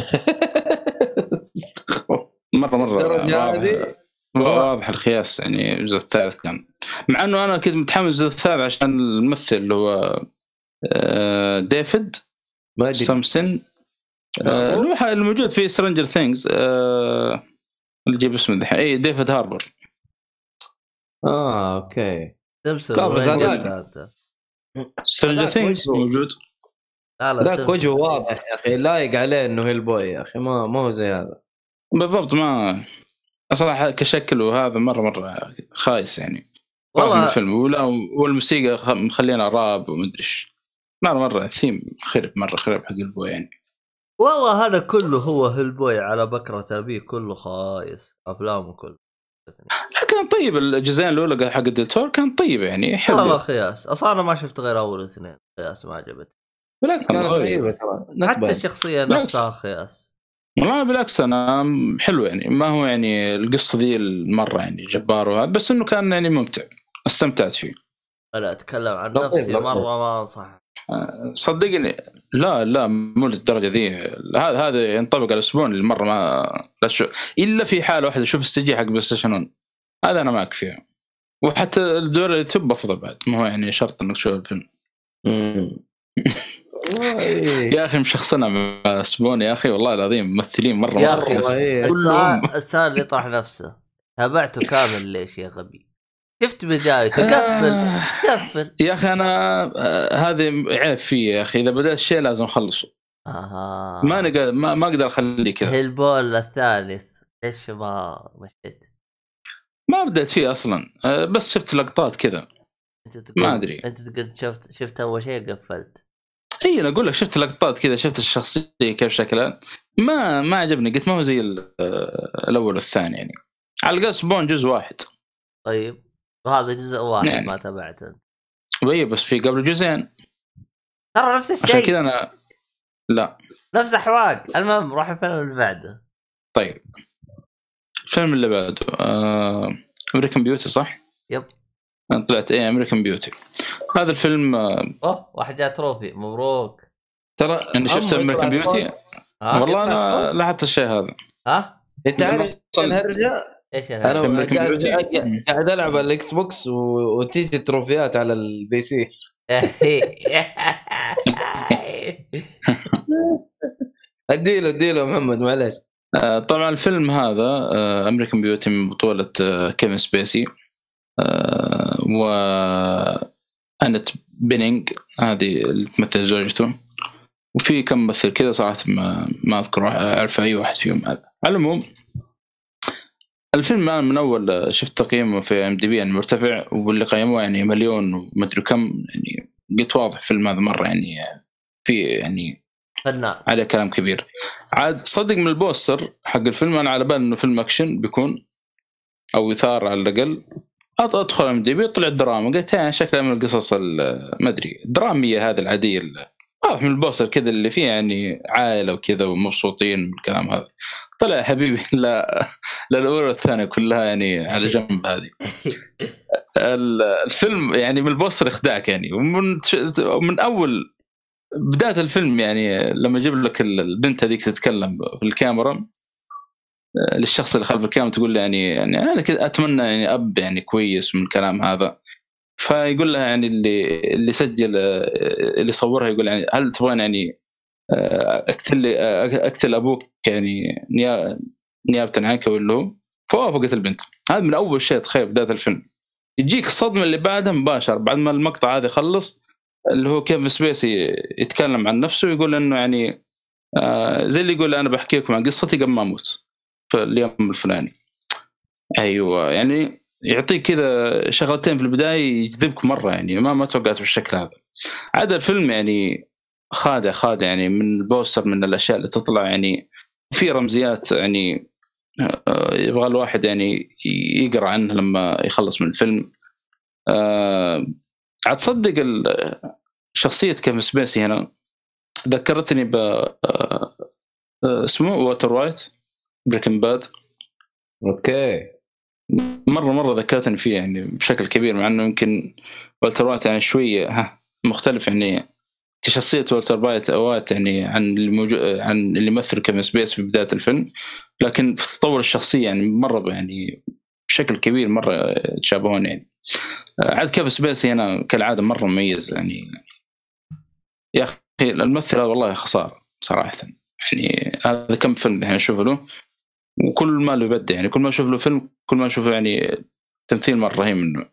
[LAUGHS] مرة مرة هذه؟ واضح الخياس يعني الجزء الثالث كان. مع إنه أنا كنت متحمس الجزء الثالث عشان الممثل اللي هو آه، ديفيد ما أدري. سامسون. آه، الموجود في Stranger Things اللي جيب اسمه دحين اي ديفيد هاربر. آه okay؟ Stranger Things. موجود. لا ذاك. وجهه واضح يا أخي لايق عليه إنه Hellboy يا أخي ما ما هو زي هذا. بالضبط ما صراحة كشكل وهذا مرة مرة خايس يعني. والله والله الفيلم ولا والموسيقى مخلينا راب ومدري إيش. مرة مرة الثيم خرب مرة خرب حق Hellboy يعني. والله هذا كله هو Hellboy على بكرة أبيه كله خايس أفلامه كله لكن طيب الجزئين الأولى حق الدكتور كان طيب يعني حلو. والله خياس. أصلا أنا ما شفت غير أول اثنين خياس ما عجبت بالعكس كانت رهيبه ترى. حتى بالعكس. نفسها خياس. والله بالعكس أنا حلو يعني. ما هو يعني القصة ذي المرة يعني جبار وهذا بس إنه كان يعني ممتع. استمتعت فيه. أنا أتكلم عن نفسي. مره ما أنصح. آه، صدقني لا لا مو للدرجة ذي. هذا هذا ينطبق على الأسبوع اللي مره ما لا شو إلا في حالة واحدة شوف ال CG حق PlayStation 1 هذا أنا معك فيها. وحتى الدور اليوتيوب أفضل بعد. ما هو يعني شرط إنك تشوف الفيلم. [LAUGHS] يا أخي مشخصنا مع سبون يا أخي والله العظيم ممثلين مرة يا خياس. إيه. السؤال اللي يطرح نفسه تابعته كامل ليش يا غبي؟ شفت بدايته قفل آه، قفل يا أخي أنا آه، هذه عيب فيه يا أخي إذا بدأت شيء لازم أخلصه. أها. ما نقدر ما, ما أقدر أخليه كذا. هيلبول الثالث ليش ما مشيت؟ ما بدأت فيه أصلا. آه، بس شفت لقطات كذا. أنت تقول ما أدري. أنت تقول شفت شفت أول شيء قفلت. اي أنا أقول لك شفت لقطات كذا شفت الشخصية كيف شكلها. ما ما عجبني قلت ما هو زي آه، الأول والثاني يعني. على الأقل سبون جزء واحد. طيب. وهذا جزء واحد يعني. ما تابعته. وهي بس في قبل جزئين. ترى نفس عشان الشيء كذا أنا لا. نفس أحواق. المهم روح الفيلم اللي بعده. طيب. الفيلم اللي بعده آه... American Beauty صح؟ yep. أنا طلعت إيه American Beauty هذا الفيلم آه، اوه واحد جاء trophy مبروك. ترى أنا شفت American Beauty والله أنا. لاحظت الشيء هذا. ها؟ أنت عارف إيش الهرجة؟ إيش أنا قاعد. قاعد ألعب على ال Xbox وتيجي التروفيات على ال PC. [LAUGHS] اديله أديله محمد معلش آه، طبعا الفيلم هذا American Beauty من بطولة آه، كيفن سبيسي آه، و أنيت بينينج هذه اللي تمثل زوجته وفي كم ممثل كذا صراحة ما, ما أذكر واحد- أعرف أي واحد فيهم. على العموم الفيلم الآن من أول شفت تقييمه في IMDb يعني مرتفع واللي قيموه يعني مليون ومدري كم يعني قلت واضح الفيلم هذا مرة يعني في يعني فنان. عليه كلام كبير. عاد صدق من البوستر حق الفيلم أنا على بالي إنه فيلم أكشن بيكون أو إثارة على الأقل أدخل IMDb طلع دراما قلت يعني شكلها من القصص ال- ما أدري الدراميه هذه العادية ال- واضح من البوستر كذا اللي فيه يعني عائلة وكذا ومبسوطين من الكلام هذا. طلع حبيبي [LAUGHS] لا لا الأولى والثانية كلها يعني على جنب هذه. ال- الفيلم يعني من البوستر اخدعك يعني. ومن من أول بداية الفيلم يعني لما يجيب لك ال- البنت هذيك تتكلم في الكاميرا آه، للشخص اللي خلف الكاميرا تقول له يعني يعني أنا كذا أتمنى يعني أب يعني كويس من الكلام هذا. فيقول لها يعني اللي اللي سجل آه، اللي صورها يقول يعني هل تبغين يعني آه، أقتل آه، أقتل أبوك يعني نيا- نيابه عنك ولا هو؟ فوافقت البنت. هذا من أول شيء تخيل بداية الفيلم. يجيك الصدمة اللي بعدها مباشر بعد ما المقطع هذا يخلص اللي هو كيف سبيسي يتكلم عن نفسه ويقول إنه يعني آه زي اللي يقول أنا بحكي لكم عن قصتي قبل ما أموت. في اليوم الفلاني. أيوه يعني يعطيك كذا شغلتين في البداية يجذبك مرة يعني ما ما توقعت بالشكل هذا. عاد الفيلم يعني خادع خادع يعني من البوستر من الأشياء اللي تطلع يعني في رمزيات يعني آه، يبغى الواحد يعني يقرأ عنها لما يخلص من الفيلم. آه، عاد تصدق شخصيه كيفن سبيسي هنا ذكرتني ب آه، آه، اسمه والتر وايت. Breaking Bad okay. مرة مرة ذكرتني فيه يعني بشكل كبير مع إنه يمكن والتر وايت يعني شوية ها مختلف يعني كشخصية والتر وايت وايت يعني عن اللي موجود عن اللي مثل كيفن سبيسي في بداية الفيلم. لكن في تطور الشخصية يعني مرة يعني بشكل كبير مرة يتشابهون يعني. عاد كيفن سبيسي هنا كالعادة مرة مميز يعني. يا أخي الممثل هذا والله خسارة صراحة. يعني هذا كم فيلم الحين أشوف له؟ وكل ما له يبدع يعني كل ما أشوف له فيلم كل ما أشوف يعني تمثيل مرة رهيب منه.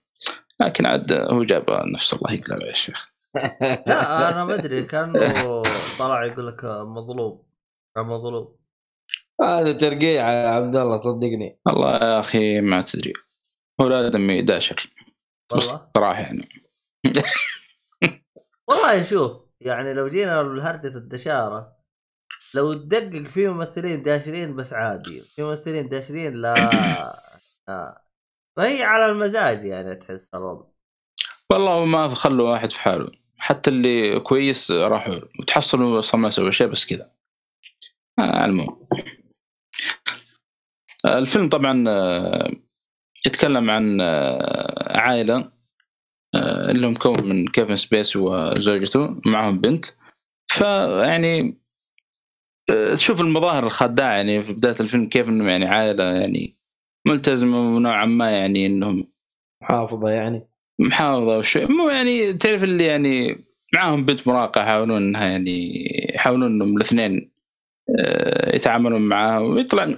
لكن عاد هو جاب نفسه الله يقلب يا شيخ. [LAUGHS] لا أنا ما أدري كأنه طلع يقول لك مظلوم مظلوم. هذا ترقيع يا عبد الله صدقني. والله يا أخي ما تدري. هو ادمي داشر. بس والله؟ صراحة يعني. [LAUGHS] والله شوف يعني لو جينا لهرجة الدشارة لو تدقق في ممثلين داشرين بس عادي في ممثلين داشرين لا [COUGHS] لا فهي على المزاج يعني تحس الوضع والله ما خلوا واحد في حاله. حتى اللي كويس راحوا وتحصلوا أصلا ما سوى شيء بس كذا. آه، المهم. آه، الفيلم طبعا آه، يتكلم عن آه، آه، اللي مكون من كيفن سبيس وزوجته معهم بنت. فيعني آه، تشوف المظاهر الخداعه يعني في بداية الفيلم كيف إنهم يعني عائلة يعني ملتزمة ونوعا ما يعني إنهم محافظة يعني. محافظة وشيء مو يعني تعرف اللي يعني معاهم بنت مراهقه يحاولون إنها يعني يحاولون إنهم الاثنين آه، يتعاملون معاها ويطلع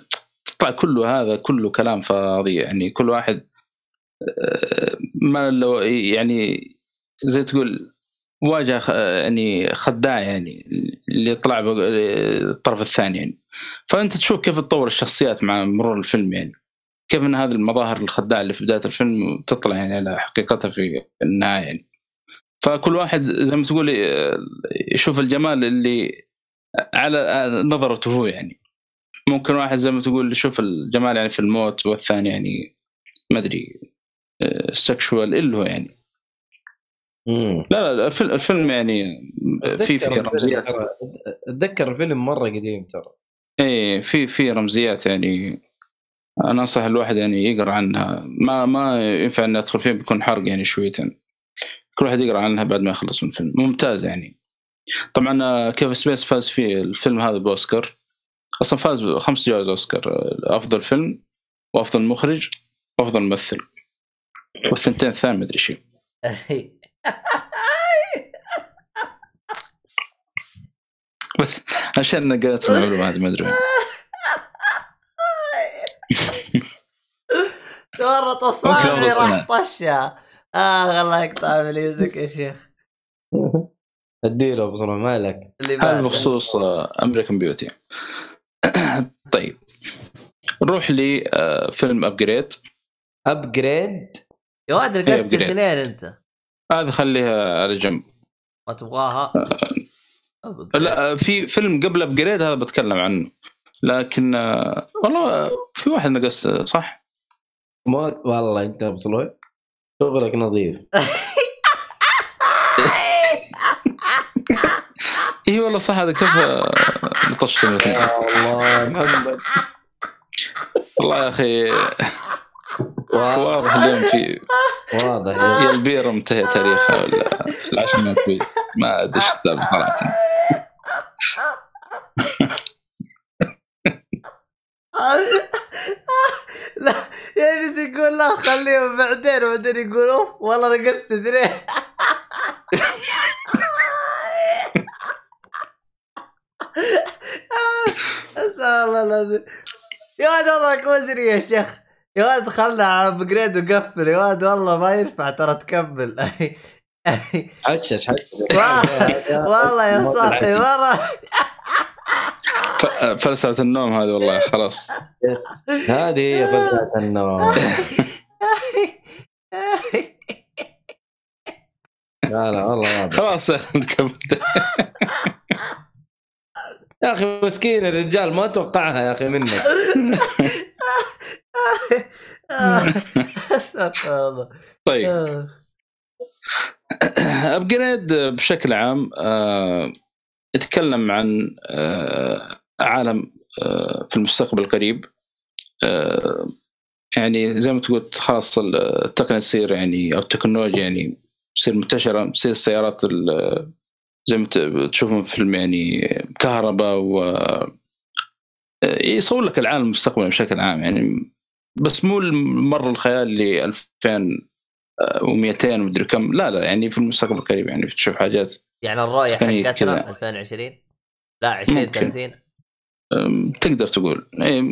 يطلع كله هذا كله كلام فاضي يعني كل واحد آه، ما لو يعني زي تقول واجهه خ- يعني خداع يعني اللي طلع بق- الطرف الثاني يعني. فأنت تشوف كيف تطور الشخصيات مع مرور الفيلم يعني. كيف إن هذه المظاهر الخداعه اللي في بداية الفيلم تطلع يعني على حقيقتها في النهاية يعني. فكل واحد زي ما تقول آه، يشوف الجمال اللي على نظرته هو يعني. ممكن واحد زي ما تقول يشوف الجمال يعني في الموت والثاني يعني ما أدري سكشوال اللي هو يعني. لا لا الفيلم, الفيلم يعني في في رمزيات. أتذكر الفيلم مرة قديم ترى. إيه في في رمزيات يعني أنا أنصح الواحد يعني يقرأ عنها. ما ما ينفع ان أدخل فيه بيكون حرق يعني شويتين كل واحد يقرأ عنها بعد ما يخلص من الفيلم. ممتاز يعني. طبعا كيف سبيس فاز في الفيلم هذا بأوسكار؟ أصلا فاز بخمس جوائز أوسكار. أفضل فيلم وأفضل مخرج وأفضل ممثل. والثنتين الثاني مدري شيء. [LAUGHS] بس عشان قالت المعلومه هذه ما أدري. تورط أفضل راح طشها اخ الله يقطع إبليسك يا شيخ. أديله أبو صلاح ما لك. اللي هذا بخصوص American Beauty [CLEARS THROAT] طيب. نروح لفيلم Upgrade ابجريد يا إيه، رقصت upgrade. اثنين أنت؟ هذه خليها على جنب ما تبغاها؟ لا في فيلم قبل ابجريد هذا بتكلم عنه. لكن آه، والله في واحد نقص صح؟ ما والله أنت ابو شغلك نظيف. [LAUGHS] إي والله صح هذا كيف آه، لطشت الاثنين يا الله محمد. والله يا أخي. واضح واضح اليوم في واضح. يا يا البيره منتهي تاريخها ولا ما كويس ما أدري إيش السالفه صراحة. [LAUGHS] لا يعني تقول لا خليهم بعدين وبعدين يقول اوف والله نقصت اثنين. [LAUGHS] أستغفر الله العظيم. يا ولد وضعك مزري يا شيخ. يا ولد دخلنا على ابجريد وقفل. يا ولد والله ما ينفع ترى تكمل. [LAUGHS] حشش حشش. [LAUGHS] والله يا صاحي مره ف- فلسفة النوم هذه والله خلاص. [LAUGHS] هذه هي فلسفة النوم. لا لا والله خلاص يا أخي نكمل. يا أخي مسكين الرجال ما توقعها يا أخي منك. استغفر الله طيب أبجريد بشكل عام آه، يتكلم عن آه، عالم آه، في المستقبل القريب. آه، يعني زي ما تقول خلاص التقنية تصير يعني أو التكنولوجيا يعني تصير منتشرة تصير السيارات ال- زي ما تشوفون في فيلم يعني كهرباء و يصور لك العالم المستقبلي بشكل عام يعني بس مو المره الخيال اللي 2200 ومدري كم لا لا يعني في المستقبل القريب يعني تشوف حاجات يعني الرؤية حقتنا كذا. 2020 لا 2030 أم، تقدر تقول. اي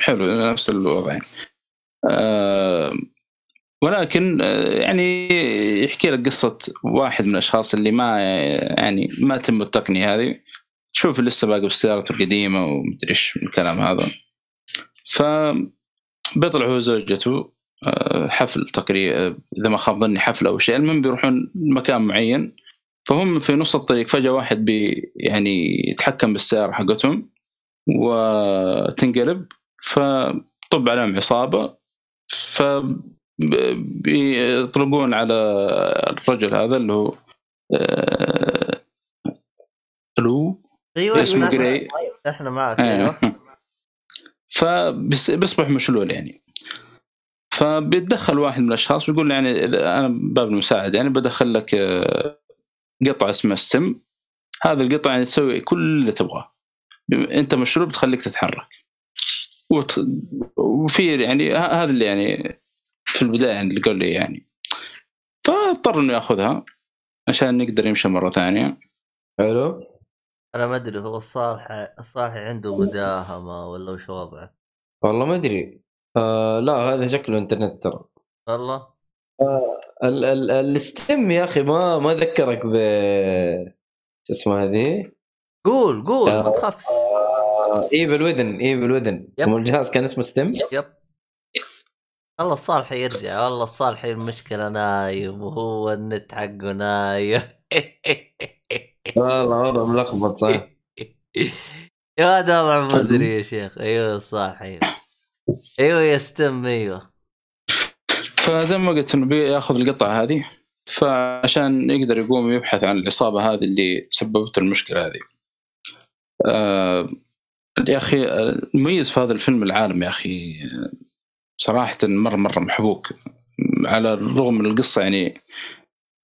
حلو نفس الوضع. يعني. ولكن أه، يعني يحكي لك قصة واحد من الأشخاص اللي ما يعني ما تم التقنية هذه. تشوف لسه باقي بالسيارات القديمة ومدري إيش الكلام هذا. ف بيطلع هو وزوجته أه، حفل تقريبا إذا ما خاب ظني حفل أو شيء المهم بيروحون مكان معين. فهم في نص الطريق فجأة واحد بي يعني يتحكم بالسيارة حقتهم وتنقلب. فطب عليهم عصابة. ف بيطلقون على الرجل هذا اللي هو آه، أيوه اسمه إحنا- جراي. إحنا معك أيوه [LAUGHS] فبيصبح مشلول يعني. فبيتدخل واحد من الأشخاص بيقول له يعني إذا أنا باب المساعدة يعني بدخل لك آه، قطعة اسمها ستم هذا القطعة يعني تسوي كل اللي تبغاه. أنت مشلول بتخليك تتحرك. وت... وفي يعني ه- هذا اللي يعني في البداية يعني اللي قال لي يعني. فاضطر إنه ياخذها عشان يقدر يمشي مرة ثانية. حلو. أنا ما أدري هو الصالح الصالح عنده مداهمة ولا وش وضعه؟ والله ما أدري. آه لا هذا شكله إنترنت ترى. والله؟ ال- ال- الستيم يا أخي ما ما ذكرك ب شو اسمه هذه؟ قول قول ما آه. تخاف. آه إيفل وذن إيفل وذن يب. الجهاز كان اسمه ستيم؟ يب. والله الصالح يرجع والله الصالح المشكلة نايم وهو النت حقه نايم. [LAUGHS] والله وضع ملخبط صح [LAUGHS] يا هذا وضع مزري يا شيخ. أيوه صح أيوه. أيوه يستم أيوه. فزي ما قلت إنه بيأخذ القطعة هذه فعشان يقدر يقوم يبحث عن العصابه هذه اللي سببت المشكلة هذه. آه يا أخي المميز في هذا الفيلم العالم يا أخي صراحة مرة مرة محبوك. على الرغم من القصة يعني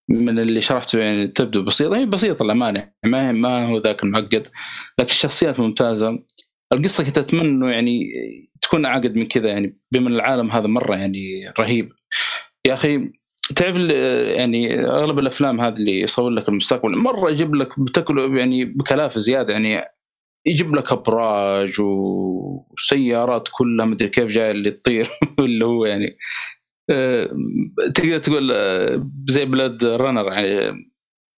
من اللي شرحته يعني تبدو بسيطه هي بسيطة الامانه ما ما هو ذاك المعقد لكن الشخصيات ممتازة. القصة كنت أتمنى إنه يعني تكون اعقد من كذا يعني بما العالم هذا مرة يعني رهيب. يا أخي تعرف يعني أغلب الأفلام هذه اللي يصور لك المستقبل مرة يجيب لك بتاكل يعني بكلافه زيادة يعني يجيب لك أبراج وسيارات كلها مدري كيف جاية اللي تطير [LAUGHS] اللي هو يعني تقدر تقول آه، زي Blade Runner يعني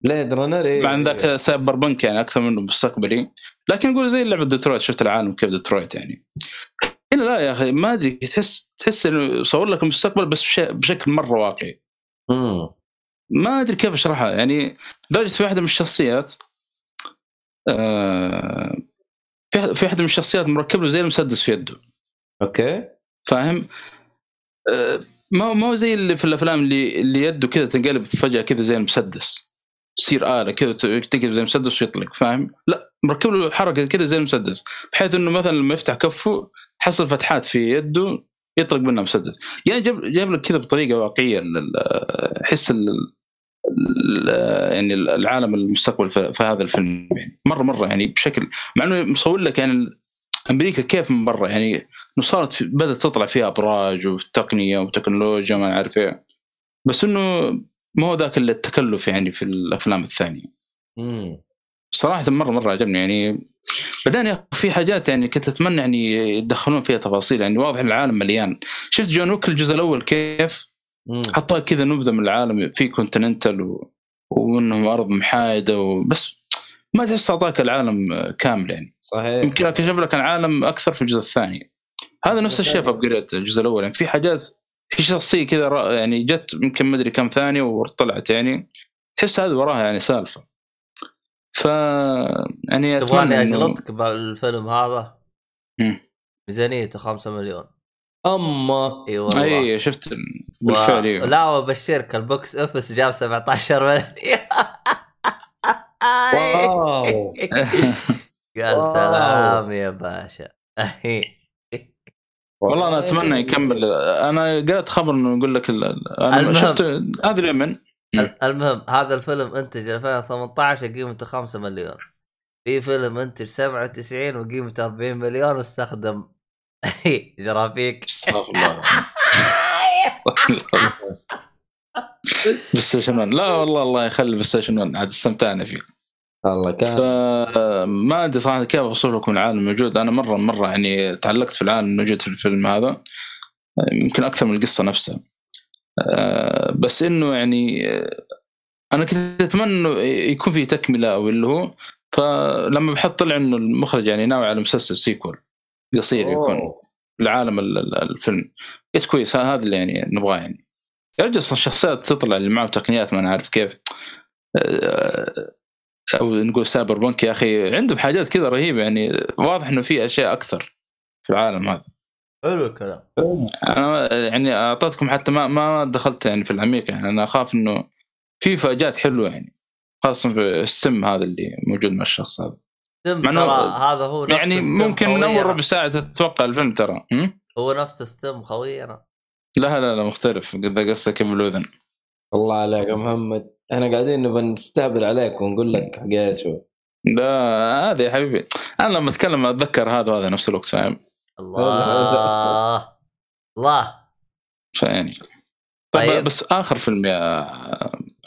Blade Runner إيه. مع ان ذاك cyberpunk يعني أكثر منه مستقبلي لكن نقول زي لعبة ديترويت شفت العالم كيف ديترويت يعني هنا لا يا أخي ما أدري تحس تحس إنه يصور لك المستقبل بس بش- بشكل مرة واقعي مم. ما أدري كيف أشرحها يعني لدرجه في واحدة من الشخصيات آه، في في واحدة من الشخصيات مركب له زي المسدس في يده أوكي فاهم؟ آه، ما ما هو زي اللي في الأفلام اللي اللي يده كذا تنقلب فجأة كذا زي المسدس. تصير آلة كذا تقلب زي المسدس ويطلق فاهم؟ لا مركب له حركة كذا زي المسدس بحيث إنه مثلا لما يفتح كفه حصل فتحات في يده يطلق منها مسدس. يعني جاب جاب لك كذا بطريقة واقعية ال- ال- حس ال- ال- يعني العالم المستقبل في هذا الفيلم يعني. مره مرة يعني بشكل مع إنه مصور لك يعني أمريكا كيف من برا؟ يعني صارت بدأت تطلع فيها أبراج وتقنية وتكنولوجيا ما نعرف إيه. بس إنه ما هو ذاك التكلف يعني في الأفلام الثانية. مم. صراحة مره مرة عجبني. يعني بعدين يا في حاجات يعني كنت أتمنى يعني يدخلون فيها تفاصيل. يعني واضح العالم مليان. شفت John Wick الجزء الأول كيف. حطها كذا نبذة من العالم. في Continental و... وإنهم أرض محايدة وبس ما تحس أعطاك العالم كامل يعني. صحيح. يمكن كشف لك العالم أكثر في الجزء الثاني. هذا نفس الشيء في Upgrade الجزء الأول. يعني في حاجات في شخصية كذا يعني جت يمكن ما أدري كم ثانية وطلعت يعني تحس هذه وراها يعني سالفة. ف يعني تبغاني اجلطك بالفيلم هذا. ميزانيته 5 مليون. اما إي والله. إي شفت بالفعل و... لا وبشرك ال box office جاب 17 مليون. [LAUGHS] wow. [LAUGHS] قال wow. سلام يا باشا. [LAUGHS] والله أنا أتمنى يكمل. أنا قرأت خبر إنه يقول لك أنا. شفت هذا اليمن مم. المهم هذا الفيلم إنتج 2018 قيمته 5 مليون. في فيلم إنتج 97 وقيمته 40 مليون واستخدم. [LAUGHS] جرافيك استغفر الله PlayStation 1 لا والله الله يخلي PlayStation 1 عاد استمتعنا فيه. الله كان. فما أدري صراحة كيف اوصف لكم العالم الموجود. أنا مرة مرة يعني تعلقت في العالم الموجود في الفيلم هذا. يمكن أكثر من القصة نفسها. آه، بس إنه يعني آه، أنا كنت أتمنى إنه يكون في تكملة أو اللي هو. فلما بحث طلع إنه المخرج يعني ناوي على مسلسل sequel قصير يكون. أوه. لعالم ال- ال- الفيلم. قلت كويس هذا اللي يعني نبغاه يعني. يا رجل أصلاً الشخصيات تطلع اللي معهم تقنيات ما نعرف كيف. آه، أو نقول cyberpunk يا أخي عندهم حاجات كذا رهيبة يعني واضح إنه في أشياء أكثر في العالم هذا. حلو الكلام. أنا يعني أعطيتكم حتى ما ما دخلت يعني في العميق يعني أنا أخاف إنه في فاجآت حلوة يعني خاصة في السم هذا اللي موجود مع الشخص هذا. إنه- ترى هذا هو نفس يعني ممكن من اول. ربع ساعه تتوقع الفيلم ترى؟ هو نفس ستيم خوينا لا لا لا مختلف. اذا قصدك ابن الاذن الله عليك يا محمد. إحنا قاعدين نبى نستهبل عليك ونقول لك حقيقة شو. لا هذا يا حبيبي. أنا لما أتكلم أتذكر هذا وهذا نفس الوقت فاهم؟ الله. الله. فيعني طيب. بس آخر فيلم يا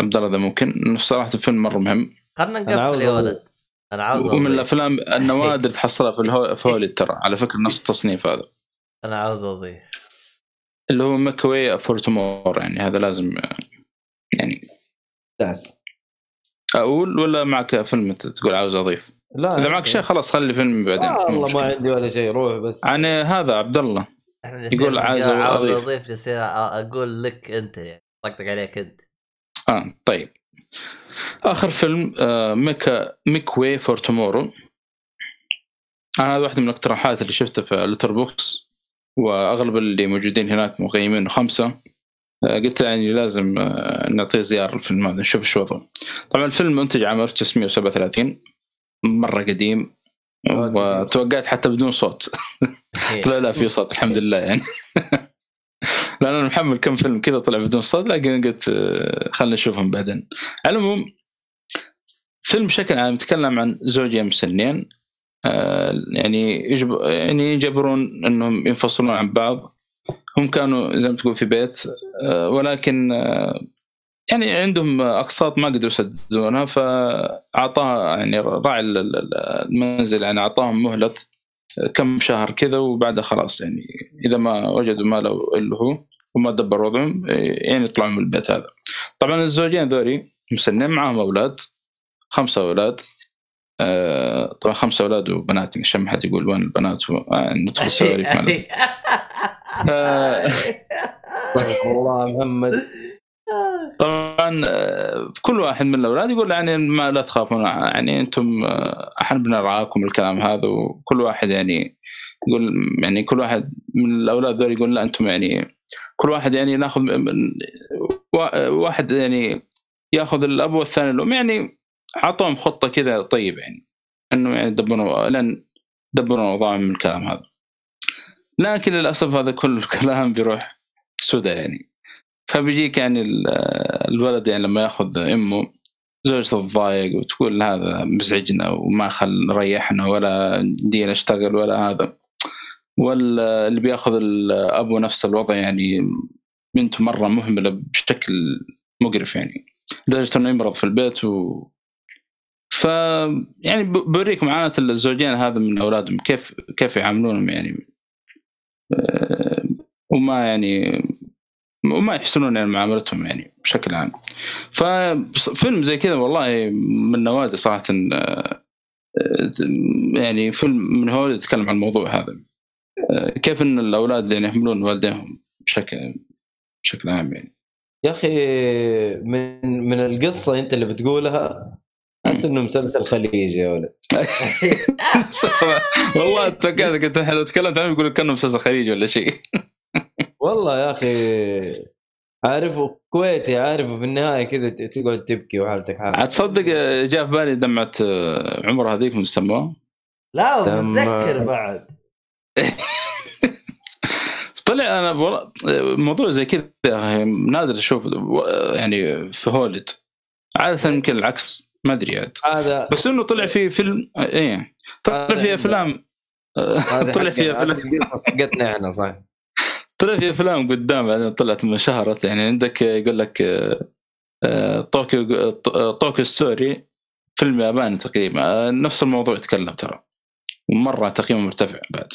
عبد الله ذا ممكن. صراحة فيلم مرة مهم. خلنا نقفل يا. ولد. أنا عاوز ومن الأفلام النوادر تحصلها في الهو... في هوليوود ترى على فكرة نفس التصنيف هذا. أنا عاوز أضيف. اللي هو Make Way for Tomorrow يعني هذا لازم يعني دعس أقول ولا معك فيلم تقول عاوز أضيف؟ لا إذا معك شيء خلاص خلي فيلم بعدين مو والله ما. عندي ولا شيء روح بس. يعني هذا عبد الله إحنا يقول عايز عاوز. أضيف. يصير أقول لك أنت يعني طقطق عليك أنت. آه طيب. آخر فيلم آه Make Make Way for Tomorrow أنا هذا واحدة من الاقتراحات اللي شفتها في Letterboxd وأغلب اللي موجودين هناك مقيمينه خمسة. آه قلت يعني لازم آه نعطيه زيارة الفيلم هذا نشوف شو وضعه. طبعا الفيلم منتج عام 1937 مرة قديم وتوقعت حتى بدون صوت. [LAUGHS] طلع لا في صوت الحمد لله يعني. [LAUGHS] لأن أنا محمل كم فيلم كذا طلع بدون صوت لكن قلت آه، خلينا نشوفهم بعدين. على العموم فيلم بشكل عام يتكلم عن زوجين مسنين آه، يعني يجب يعني يجبرون إنهم ينفصلون عن بعض هم كانوا زي ما تقول في بيت آه، ولكن آه، يعني عندهم أقساط ما قدروا يسددونها فاعطاها يعني راعي ال- ال- المنزل يعني أعطاهم مهلة كم شهر كذا وبعدها خلاص يعني إذا ما وجدوا ما له هو وما دبر وضعهم يعني يطلعون من البيت هذا. طبعا الزوجين ذولي مسنين معهم أولاد خمسة أولاد آه، طبعا خمسة أولاد وبنات عشان ما حد يقول وين البنات و... آه ندخل سواليف ما له. آه، استغفر الله محمد طبعا آه، كل واحد من الأولاد يقول يعني ما لا تخافون يعني أنتم إحنا بنرعاكم الكلام هذا وكل واحد يعني يقول يعني كل واحد من الأولاد ذول يقول لا أنتم يعني كل واحد يعني ناخذ واحد يعني ياخذ الأب والثاني الأم يعني أعطوهم خطة كذا طيبه يعني إنه يعني دبروا لن دبروا اوضاعهم من الكلام هذا. لكن للأسف هذا كل [LAUGHS] الكلام بيروح سوداء يعني. فبيجيك يعني ال- الولد يعني لما ياخذ أمه زوجته تضايق وتقول هذا مزعجنا وما خل ريحنا ولا دينا اشتغل ولا هذا. ولا اللي بياخذ الابو نفس الوضع يعني بنته مرة مهملة بشكل مقرف يعني. لدرجة إنه يمرض في البيت و ف يعني بوريك معاناه الزوجين هذا من أولادهم كيف كيف يعاملونهم يعني؟ آه، وما يعني وما يحسنون يعني معاملتهم يعني بشكل عام. ففيلم زي كذا والله من نوادر صراحة آه، يعني فيلم من هو يتكلم عن الموضوع هذا. آه، كيف إن الأولاد يعني يحملون والديهم بشكل بشكل عام يعني. يا أخي من من القصة أنت اللي بتقولها احس إنه مسلسل خليجي يا ولد. [LAUGHS] والله توقعت كنت لو تكلمت عنه يقول كأنه مسلسل خليجي ولا شيء. [LAUGHS] والله يا أخي عارف كويتي عارف وفي النهاية كذا تقعد تبكي وحالتك حالك عاد تصدق جاء في بالي دمعة آه، عمر هذيك من يسموها لا متذكر بعد. [LAUGHS] طلع أنا والله موضوع زي كذا أخي نادر أشوف يعني في هوليوود. عادة يمكن العكس. ما أدري عاد. هذا بس إنه طلع في فيلم إيه. طلع في. أفلام. [LAUGHS] طلع في أفلام. حقتنا إحنا صح طلع في أفلام قدام بعدين طلعت من شهرت يعني عندك يقول لك آه، Tokyo Tokyo Story فيلم ياباني تقريبا. نفس الموضوع يتكلم ترى. ومره تقييمه مرتفع بعد.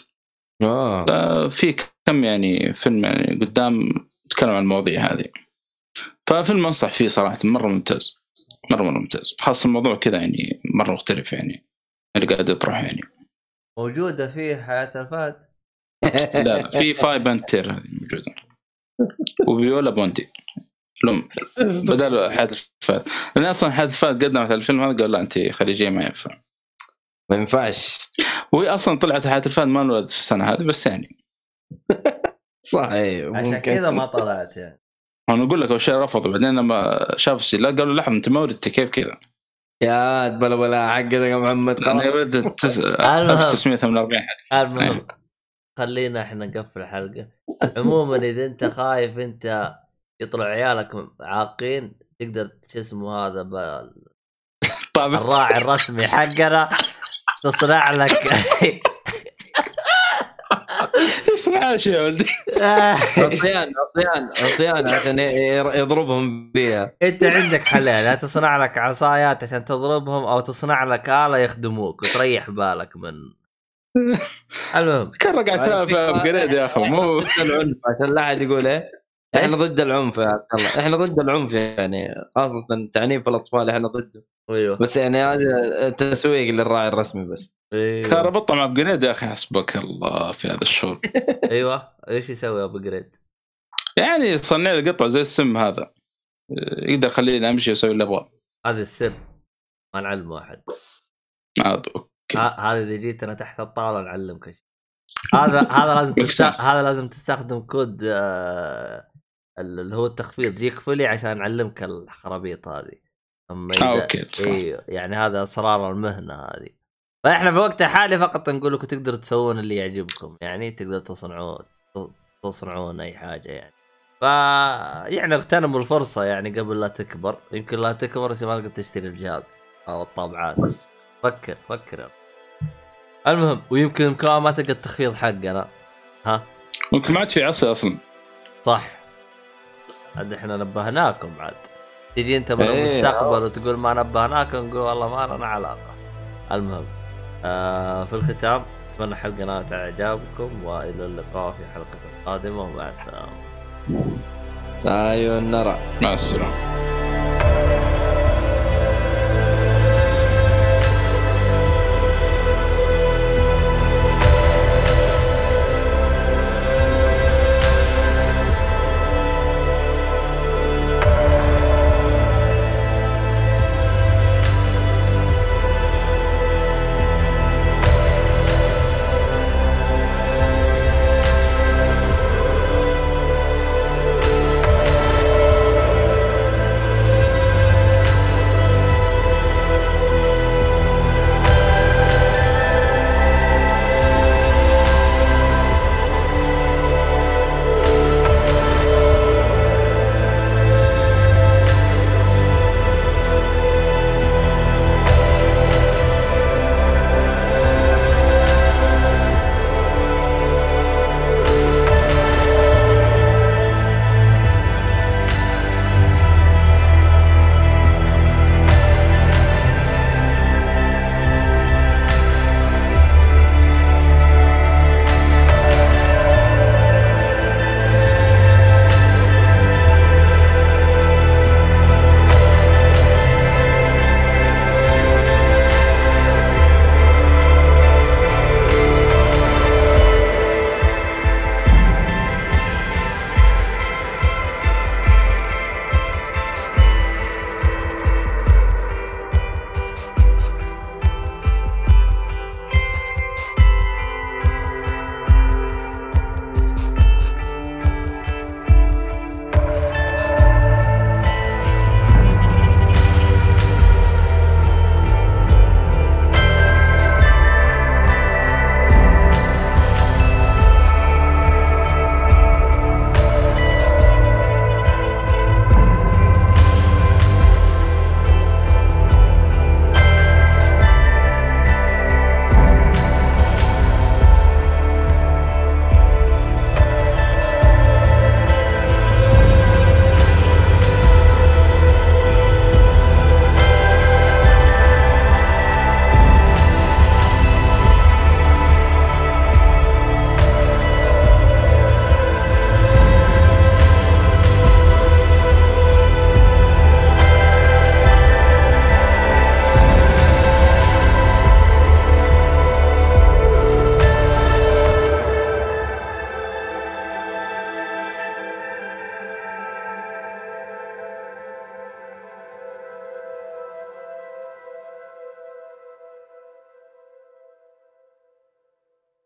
آه. ففي كم يعني فيلم يعني قدام يتكلم عن المواضيع هذه. ففيلم أنصح فيه صراحة مرة ممتاز. مرة مره ممتاز. خاصه الموضوع كذا يعني مرة مختلف يعني اللي قاعد يطرح يعني. موجودة في حياة الفهد؟ لا [LAUGHS] لا في فاي بانتير هذه موجودة. وفيولا بوندي لهم بدل حياة الفهد. لأن أصلا حياة الفهد قدمت الفيلم هذا قال لا أنت خليجية ما ينفع. ما ينفعش. وهي أصلا طلعت حياة الفهد ما انولدت في السنة هذه بس يعني. [LAUGHS] صح عشان. كذا ما طلعت يعني. أنا أقول لك أول شيء رفضوا بعدين لما شافوا الشيء لا قالوا لحظه أنت ما ولدت كيف كذا؟ يا بلا بلا حقتك يا محمد أنا خلاص. ولدت تس- المهم. 1948 المهم خلينا إحنا نقفل الحلقة. عموما إذا أنت خايف أنت يطلع عيالك عاقين تقدر شو اسمه هذا الراعي الرسمي حقنا تصنع لك. [LAUGHS] العاش يا ولدي؟ عصيان عصيان عصيان عشان يضربهم بيها انت عندك حلين يا تصنع لك عصايات عشان تضربهم أو تصنع لك آلة يخدموك وتريح بالك من [LAUGHS] المهم كان رقعت في ابجريد يا أخي مو عشان لا أحد يقول إيه إحنا ضد العنف يا عبد الله. إحنا ضد العنف يعني خاصة تعنيف الأطفال إحنا ضده. أيوه. بس يعني هذا تسويق للراعي الرسمي بس. كان أيوه ربطها مع Upgrade يا أخي حسبك الله في هذا الشغل. [LAUGHS] أيوه. إيش يسوي Upgrade؟ يعني يصنع لي قطعه زي السم هذا. يقدر يخليني أمشي أسوي اللي أبغاه. هذا السر ما نعلم واحد عاد أوكي. ه- هذا إذا جيت أنا تحت الطاولة نعلمك. شيء هذا هذا لازم. [LAUGHS] هذا لازم تستخدم كود آه، اللي هو التخفيض جيك فولي عشان نعلمك الخرابيط هذه. أما آه أوكي تفهم. أيوه يعني هذا أسرار المهنة هذه. فإحنا في وقت حالي فقط نقول لكم تقدروا تسوون اللي يعجبكم يعني تقدروا تصنعون تصنعون أي حاجة يعني. ف يعني اغتنموا الفرصة يعني قبل لا تكبر. يمكن لا تكبر بس ما تقدر تشتري الجهاز. أو الطابعات فكر فكر. المهم ويمكن ما تلقى التخفيض حقنا. ها؟ ممكن ما عاد في عصي أصلا. صح. عاد إحنا نبهناكم عاد. تجي أنت من إيه، المستقبل وتقول ما نبهناكم نقول والله ما لنا علاقة. المهم آه في الختام أتمنى حلقه نالت اعجابكم وإلى اللقاء في حلقة قادمه ومع السلامة. سايونارا مع السلامة.